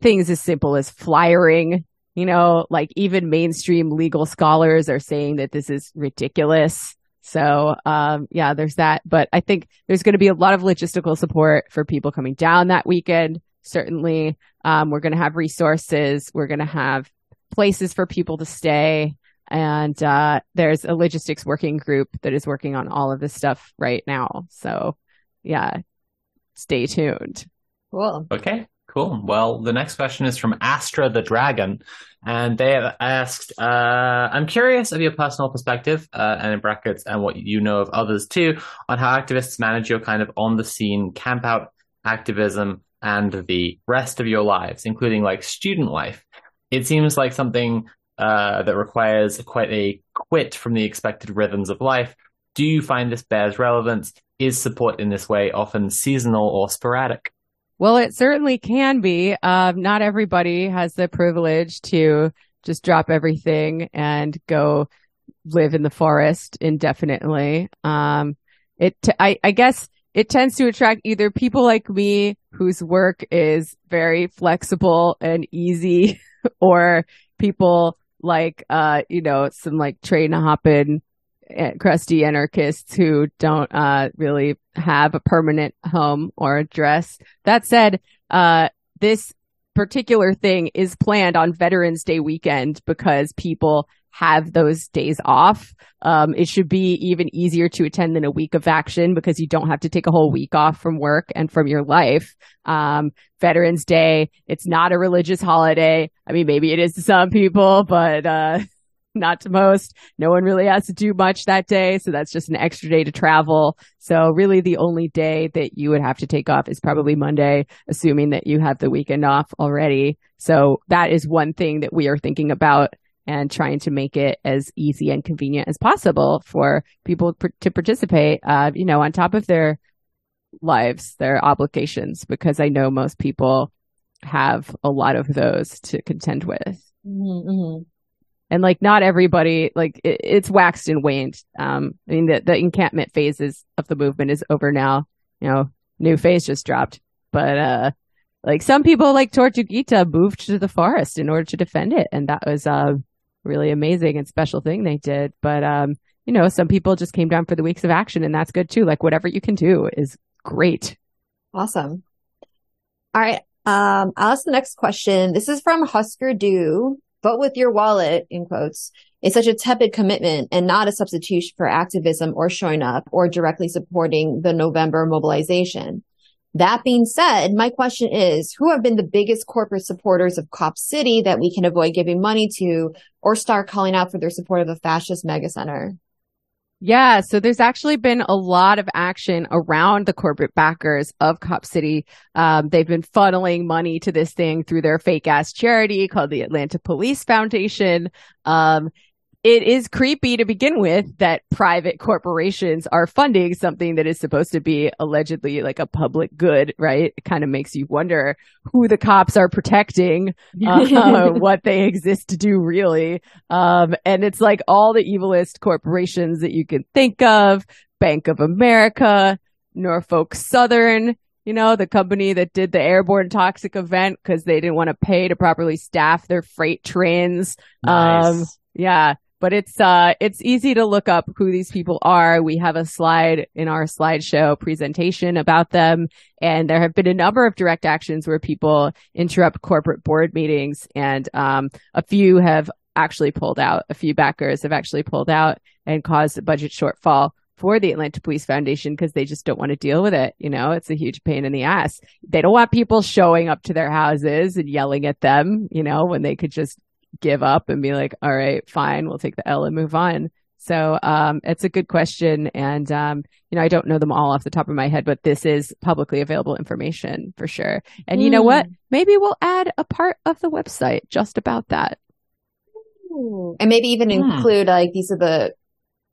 things as simple as flyering. You know, like even mainstream legal scholars are saying that this is ridiculous. So, um, yeah, there's that. But I think there's going to be a lot of logistical support for people coming down that weekend. Certainly, um, we're going to have resources. We're going to have places for people to stay. And uh, there's a logistics working group that is working on all of this stuff right now. So, yeah, stay tuned. Cool. Okay, cool. Well, the next question is from Astra the Dragon, and they have asked, uh, "I'm curious of your personal perspective, uh, and in brackets, and what you know of others too, on how activists manage your kind of on the scene camp out activism and the rest of your lives, including like student life. It seems like something uh, that requires quite a quit from the expected rhythms of life. Do you find this bears relevance? Is support in this way often seasonal or sporadic? Well, it certainly can be. Um, not everybody has the privilege to just drop everything and go live in the forest indefinitely. Um, it, t- I, I guess it tends to attract either people like me whose work is very flexible and easy or people like, uh, you know, some like train hopping crusty anarchists who don't, uh, really have a permanent home or address. That said, uh, this particular thing is planned on Veterans Day weekend because people have those days off. Um, it should be even easier to attend than a week of action because you don't have to take a whole week off from work and from your life. Um, Veterans Day, it's not a religious holiday. I mean, maybe it is to some people, but, uh, not to most. No one really has to do much that day. So that's just an extra day to travel. So really the only day that you would have to take off is probably Monday, assuming that you have the weekend off already. So that is one thing that we are thinking about and trying to make it as easy and convenient as possible for people pr- to participate, uh, you know, on top of their lives, their obligations, because I know most people have a lot of those to contend with. Mm-hmm. And like, not everybody, like, it, it's waxed and waned. Um, I mean, the, the encampment phases of the movement is over now. You know, new phase just dropped, but, uh, like some people like Tortuguita moved to the forest in order to defend it. And that was, uh, really amazing and special thing they did. But, um, you know, some people just came down for the weeks of action and that's good too. Like whatever you can do is great. Awesome. All right. Um, I'll ask the next question. This is from Husker Du. Vote with your wallet, in quotes, is such a tepid commitment and not a substitution for activism or showing up or directly supporting the November mobilization. That being said, my question is, who have been the biggest corporate supporters of Cop City that we can avoid giving money to or start calling out for their support of a fascist megacenter? Yeah, so there's actually been a lot of action around the corporate backers of Cop City. Um, they've been funneling money to this thing through their fake ass charity called the Atlanta Police Foundation. Um, it is creepy to begin with that private corporations are funding something that is supposed to be allegedly like a public good, right? It kind of makes you wonder who the cops are protecting, uh, what they exist to do really. Um, and it's like all the evilest corporations that you can think of, Bank of America, Norfolk Southern, you know, the company that did the airborne toxic event because they didn't want to pay to properly staff their freight trains. Nice. Um, yeah but it's uh it's easy to look up who these people are. We have a slide in our slideshow presentation about them and there have been a number of direct actions where people interrupt corporate board meetings and um a few have actually pulled out. A few backers have actually pulled out and caused a budget shortfall for the Atlanta Police Foundation because they just don't want to deal with it. You know, it's a huge pain in the ass. They don't want people showing up to their houses and yelling at them, you know, when they could just give up and be like, all right, fine, we'll take the L and move on. So um, it's a good question, and um, you know I don't know them all off the top of my head, but this is publicly available information for sure. And mm. you know what? Maybe we'll add a part of the website just about that, and maybe even hmm. include like these are the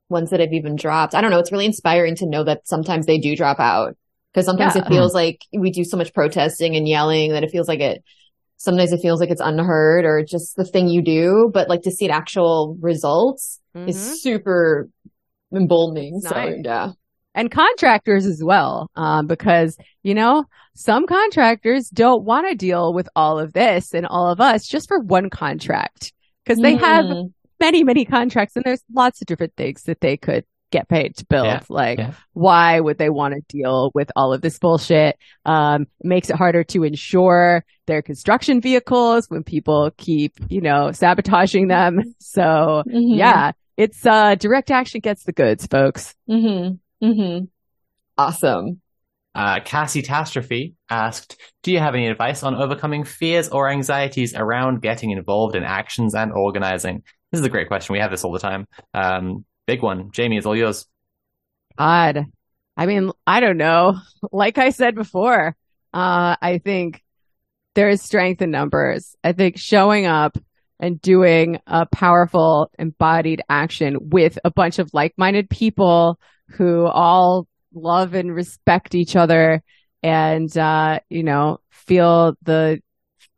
ones that have even dropped. I don't know. It's really inspiring to know that sometimes they do drop out because sometimes yeah. it feels like we do so much protesting and yelling that it feels like it sometimes it feels like it's unheard or just the thing you do, but like to see actual results mm-hmm. is super emboldening. Nice. So yeah. And contractors as well, um, because, you know, some contractors don't want to deal with all of this and all of us just for one contract because they mm. have many, many contracts and there's lots of different things that they could get paid to build. Yeah, like, yeah. why would they want to deal with all of this bullshit? Um, it makes it harder to insure their construction vehicles when people keep, you know, sabotaging them. So Mhm. yeah, it's, uh, direct action gets the goods, folks. Mm-hmm. Mm-hmm. Awesome. Uh, Cassie Tastrophe asked, "Do you have any advice on overcoming fears or anxieties around getting involved in actions and organizing?" This is a great question. We have this all the time. Um, big one. Jamie, it's all yours. God. I mean, I don't know. Like I said before, uh, I think there is strength in numbers. I think showing up and doing a powerful embodied action with a bunch of like-minded people who all love and respect each other and, uh, you know, feel the,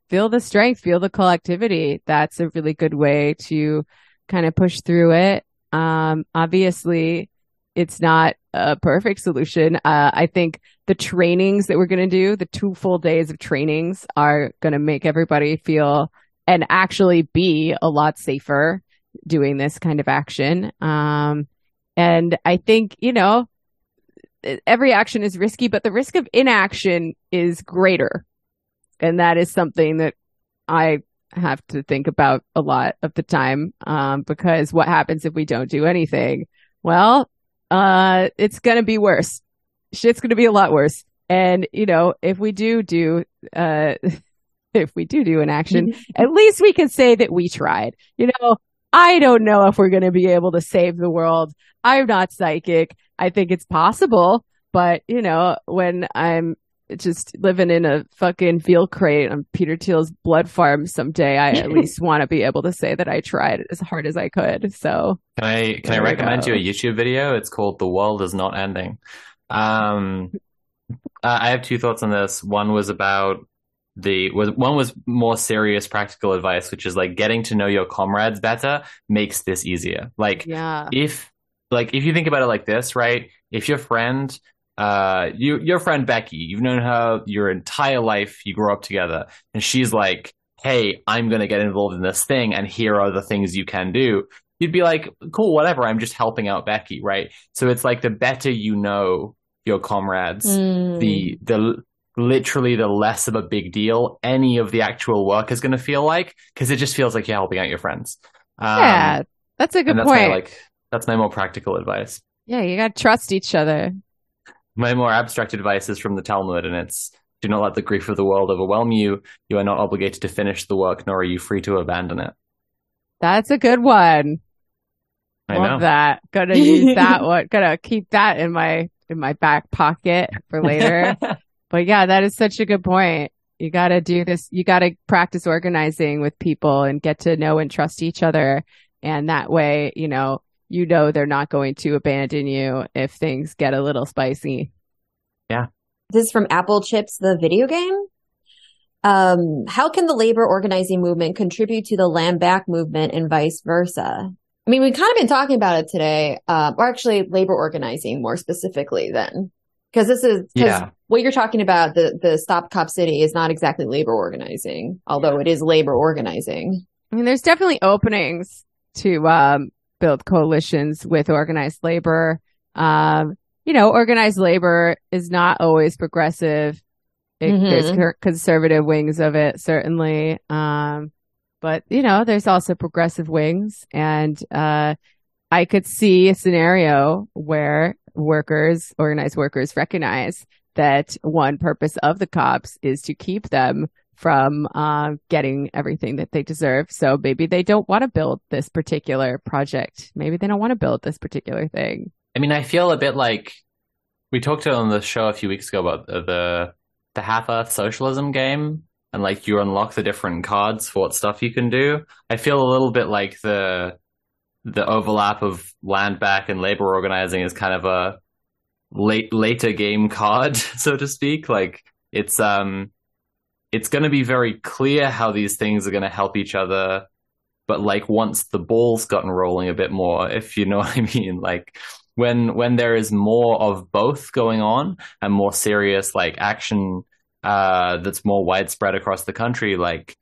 feel the strength, feel the collectivity. That's a really good way to kind of push through it. Um, obviously it's not a perfect solution. Uh, I think the trainings that we're going to do, the two full days of trainings are going to make everybody feel and actually be a lot safer doing this kind of action. Um, and I think, you know, every action is risky, but the risk of inaction is greater. And that is something that I have to think about a lot of the time. Um, because what happens if we don't do anything? Well, uh, it's going to be worse. Shit's going to be a lot worse. And, you know, if we do do, uh, if we do do an action, at least we can say that we tried. You know, I don't know if we're going to be able to save the world. I'm not psychic. I think it's possible, but you know, when I'm just living in a fucking field crate on Peter Thiel's blood farm someday, I at least want to be able to say that I tried as hard as I could. So Can I can I recommend you a YouTube video? It's called "The World Is Not Ending." Um, uh, I have two thoughts on this. One was about the was one was more serious practical advice, which is like getting to know your comrades better makes this easier. Like yeah, if like if you think about it like this, right? If your friend uh you your friend Becky, you've known her your entire life, you grew up together, and she's like, "Hey, I'm going to get involved in this thing and here are the things you can do." You'd be like, "Cool, whatever. I'm just helping out Becky," right? So it's like the better you know your comrades, Mm. the the literally the less of a big deal any of the actual work is going to feel like because it just feels like you're helping out your friends. Um, yeah, that's a good and that's point. my like that's my more practical advice. yeah, you got to trust each other. My more abstract advice is from the Talmud, and it's do not let the grief of the world overwhelm you. You are not obligated to finish the work, nor are you free to abandon it. That's a good one. I Love know. that. Gotta use that one. Gotta keep that in my in my back pocket for later. but yeah, that is such a good point. You gotta do this. You gotta practice organizing with people and get to know and trust each other. And that way, you know, you know they're not going to abandon you if things get a little spicy. Yeah. This is from Apple Chips, the video game. Um, how can the labor organizing movement contribute to the land back movement and vice versa? I mean, we've kind of been talking about it today, uh, or actually labor organizing more specifically then. Cause this is, cause Yeah. what you're talking about, the, the Stop Cop City is not exactly labor organizing, although it is labor organizing. I mean, there's definitely openings to um, build coalitions with organized labor. Um, you know, organized labor is not always progressive. It, Mhm. There's cur- conservative wings of it, certainly. Um, but you know, there's also progressive wings, and uh, I could see a scenario where workers, organized workers, recognize that one purpose of the cops is to keep them from uh, getting everything that they deserve. So maybe they don't want to build this particular project. Maybe they don't want to build this particular thing. I mean, I feel a bit like we talked on the show a few weeks ago about the the, half Earth socialism game, and like you unlock the different cards for what stuff you can do. I feel a little bit like the the overlap of land back and labor organizing is kind of a late later game card, so to speak. Like it's um it's going to be very clear how these things are going to help each other but like once the ball's gotten rolling a bit more if you know what i mean like when when there is more of both going on and more serious like action uh that's more widespread across the country like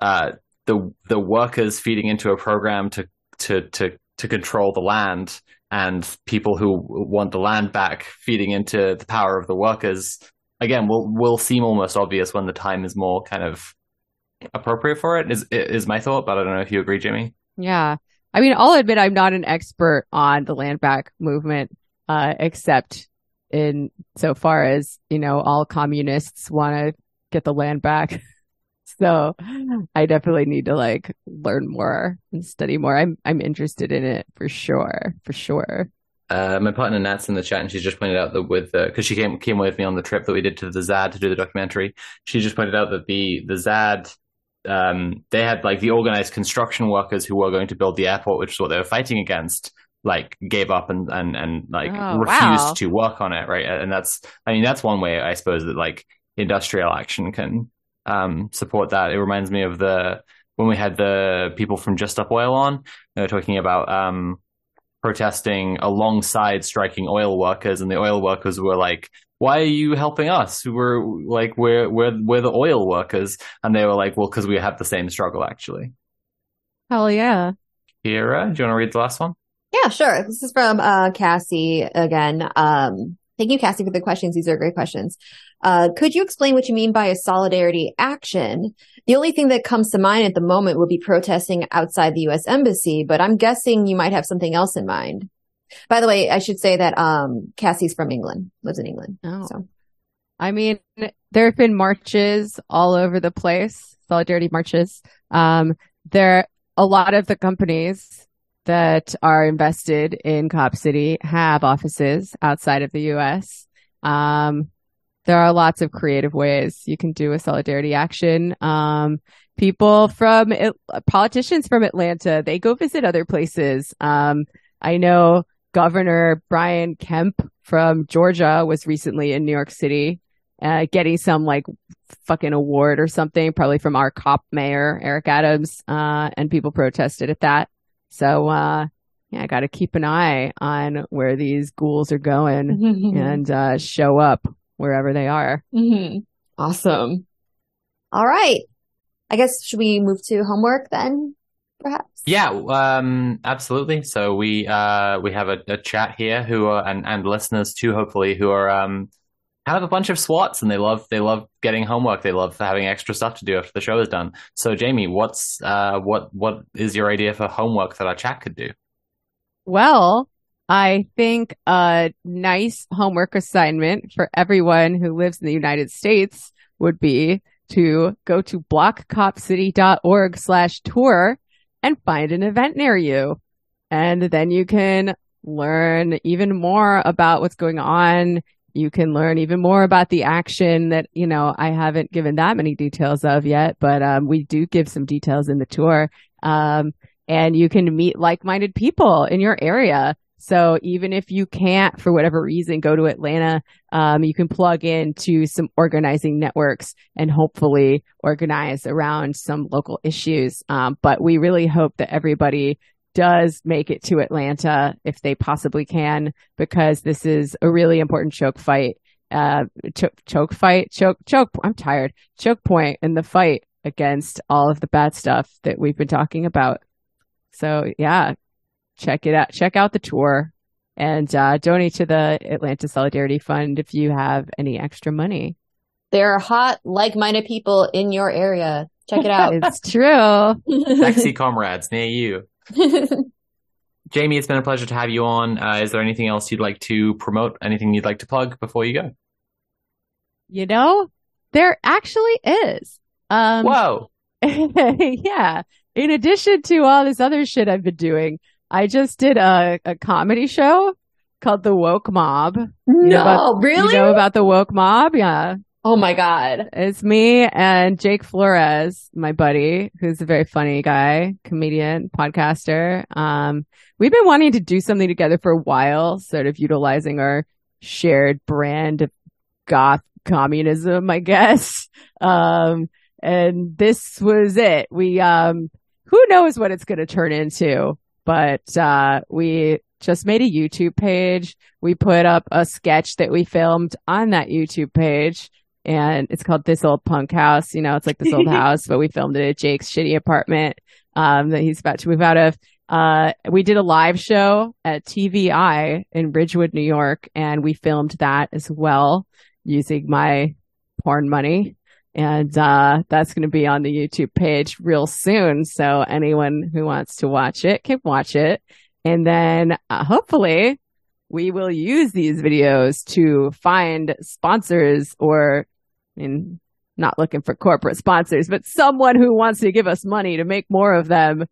uh the the workers feeding into a program to to to to control the land and people who want the land back feeding into the power of the workers again will will seem almost obvious when the time is more kind of appropriate for it is is my thought but i don't know if you agree jimmy. Yeah. I mean i'll admit i'm not an expert on the land back movement uh, except in so far as you know all communists want to get the land back. So i definitely need to like learn more and study more. I'm i'm interested in it for sure for sure uh, my partner Nat's in the chat, and she's just pointed out that with because uh, she came came with me on the trip that we did to the ZAD to do the documentary. She just pointed out that the the ZAD um, they had like the organized construction workers who were going to build the airport, which is what they were fighting against. Like gave up and and and like Oh, refused wow. to work on it, right? And that's I mean that's one way I suppose that like industrial action can um, support that. It reminds me of the when we had the people from Just Stop Oil on. They were talking about um, protesting alongside striking oil workers, and the oil workers were like, "Why are you helping us? We're like we're we're we're the oil workers," and they were like, "Well, because we have the same struggle, actually." hell yeah Kira, do you want to read the last one? Yeah, sure. This is from uh, Cassie again. Um, thank you, Cassie, for the questions. These are great questions. Uh, could you explain what you mean by a solidarity action? The only thing that comes to mind at the moment would be protesting outside the U.S. embassy, but I'm guessing you might have something else in mind. By the way, I should say that um, Cassie's from England, lives in England. Oh. So I mean, there have been marches all over the place, solidarity marches. Um, there, a lot of the companies that are invested in Cop City have offices outside of the U.S. Um, there are lots of creative ways you can do a solidarity action. Um, people from It- politicians from Atlanta, they go visit other places. Um, I know Governor Brian Kemp from Georgia was recently in New York City, uh, getting some like fucking award or something, probably from our cop mayor, Eric Adams, uh, and people protested at that. So, uh, yeah, I got to keep an eye on where these ghouls are going and, uh, show up wherever they are. Mhm. awesome. All right. I guess should we move to homework then, perhaps? Yeah, um, absolutely. So we uh, we have a, a chat here who are and, and listeners too, hopefully, who are um, of a bunch of swats and they love they love getting homework. They love having extra stuff to do after the show is done. So Jamie, what's uh, what what is your idea for homework that our chat could do? Well, I think a nice homework assignment for everyone who lives in the United States would be to go to blockcopcity.org slash tour and find an event near you. And then you can learn even more about what's going on. You can learn even more about the action that, you know, I haven't given that many details of yet, but um, we do give some details in the tour. Um, and you can meet like-minded people in your area. So even if you can't, for whatever reason, go to Atlanta, um, you can plug into some organizing networks and hopefully organize around some local issues. Um, but we really hope that everybody does make it to Atlanta if they possibly can, because this is a really important choke fight. Uh, choke, choke fight, choke, choke. I'm tired. Choke point in the fight against all of the bad stuff that we've been talking about. So yeah, check it out. Check out the tour and uh, donate to the Atlanta Solidarity Fund if you have any extra money. There are hot, like-minded people in your area. Check it out. It's true. Sexy comrades near you. Jamie, it's been a pleasure to have you on. Uh, is there anything else you'd like to promote? Anything you'd like to plug before you go? You know, there actually is. Um, Whoa! yeah. In addition to all this other shit I've been doing, I just did a, a comedy show called The Woke Mob. You know no, really? You know about The Woke Mob? Yeah. Oh my God. It's me and Jake Flores, my buddy, who's a very funny guy, comedian, podcaster. Um, we've been wanting to do something together for a while, sort of utilizing our shared brand of goth communism, I guess. Um, and this was it. We, um, who knows what it's going to turn into, but, uh, we just made a YouTube page. We put up a sketch that we filmed on that YouTube page and it's called This Old Punk House. You know, it's like this old house, but we filmed it at Jake's shitty apartment, um, that he's about to move out of. Uh, we did a live show at TV Eye in Ridgewood, New York, and we filmed that as well using my porn money. And, uh, that's going to be on the YouTube page real soon. So anyone who wants to watch it can watch it. And then uh, hopefully we will use these videos to find sponsors or in not looking for corporate sponsors, but someone who wants to give us money to make more of them.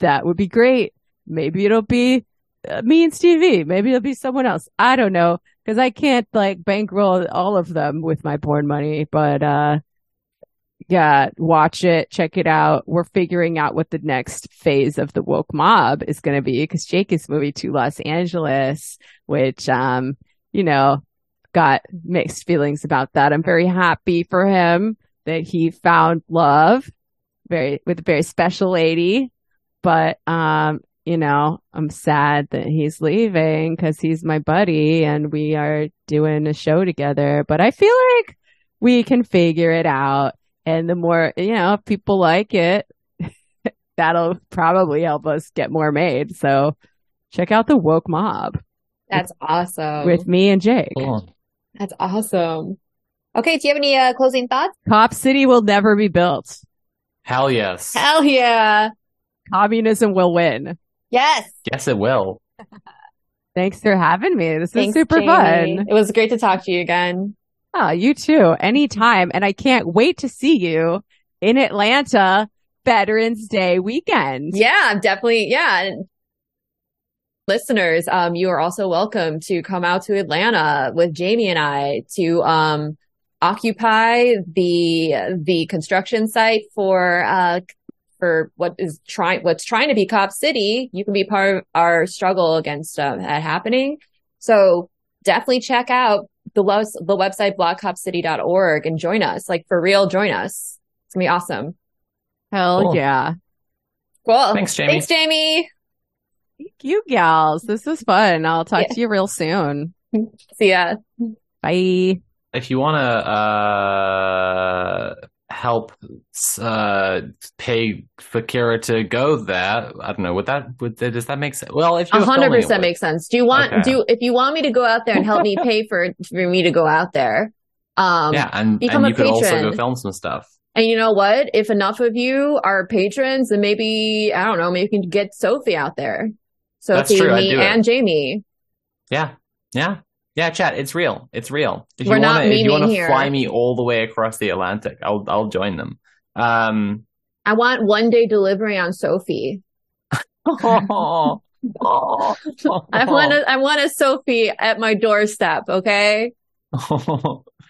That would be great. Maybe it'll be uh, Means TV. Maybe it'll be someone else. I don't know because I can't like bankroll all of them with my porn money, but, uh, yeah, watch it, check it out. We're figuring out what the next phase of the woke mob is going to be because Jake is moving to Los Angeles, which, um, you know, got mixed feelings about that. I'm very happy for him that he found love very with a very special lady, but, um, you know, I'm sad that he's leaving because he's my buddy and we are doing a show together, but I feel like we can figure it out and the more, you know, if people like it, that'll probably help us get more made. So check out the woke mob. That's awesome. With me and Jake. Cool. That's awesome. Okay. Do you have any uh, closing thoughts? Cop City will never be built. Hell yes. Hell yeah. Communism will win. Yes. Yes, it will. Thanks for having me. This Thanks, is super Jamie. fun. It was great to talk to you again. Oh, you too. Anytime. And I can't wait to see you in Atlanta Veterans Day weekend. Yeah, I'm definitely, yeah. And listeners, um, you are also welcome to come out to Atlanta with Jamie and I to, um, occupy the, the construction site for, uh, for what is trying, what's trying to be Cop City. You can be part of our struggle against, um, that happening. So definitely check out the, lo- the website blockcopcity.org and join us. Like for real, join us. It's gonna be awesome. Hell Cool. yeah. Cool. Thanks, Jamie. Thanks, Jamie. Thank you, gals. This is fun. I'll talk Yeah. to you real soon. See ya. Bye. If you want to uh, help uh, pay for Kira to go there, I don't know. Would that would that, does that make sense? Well, if A you're hundred percent makes sense. Do you want Okay. do if you want me to go out there and help me pay for for me to go out there? Um yeah, and, become and a you could also patron. go film some stuff. and you know what? If enough of you are patrons, then maybe I don't know, maybe we can get Sophie out there. That's Sophie, true, me, do it. and Jamie. Yeah, yeah, yeah. Chat, it's real. It's real. If We're you to, if you want to fly me all the way across the Atlantic, I'll I'll join them. Um. I want one day delivery on Sophie. oh, oh, I want a I want a Sophie at my doorstep, okay?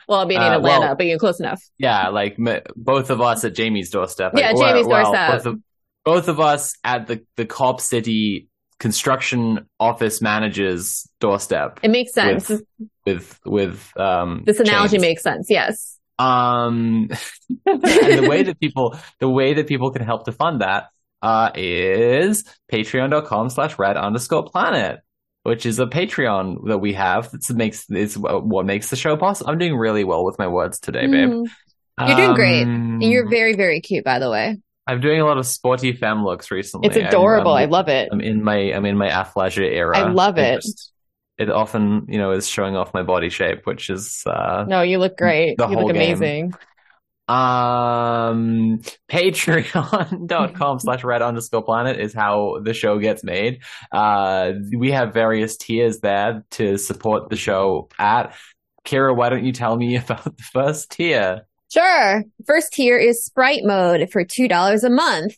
Well, I'll be in Uh, Atlanta, well- but you're close enough. yeah, like m- both of us at Jamie's doorstep. Yeah, Jamie's well, doorstep. Both of, both of us at the the Cop City construction office manager's doorstep It makes sense. with with with um. this analogy chains. makes sense. Yes. Um, and the way that people, the way that people can help to fund that, uh, is patreon.com slash red underscore planet, which is a Patreon that we have that makes, is what makes the show possible. I'm doing really well with my words today, babe. Mhm. You're doing great. Um, And You're very, very cute, by the way. I'm doing a lot of sporty femme looks recently. It's adorable. I'm, I I'm, love it. I'm in my, I'm in my athleisure era. I love it. just- it often, you know, is showing off my body shape, which is, uh, No, you look great. The you whole look game. amazing. Um, patreon.com slash red underscore planet is how the show gets made. Uh, we have various tiers there to support the show at. Kira, why don't you tell me about the first tier? Sure. First tier is Sprite mode for $2 a month.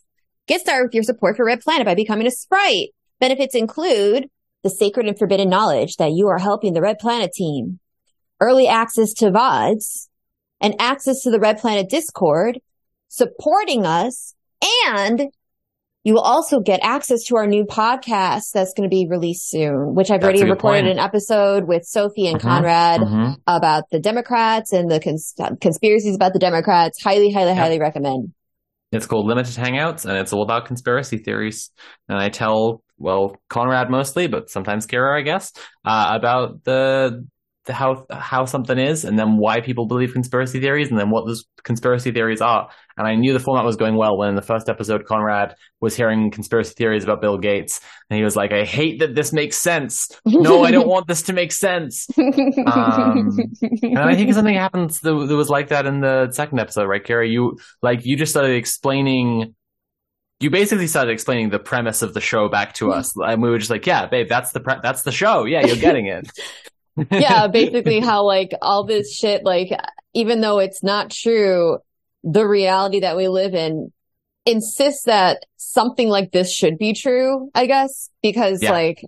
Get started with your support for Red Planet by becoming a Sprite. Benefits include the sacred and forbidden knowledge that you are helping the Red Planet team, early access to VODs, and access to the Red Planet Discord, supporting us, and you will also get access to our new podcast that's going to be released soon, which I've That's already recorded point. an episode with Sophie and Mhm. Conrad Mhm. about the Democrats and the cons- conspiracies about the Democrats. Highly, highly, highly recommend. It's called Limited Hangouts, and it's all about conspiracy theories. And I tell, well, Conrad mostly, but sometimes Kira, I guess, uh, about the how how something is, and then why people believe conspiracy theories, and then what those conspiracy theories are. And I knew the format was going well when in the first episode Conrad was hearing conspiracy theories about Bill Gates, and he was like, "I hate that this makes sense. No, I don't want this to make sense." Um, and I think something happens that, that was like that in the second episode, right, Kira? You like you just started explaining you basically started explaining the premise of the show back to us, and we were just like, "Yeah, babe, that's the pre- that's the show. Yeah, you're getting it." yeah, basically how like all this shit, like even though it's not true, the reality that we live in insists that something like this should be true. I guess because yeah. like,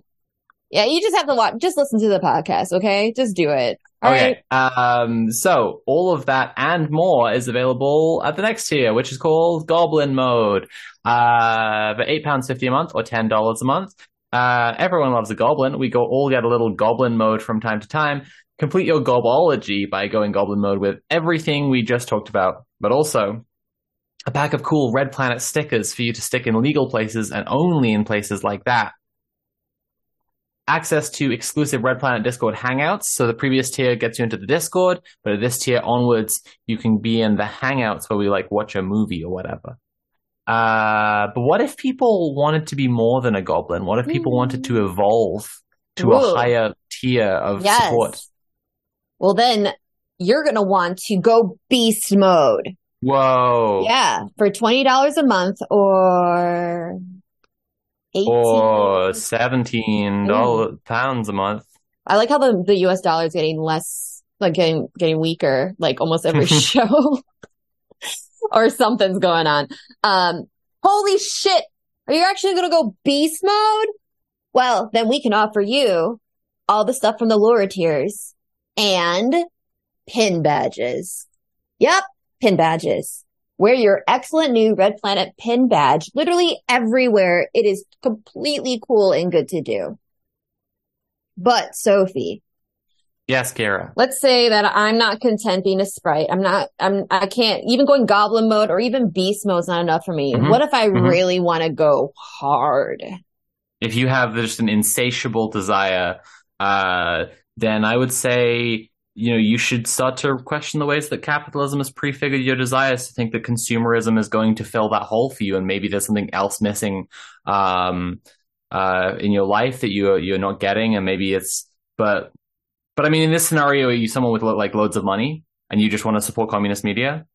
yeah, you just have to watch, just listen to the podcast, okay? Just do it. All okay. Right. Um, so all of that and more is available at the next tier, which is called Goblin Mode. Uh, for eight pounds fifty a month or ten dollars a month. Uh, everyone loves a goblin. We go all get a little goblin mode from time to time. Complete your gobology by going goblin mode with everything we just talked about, but also a pack of cool Red Planet stickers for you to stick in legal places and only in places like that. Access to exclusive Red Planet Discord hangouts. So the previous tier gets you into the Discord, but at this tier onwards, you can be in the hangouts where we like watch a movie or whatever. Uh, but what if people wanted to be more than a goblin? What if people wanted to evolve to Ooh. a higher tier of yes. support? Well, then you're going to want to go beast mode. Whoa. Yeah. For $20 a month or 18 or 17 dollars pounds a month. I like how the, the US dollar is getting less, like getting, getting weaker, like almost every show. or something's going on. Um, holy shit. Are you actually going to go beast mode? Well, then we can offer you all the stuff from the lower tiers and pin badges. Yep, pin badges. Wear your excellent new Red Planet pin badge literally everywhere. It is completely cool and good to do. But Sophie, Yes, Kara. Let's say that I'm not content being a sprite. I'm not, I'm, I can't, even going goblin mode or even beast mode is not enough for me. Mm-hmm. What if I mm-hmm. really want to go hard? If you have just an insatiable desire, uh, then I would say, you know, you should start to question the ways that capitalism has prefigured your desires to think that consumerism is going to fill that hole for you. And maybe there's something else missing, um, uh, in your life that you, you're not getting. And maybe it's, but but I mean, in this scenario, are you someone with like loads of money and you just want to support communist media?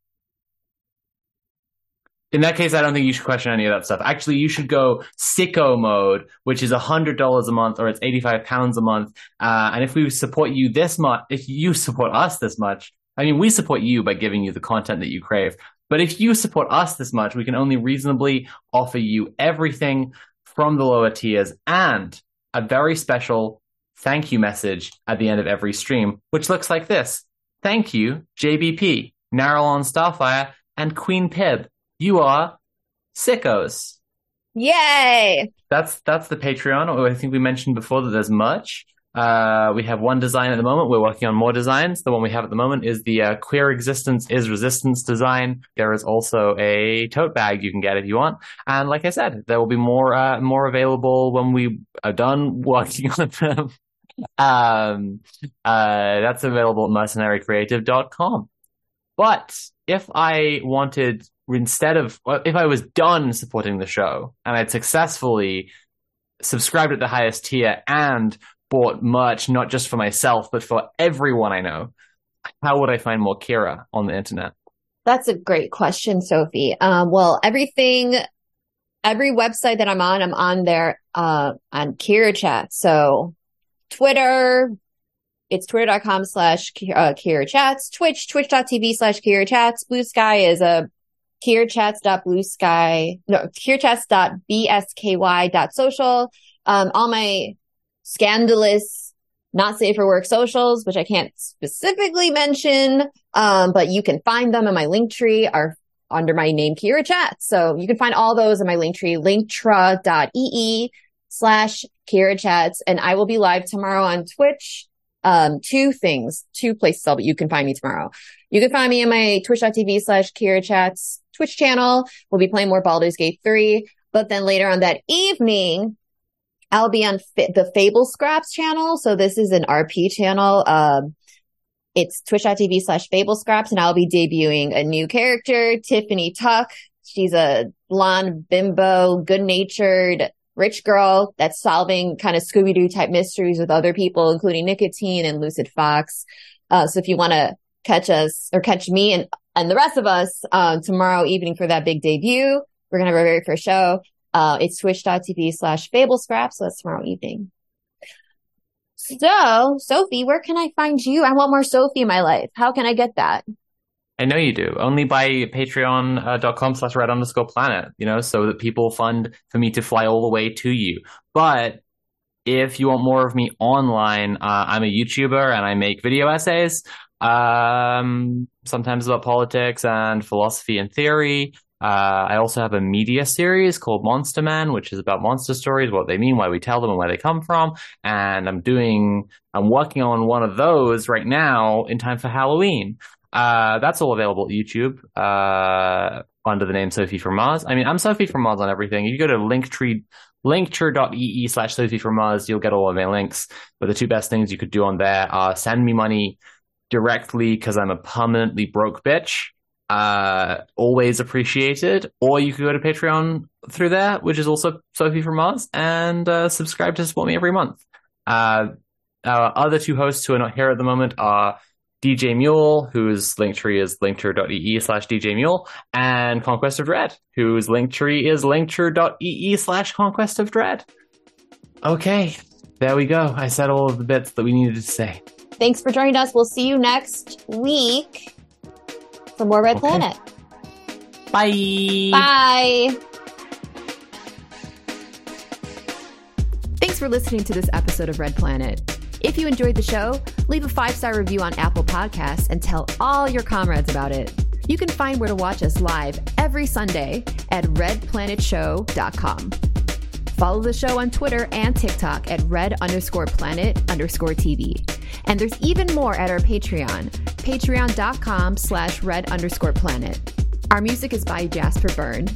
In that case, I don't think you should question any of that stuff. Actually, you should go sicko mode, which is $100 a month or it's 85 pounds a month. Uh, and if we support you this much, if you support us this much, I mean, we support you by giving you the content that you crave. But if you support us this much, we can only reasonably offer you everything from the lower tiers and a very special thank you message at the end of every stream, which looks like this. Thank you, JBP, Narrowon Starfire, and Queen Pib. You are sickos. Yay! That's that's the Patreon. I think we mentioned before that there's much. Uh, we have one design at the moment. We're working on more designs. The one we have at the moment is the uh, Queer Existence is Resistance design. There is also a tote bag you can get if you want. And like I said, there will be more uh, more available when we are done working on them um, uh, that's available at mercenarycreative.com. But if I wanted, instead of, if I was done supporting the show and I'd successfully subscribed at the highest tier and bought merch, not just for myself, but for everyone I know, how would I find more Kira on the internet? That's a great question, Sophie. Um, well, everything, every website that I'm on, I'm on there, uh, on Kira chat. So Twitter, it's twitter.com slash uh, Kira Chats, Twitch, twitch.tv slash Kira Chats. Blue Sky is a KiraChats.bluesky, no, KiraChats.bsky.social. Um, all my scandalous, not safe for work socials, which I can't specifically mention, um, but you can find them in my link tree are under my name, Kira Chat. So you can find all those in my link tree, linktra.ee slash Kira Chats. And I will be live tomorrow on Twitch. Um, two things, two places I'll, you can find me tomorrow. You can find me in my twitch.tv slash Kira Chats Twitch channel. We'll be playing more Baldur's Gate 3. But then later on that evening, I'll be on the Fable Scraps channel. So this is an RP channel. Um, it's twitch.tv slash Fable Scraps and I'll be debuting a new character, Tiffany Tuck. She's a blonde bimbo, good natured, rich girl that's solving kind of Scooby Doo type mysteries with other people, including Nicotine and Lucid Fox. Uh, so if you want to catch us or catch me and, and the rest of us, uh, tomorrow evening for that big debut, we're going to have our very first show. Uh, it's twitch.tv slash fable scraps. So that's tomorrow evening. So, Sophie, where can I find you? I want more Sophie in my life. How can I get that? I know you do. Only by patreon.com uh, slash red underscore planet, you know, so that people fund for me to fly all the way to you. But if you want more of me online, uh, I'm a YouTuber and I make video essays, um, sometimes about politics and philosophy and theory. Uh, I also have a media series called Monster Man, which is about monster stories, what they mean, why we tell them, and where they come from. And I'm doing, I'm working on one of those right now in time for Halloween. Uh, that's all available at YouTube uh, under the name Sophie from Mars. I mean, I'm Sophie from Mars on everything. You go to Linktree, linktree.ee slash Sophie from Mars, you'll get all of my links. But the two best things you could do on there are send me money directly because I'm a permanently broke bitch. Uh, always appreciated. Or you could go to Patreon through there, which is also Sophie from Mars, and uh, subscribe to support me every month. Uh, our other two hosts who are not here at the moment are DJ Mule, whose linktree is linktree.ee slash DJ Mule, and Conquest of Dread, whose linktree is linktree.ee slash Conquest of Dread. Okay, there we go. I said all of the bits that we needed to say. Thanks for joining us. We'll see you next week for more Red okay. Planet. Bye. Bye. Thanks for listening to this episode of Red Planet. If you enjoyed the show, leave a five star review on Apple Podcasts and tell all your comrades about it. You can find where to watch us live every Sunday at redplanetshow.com. Follow the show on Twitter and TikTok at red underscore planet underscore TV. And there's even more at our Patreon, patreon.com slash red underscore planet. Our music is by Jasper Byrne.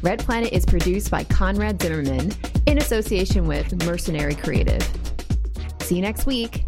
Red Planet is produced by Conrad Zimmerman in association with Mercenary Creative. See you next week.